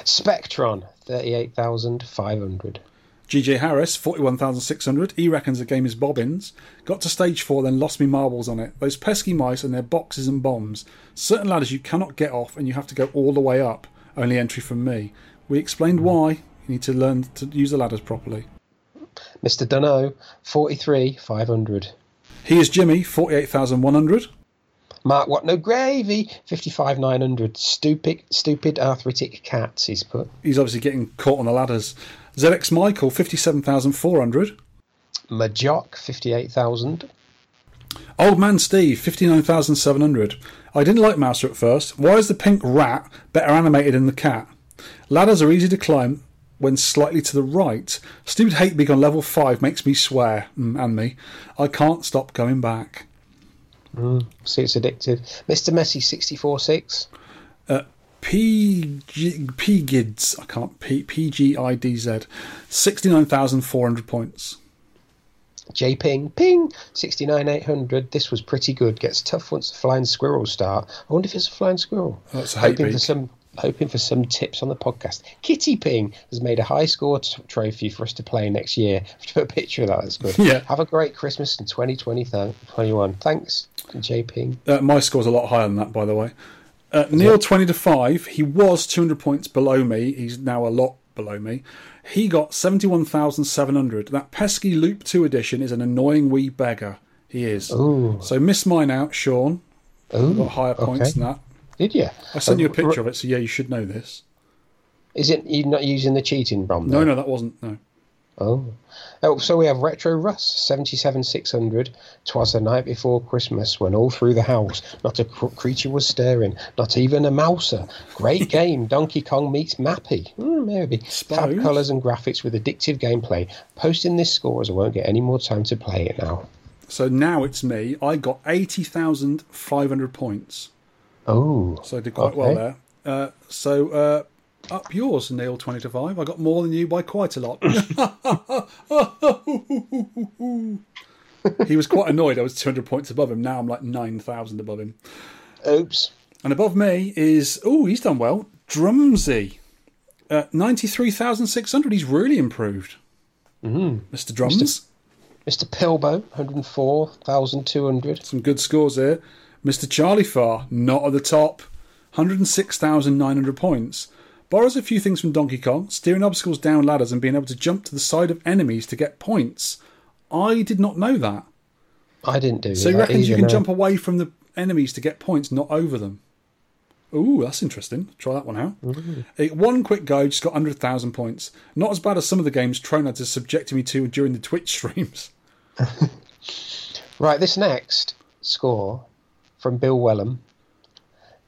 Spectron, 38,500. GJ Harris, 41,600. He reckons the game is bobbins. Got to stage four, then lost me marbles on it. Those pesky mice and their boxes and bombs. Certain ladders you cannot get off, and you have to go all the way up. Only entry from me. We explained hmm. why. You need to learn to use the ladders properly. Mr. Dunno, 43,500. Here's Jimmy, 48,100. Mark What No Gravy, 55,900. Stupid, stupid arthritic cats, he's put. He's obviously getting caught on the ladders. ZX Michael, 57,400. Majok 58,000. Old Man Steve, 59,700. I didn't like Mouser at first. Why is the pink rat better animated than the cat? Ladders are easy to climb, when slightly to the right. Stupid hate beak on level 5 makes me swear, mm, and me. I can't stop going back. See, it's addictive. Mr. Messi, sixty-four six. PG, PGIDS, I can't, P, PGIDZ, 69,400 points. J Ping, ping, 69 800. This was pretty good. Gets tough once the flying squirrels start. I wonder if it's a flying squirrel. That's a hate hoping for some. Hoping for some tips on the podcast. Kitty Ping has made a high score t- trophy for us to play next year. [LAUGHS] Put a picture of that. That's good. Yeah. Have a great Christmas in 2020, th- 21. Thanks, J Ping. Uh, my score's a lot higher than that, by the way. Uh, Neil, 20 to 5. He was 200 points below me. He's now a lot below me. He got 71,700. That pesky Loop 2 edition is an annoying wee beggar. He is. Ooh. So miss mine out, Sean. Ooh, Got higher points okay. than that. Did you? I sent you a picture of it, so yeah, you should know this. Is it you not using the cheating bomb? No, no, that wasn't. No. Oh. oh, so we have Retro Russ, 77,600. Twas the night before Christmas when all through the house not a cr- creature was stirring, not even a mouser. Great [LAUGHS] game, Donkey Kong meets Mappy. Hmm, maybe. Fab colours and graphics with addictive gameplay. Posting this score as I won't get any more time to play it now. So now it's me. I got 80,500 points. Oh. So I did quite well there. Uh, so uh, up yours, Neil, 20 to 5. I got more than you by quite a lot. [LAUGHS] he was quite annoyed. I was 200 points above him. Now I'm like 9,000 above him. Oops. And above me is oh, he's done well. Drumsy, uh, 93,600. He's really improved. Mm. Mr. Drums. Mr. Pilbo, 104,200. Some good scores here. Mr. Charlie Farr, not at the top, 106,900 points. Borrows a few things from Donkey Kong, steering obstacles down ladders and being able to jump to the side of enemies to get points. I did not know that. I didn't do So that you reckon you can no. jump away from the enemies to get points, not over them? Ooh, that's interesting. Try that one out. Uh, One quick go, just got 100,000 points. Not as bad as some of the games Tronad has subjected me to during the Twitch [LAUGHS] streams. [LAUGHS] Right, this next score from Bill Wellham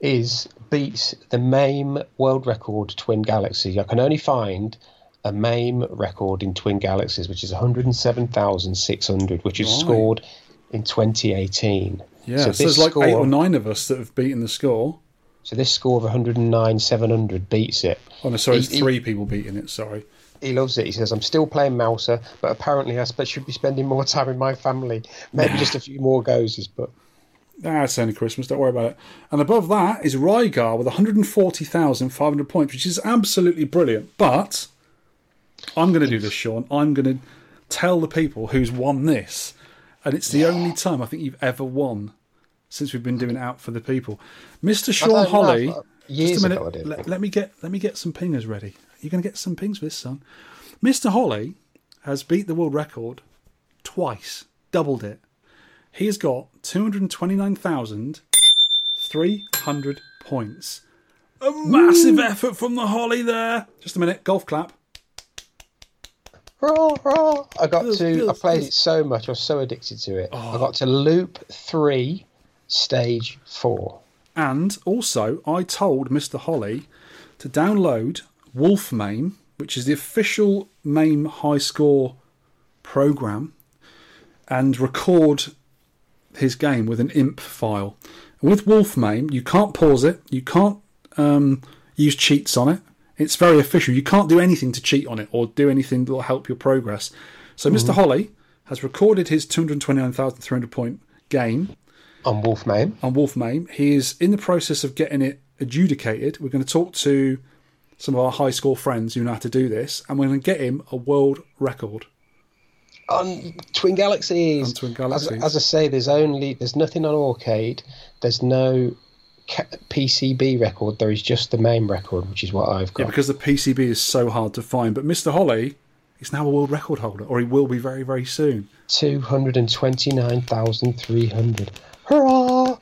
is beats the MAME world record Twin Galaxy. I can only find a MAME record in Twin Galaxies, which is 107,600, which is Right. scored in 2018. Yeah, so, this there's like score, eight or nine of us that have beaten the score. So this score of 109,700 beats it. Oh, no, sorry, it's He- he- three people beating it, sorry. He loves it. He says, I'm still playing Mouser, but apparently I should be spending more time with my family. Maybe just a few more goes, but Ah, it's only Christmas, don't worry about it. And above that is Rygar with 140,500 points, which is absolutely brilliant. But I'm going to do this, Sean. I'm going to tell the people who's won this. And it's the only time I think you've ever won since we've been doing it out for the people. Mr. Sean Holly. years just a minute. ago I did. Let, let me get let me get some pingers ready. You're going to get some pings for this, son. Mr. Holly has beat the world record twice, doubled it. He has got 229,300 points. A massive effort from the Holly there. Just a minute, golf clap. Rah, rah. I got to. I played it so much. I was so addicted to it. Oh. I got to loop three, stage four. And also, I told Mr. Holly to download Wolf MAME, which is the official MAME high score program, and record his game with an INP file. With Wolf MAME, you can't pause it, you can't um, use cheats on it. It's very official. You can't do anything to cheat on it or do anything that will help your progress. So, Mr. Holly has recorded his 229,300 point game On Wolf MAME. on Wolf MAME. He is in the process of getting it adjudicated. We're going to talk to some of our high score friends who know how to do this, and we're going to get him a world record. On Twin Galaxies. On Twin As, Galaxies. as I say, there's only there's nothing on Arcade. There's no PCB record. There is just the MAME record, which is what I've got. Yeah, because the PCB is so hard to find. But Mr. Holly is now a world record holder, or he will be very, very soon. Two hundred and twenty nine thousand three hundred. Hurrah!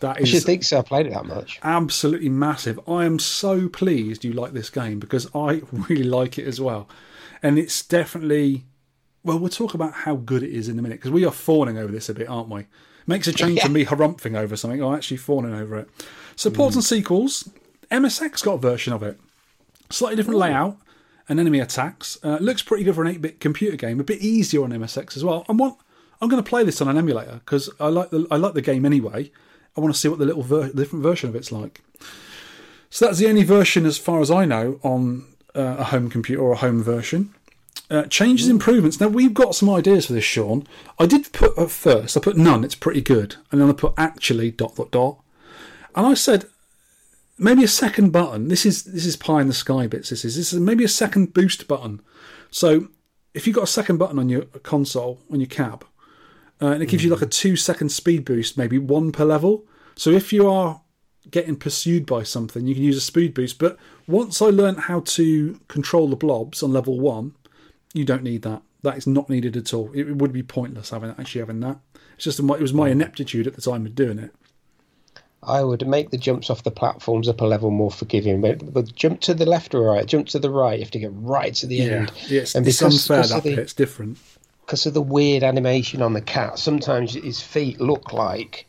That I should think so. I played it that much. absolutely massive. I am so pleased you like this game because I [LAUGHS] really like it as well. And it's definitely, well, we'll talk about how good it is in a minute because we are fawning over this a bit, aren't we? Makes a change [LAUGHS] from me harumphing over something. I'm actually fawning over it. So, ports and sequels, MSX got a version of it. Slightly different layout and enemy attacks. Uh, looks pretty good for an 8 bit computer game. A bit easier on MSX as well. I want, I'm going to play this on an emulator because I like the I like the game anyway. I want to see what the little ver- different version of it's like. So that's the only version, as far as I know, on uh, a home computer or a home version. Uh, changes, improvements. Now we've got some ideas for this, Sean. I did put at first. I put none. It's pretty good, and then I put actually dot dot dot, and I said maybe a second button. This is this is pie in the sky bits. This is this is maybe a second boost button. So if you've got a second button on your console on your cab, uh, and it gives you like a two second speed boost, maybe one per level. So if you are getting pursued by something, you can use a speed boost. But once I learned how to control the blobs on level one, you don't need that. That is not needed at all. It would be pointless having actually having that. It's just it was my ineptitude at the time of doing it. I would make the jumps off the platforms up a level more forgiving. But, but jump to the left or right, jump to the right. You have to get right to the end. yeah it's, and it's because, unfair because, that the. It's different. because of the weird animation on the cat, sometimes his feet look like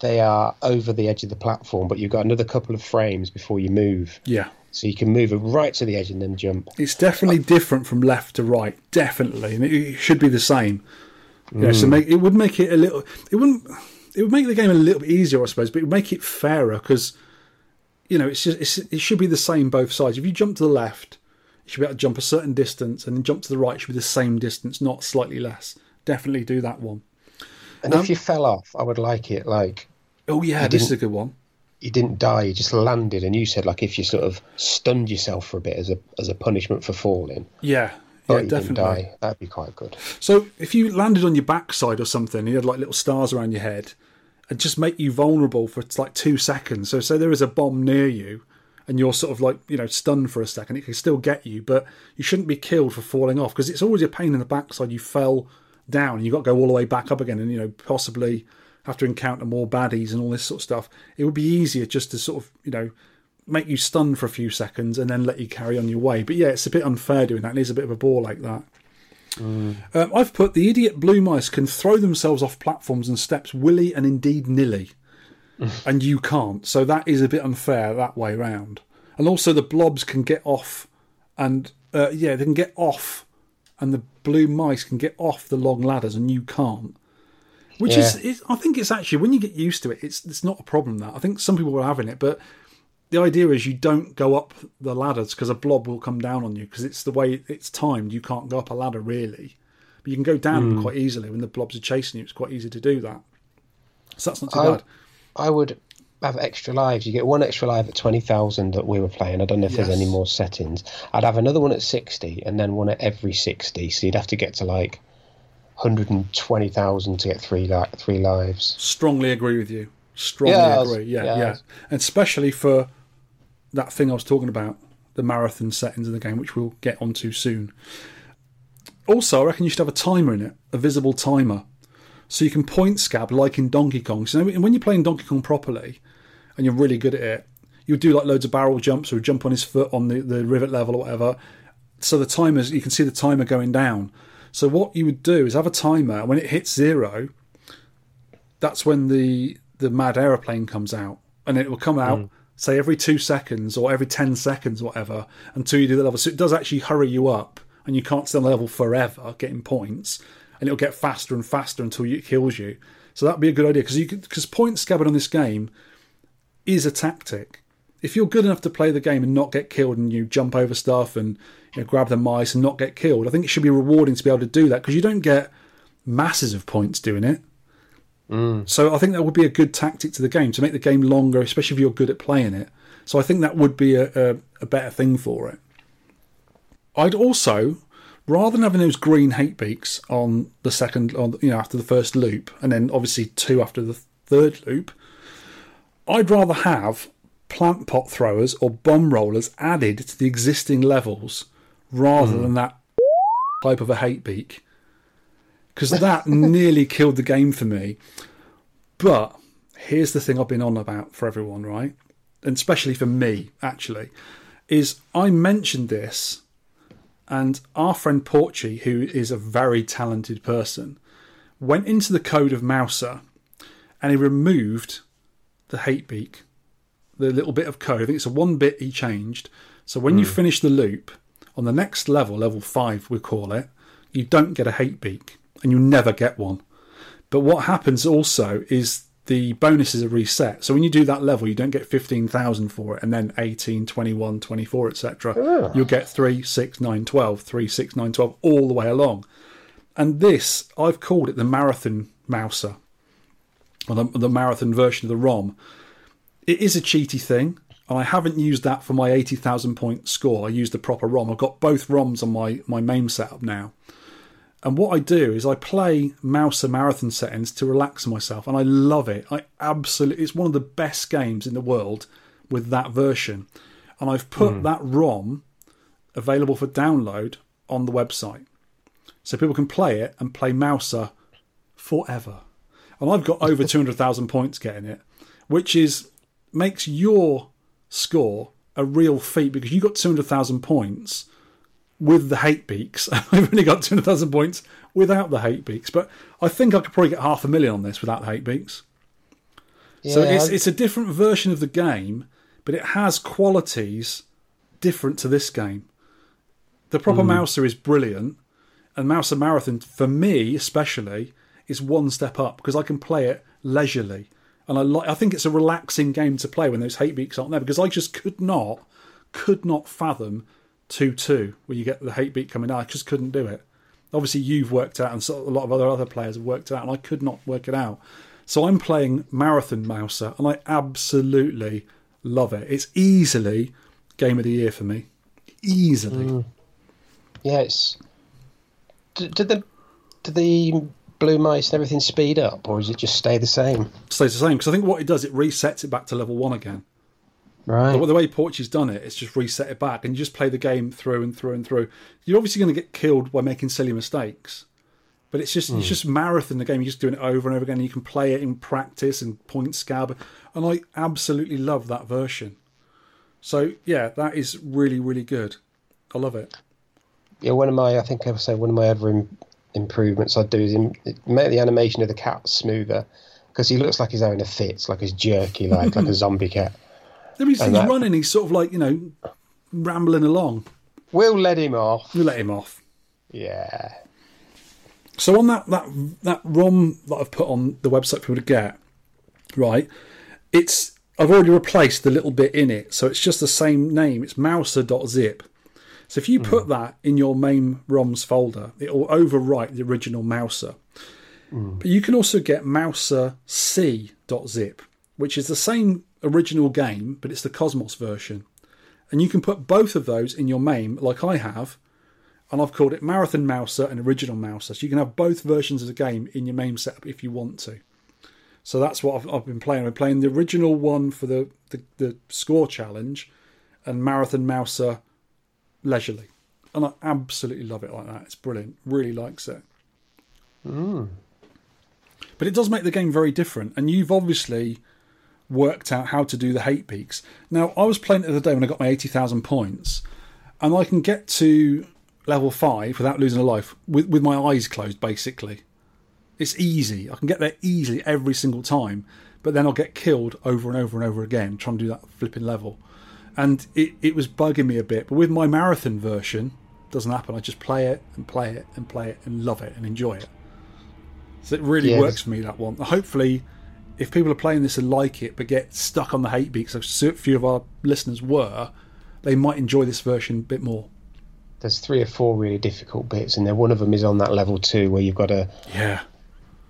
they are over the edge of the platform, but you've got another couple of frames before you move. Yeah, So you can move it right to the edge and then jump. it's definitely different from left to right. Definitely, and it, it should be the same. Yeah, so make it would make it a little. It wouldn't. It would make the game a little bit easier, I suppose, but it would make it fairer because you know it's just it's, it should be the same both sides. If you jump to the left, you should be able to jump a certain distance, and then jump to the right should be the same distance, not slightly less. Definitely do that one. And Um, if you fell off, I would like it like Oh yeah, this is a good one. You didn't die, you just landed, and you said like if you sort of stunned yourself for a bit as a as a punishment for falling, Yeah, but yeah, you definitely. didn't die, that'd be quite good. So if you landed on your backside or something, you had like little stars around your head, and just make you vulnerable for like two seconds. So say there is a bomb near you, and you're sort of like you know stunned for a second, it can still get you, but you shouldn't be killed for falling off because it's always a pain in the backside. You fell down, and you got to go all the way back up again, and you know possibly have to encounter more baddies and all this sort of stuff. It would be easier just to sort of you know make you stun for a few seconds and then let you carry on your way. But yeah, it's a bit unfair doing that. It is a bit of a bore like that. Um, I've put the idiot blue mice can throw themselves off platforms and steps willy and indeed nilly, [LAUGHS] and you can't. So that is a bit unfair that way round. And also the blobs can get off, and uh, yeah, they can get off, and the blue mice can get off the long ladders, and you can't. Which is, Yeah. is, I think it's actually when you get used to it, it's it's not a problem. That I think some people are having it, but the idea is you don't go up the ladders because a blob will come down on you because it's the way it's timed. You can't go up a ladder really, but you can go down them quite easily when the blobs are chasing you. It's quite easy to do that. So that's not too I, bad. I would have extra lives. You get one extra life at twenty thousand that we were playing. I don't know if there's any more settings. I'd have another one at sixty, and then one at every sixty. So you'd have to get to like hundred and twenty thousand to get three li- three lives. Strongly agree with you. Strongly Yeah, agree. Yeah, yeah, yeah, and especially for that thing I was talking about, the marathon settings in the game, which we'll get onto soon. Also, I reckon you should have a timer in it, a visible timer, so you can point scab like in Donkey Kong. So when you're playing Donkey Kong properly, and you're really good at it, you'll do like loads of barrel jumps or jump on his foot on the, the rivet level or whatever. So the timers, you can see the timer going down. So what you would do is have a timer, and when it hits zero, that's when the the mad aeroplane comes out, and it will come out mm. say every two seconds or every ten seconds, whatever, until you do the level. So it does actually hurry you up, and you can't stay on the level forever getting points, and it'll get faster and faster until it kills you. So that'd be a good idea because you because point scabbing on this game is a tactic. If you're good enough to play the game and not get killed, and you jump over stuff and you know, grab the mice and not get killed, I think it should be rewarding to be able to do that because you don't get masses of points doing it. Mm. So I think that would be a good tactic to the game to make the game longer, especially if you're good at playing it. So I think that would be a, a, a better thing for it. I'd also, rather than having those green hate beaks on the second, on you know, after the first loop, and then obviously two after the third loop, I'd rather have plant pot throwers or bomb rollers added to the existing levels rather hmm. than that type of a hate beak because that [LAUGHS] nearly killed the game for me. But here's the thing I've been on about for everyone, right? And especially for me, actually, is I mentioned this, and our friend Porchy, who is a very talented person, went into the code of Mouser and he removed the hate beak, the little bit of code. I think it's a one bit he changed. So when you hmm. finish the loop on the next level, level five, we call it, you don't get a hate beak and you never get one. But what happens also is the bonuses are reset. So when you do that level, you don't get 15,000 for it, and then 18, 21, 24, etc. Ah. You'll get 3, 6, 9, 12, 3, 6, 9, 12, all the way along. And this, I've called it the Marathon Mouser, or the, the Marathon version of the ROM. It is a cheaty thing, and I haven't used that for my 80,000 point score. I used the proper ROM. I've got both ROMs on my, my MAME setup now. And what I do is I play Mouser Marathon settings to relax myself, and I love it. I absolutely, it's one of the best games in the world with that version. And I've put hmm. that ROM available for download on the website, so people can play it and play Mouser forever. And I've got over [LAUGHS] two hundred thousand points getting it, which is makes your score a real feat because you got two hundred thousand points with the hate beaks. [LAUGHS] I've only got 200,000 points without the hate beaks, but I think I could probably get half a million on this without the hate beaks. so Yeah, it's, I- it's a different version of the game, but it has qualities different to this game. The proper hmm. Mouser is brilliant, and Mouser Marathon, for me especially, is one step up because I can play it leisurely. And I like. I think it's a relaxing game to play when those hate beaks aren't there because I just could not, could not fathom two two where you get the hate beak coming out. I just couldn't do it. Obviously, you've worked out, and so a lot of other other players have worked it out, and I could not work it out. So I'm playing Marathon Mouser, and I absolutely love it. It's easily game of the year for me. Easily. Mm. It's. Did, did the did the blue mice and everything speed up, or does it just stay the same? Stays the same because I think what it does, it resets it back to level one again. Right. But the way Porchy's done it, it's just reset it back, and you just play the game through and through and through. You're obviously going to get killed by making silly mistakes, but it's just it's hmm. just marathon the game. You're just doing it over and over again. And you can play it in practice and point scab, and I absolutely love that version. So yeah, that is really really good. I love it. yeah, one of my I think I would say one of my other improvements I'd do is im- make the animation of the cat smoother because he looks like he's having a fit, like he's jerky, like like a [LAUGHS] zombie cat. I mean, he's, that- running. He's sort of like you know rambling along. We'll let him off. You let him off. Yeah. So on that that that ROM that I've put on the website for people to get, right? It's I've already replaced the little bit in it, so it's just the same name. It's mouser.zip. So if you put hmm. that in your MAME ROMs folder, it will overwrite the original Mouser. Hmm. But you can also get Mouser C.zip, which is the same original game, but it's the Cosmos version. And you can put both of those in your MAME, like I have, and I've called it Marathon Mouser and Original Mouser. So you can have both versions of the game in your MAME setup if you want to. So that's what I've, I've been playing. I'm playing the original one for the, the, the score challenge and Marathon Mouser leisurely. And I absolutely love it like that. It's brilliant. Really likes it. Hmm. But it does make the game very different. And you've obviously worked out how to do the hate beaks. Now, I was playing it the other day when I got my 80,000 points, and I can get to level 5 without losing a life with, with my eyes closed, basically. It's easy. I can get there easily every single time, but then I'll get killed over and over and over again trying to do that flipping level. And it, it was bugging me a bit. But with my marathon version, it doesn't happen. I just play it and play it and play it and love it and enjoy it. So it really Yeah, works for me, that one. Hopefully, if people are playing this and like it but get stuck on the hate beaks, as a few of our listeners were, they might enjoy this version a bit more. There's three or four really difficult bits, and then one of them is on that level two where you've got to Yeah.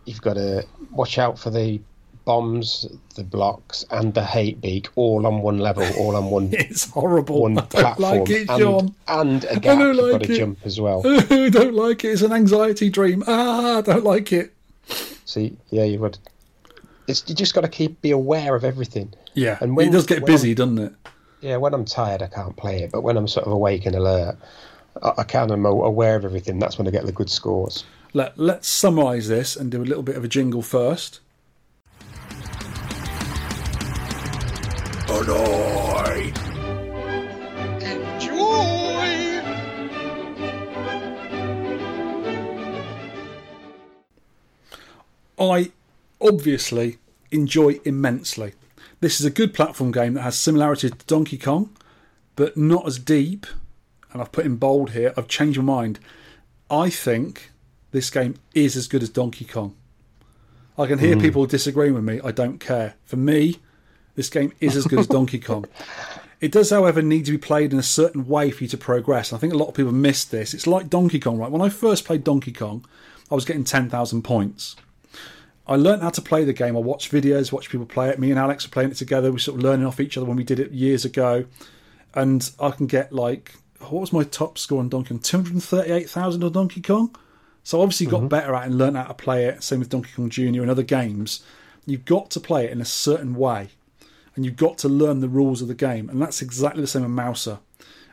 you've got to watch out for the bombs, the blocks, and the hate beak all on one level, all on one [LAUGHS] It's horrible. one I don't platform, like it, John. and, and a gap don't you've like got it. jump as well. [LAUGHS] I don't like it. It's an anxiety dream. Ah, I don't like it. See, yeah, you've got. It's you just got to keep be aware of everything. Yeah, And when- it does get busy, doesn't it? Yeah, when I'm tired, I can't play it, but when I'm sort of awake and alert, I, I can. I'm aware of everything. That's when I get the good scores. Let, let's summarise this and do a little bit of a jingle first. Annoy! I obviously enjoy immensely. This is a good platform game that has similarities to Donkey Kong, but not as deep. And I've put in bold here, I've changed my mind. I think this game is as good as Donkey Kong. I can hear hmm. people disagreeing with me. I don't care. For me, this game is as good as Donkey Kong. [LAUGHS] It does, however, need to be played in a certain way for you to progress. I think a lot of people miss this. It's like Donkey Kong, right? When I first played Donkey Kong, I was getting 10,000 points. I learned how to play the game. I watched videos, watched people play it. Me and Alex were playing it together. We were sort of learning off each other when we did it years ago. And I can get like, what was my top score on Donkey Kong? 238,000 on Donkey Kong? So I obviously got mm-hmm. better at it and learned how to play it. Same with Donkey Kong Jr. and other games. You've got to play it in a certain way. And you've got to learn the rules of the game. And that's exactly the same in Mouser.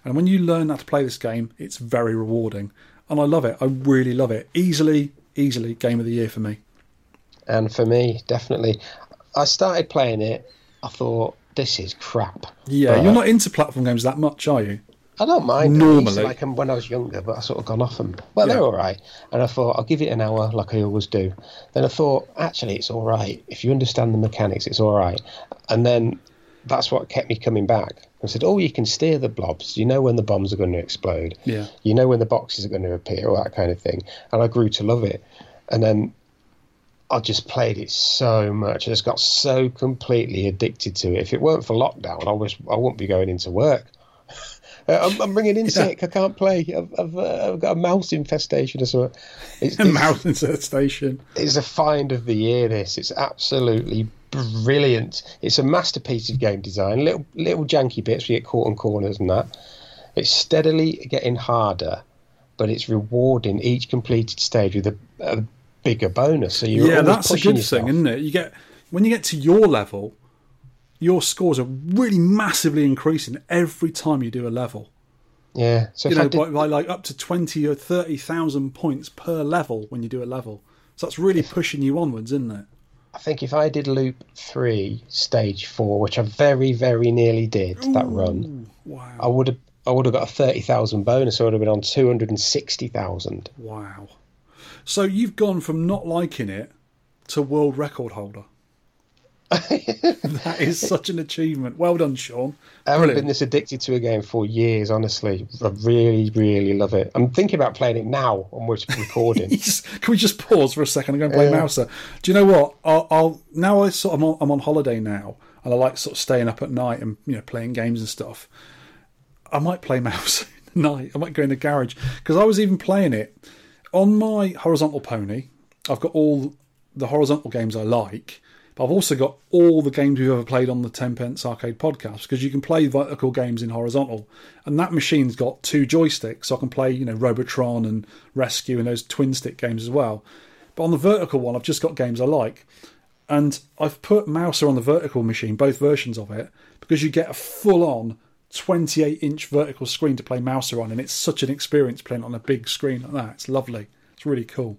And when you learn how to play this game, it's very rewarding. And I love it. I really love it. Easily, easily game of the year for me. And for me, definitely, I started playing it. I thought this is crap. Yeah, But you're uh, not into platform games that much, are you? I don't mind. them. I used to Normally. like them when I was younger, but I sort of gone off them. Well, Yeah. they're all right. And I thought I'll give it an hour, like I always do. Then I thought, actually, it's all right if you understand the mechanics. It's all right. And then that's what kept me coming back. I said, "Oh, you can steer the blobs. You know when the bombs are going to explode. Yeah. You know when the boxes are going to appear, all that kind of thing." And I grew to love it. And then I just played it so much. I just got so completely addicted to it. If it weren't for lockdown, I was I wouldn't be going into work Uh, I'm, I'm ringing in sick. I can't play. I've, I've, uh, I've got a mouse infestation or something. It's, [LAUGHS] A mouse infestation. it's a find of the year. This it's absolutely brilliant. It's a masterpiece of game design. Little little janky bits. We get caught on corners and that. It's steadily getting harder, but it's rewarding each completed stage with a, a bigger bonus. So you're yeah, that's a good yourself. thing, isn't it? You get when you get to your level, your scores are really massively increasing every time you do a level. Yeah. So You know, did, by, by like up to twenty or thirty thousand points per level when you do a level. So that's really pushing you onwards, isn't it? I think if I did loop three, stage four, which I very, very nearly did that run, Wow, I would have. I would have got a thirty thousand bonus. I would have been on two hundred and sixty thousand. wow. So you've gone from not liking it to world record holder. [LAUGHS] that is such an achievement. Well done, Sean. I haven't Brilliant. been this addicted to a game for years. Honestly, I really, really love it. I'm thinking about playing it now when we're [LAUGHS] recording. Can we just pause for a second and go and play Mouser? Do you know what? I'll, I'll now I sort of I'm on, I'm on holiday now, and I like sort of staying up at night and you know playing games and stuff. I might play [LAUGHS] Mouser night. I might go in the garage because I was even playing it on my horizontal pony. I've got all the horizontal games I like, but I've also got all the games we've ever played on the Ten Pence Arcade podcast because you can play vertical games in horizontal, and that machine's got two joysticks, so I can play you know Robotron and Rescue and those twin stick games as well. But on the vertical one, I've just got games I like, and I've put Mouser on the vertical machine, both versions of it, because you get a full on 28 inch vertical screen to play Mouser on, and it's such an experience playing on a big screen like that. It's lovely. It's really cool.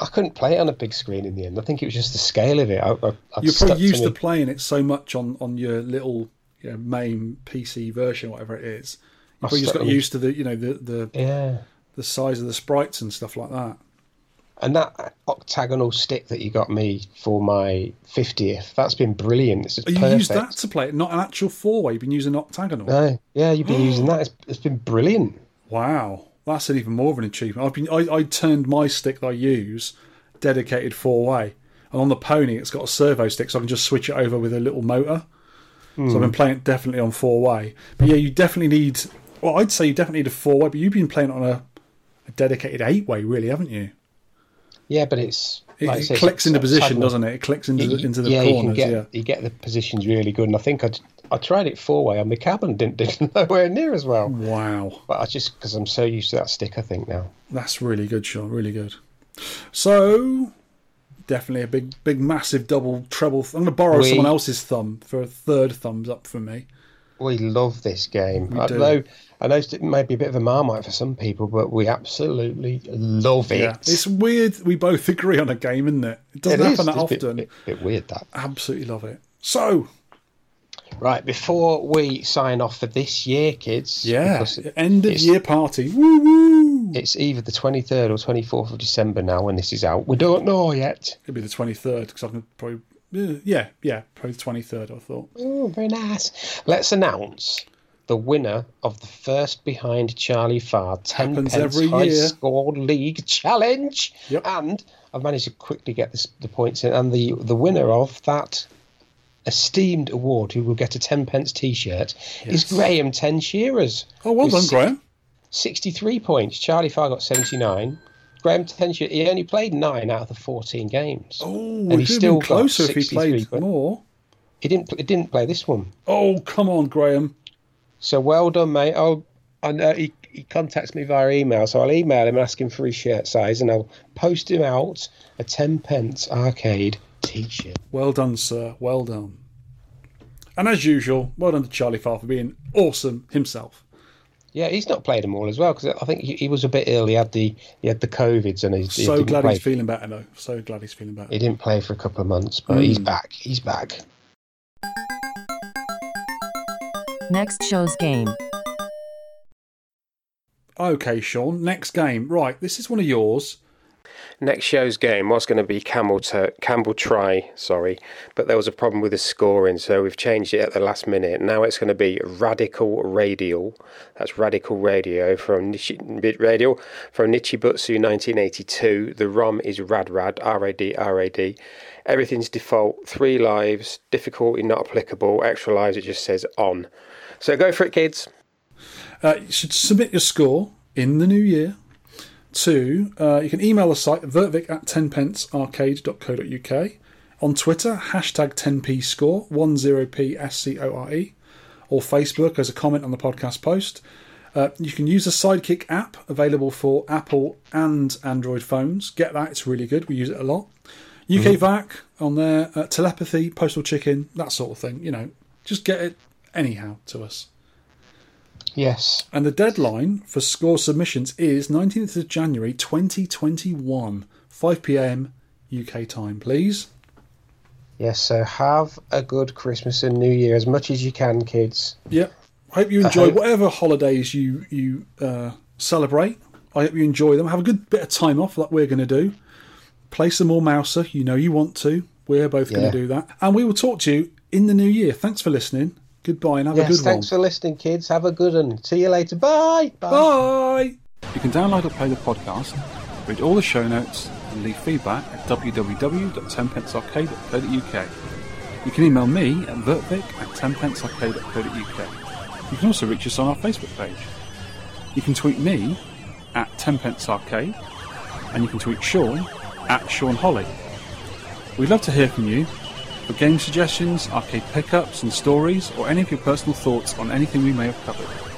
I couldn't play it on a big screen in the end. I think it was just the scale of it. I, I, You're probably used me. to playing it so much on, on your little you know, main PC version, whatever it is. You probably just got used to the you know the, the Yeah. the size of the sprites and stuff like that. And that octagonal stick that you got me for my 50th, that's been brilliant. It's just you perfect. used that to play it, not an actual four way. You've been using octagonal. No, yeah, you've been [GASPS] using that. It's, it's been brilliant. Wow, that's an even more of an achievement. I've been I, I turned my stick that I use dedicated four way, and on the pony it's got a ServoStik, so I can just switch it over with a little motor. So I've been hmm. playing it definitely on four way. But yeah, you definitely need. Well, I'd say you definitely need a four way, but you've been playing on a, a dedicated eight way, really, haven't you? Yeah, but it's It, like it clicks into position, doesn't it? It clicks into the, You- into the yeah, you corners. get yeah. you get the positions really good. And I think I I tried it four way and my cabin, didn't [LAUGHS] did nowhere near as well. Wow. But I just because I'm so used to that stick, I think now. That's really good, Sean. Really good. So, definitely a big, big, massive double treble. I'm going to borrow We- someone else's thumb for a third thumbs up for me. We love this game. I know I know it may be a bit of a marmite for some people, but we absolutely love it. Yeah, it's weird. We both [LAUGHS] agree on a game, isn't it? It doesn't It is. happen that It's a bit- often. bit, bit weird that. Absolutely love it. So, Right, before we sign off for this year, kids. yeah, end of year party. Woo woo! It's either the 23rd or 24th of December now when this is out. We don't know yet. It'll be the 23rd because I can probably. Yeah, yeah, probably the 23rd. I thought. Oh, very nice. Let's announce the winner of the first behind Charlie Farr 10 Happens pence every high year. score league challenge. Yep. And I've managed to quickly get this, the points in. And the, the winner of that esteemed award, who will get a 10 pence t shirt, is Graham Ten Shearers. Oh, well done, Graham. 63 points. Charlie Farr got 79. Graham Ten Shearers, he only played nine out of the 14 games. Oh, and he still been closer if he 63 played more. He didn't, he didn't play this one. Oh, come on, Graham. So well done, mate. I'll, I know uh, he, he contacts me via email, so I'll email him and ask him for his shirt size, and I'll post him out a ten pence arcade T-shirt. Well done, sir. Well done. And as usual, well done to Charlie Farr for being awesome himself. Yeah, he's not played them all as well because I think he, he was a bit ill. He had the he had the covids, and he, he So didn't glad play. he's feeling better, though. So glad he's feeling better. he didn't play for a couple of months, but he's hmm. back. He's back. Next show's game. Okay, Sean. Next game. Right, this is one of yours. Next show's game was going to be Camel to, Cameltry, sorry, but there was a problem with the scoring, so we've changed it at the last minute. Now it's going to be Radical Radial. That's Radical Radial from Nichi, Radio from Nichibutsu 1982. The ROM is R-A-D, R-A-D. Everything's default. Three lives. Difficulty not applicable. Extra lives. It just says on. So go for it, kids. Uh, you should submit your score in the new year to, uh, you can email the site vertvic at 10pencearcade.co.uk. On Twitter, hashtag 10p score, 10p S-C-O-R-E. Or Facebook as a comment on the podcast post. Uh, you can use the Sidekick app available for Apple and Android phones. Get that, it's really good. We use it a lot. UK VAC on there, uh, telepathy, postal chicken, that sort of thing. You know, just get it anyhow to us. Yes. And the deadline for score submissions is 19th of January 2021, 5 pm UK time, please. Yes, so have a good Christmas and New Year as much as you can, kids. Yep. Hope you enjoy hope- whatever holidays you you uh, celebrate. I hope you enjoy them. Have a good bit of time off, like we're going to do. Play some more Mouser. You know you want to. We're both going to do that, and we will talk to you in the new year. Thanks for listening. Goodbye and have a good thanks one. Thanks for listening, kids. Have a good one. See you later. Bye. Bye. Bye. You can download or play the podcast, read all the show notes, and leave feedback at www.tenpencearcade.co.uk. You can email me at vertvic at tenpencearcade.co.uk. You can also reach us on our Facebook page. You can tweet me at tenpencearcade, and you can tweet Sean at Sean Holly. We'd love to hear from you for game suggestions, arcade pickups and stories, or any of your personal thoughts on anything we may have covered.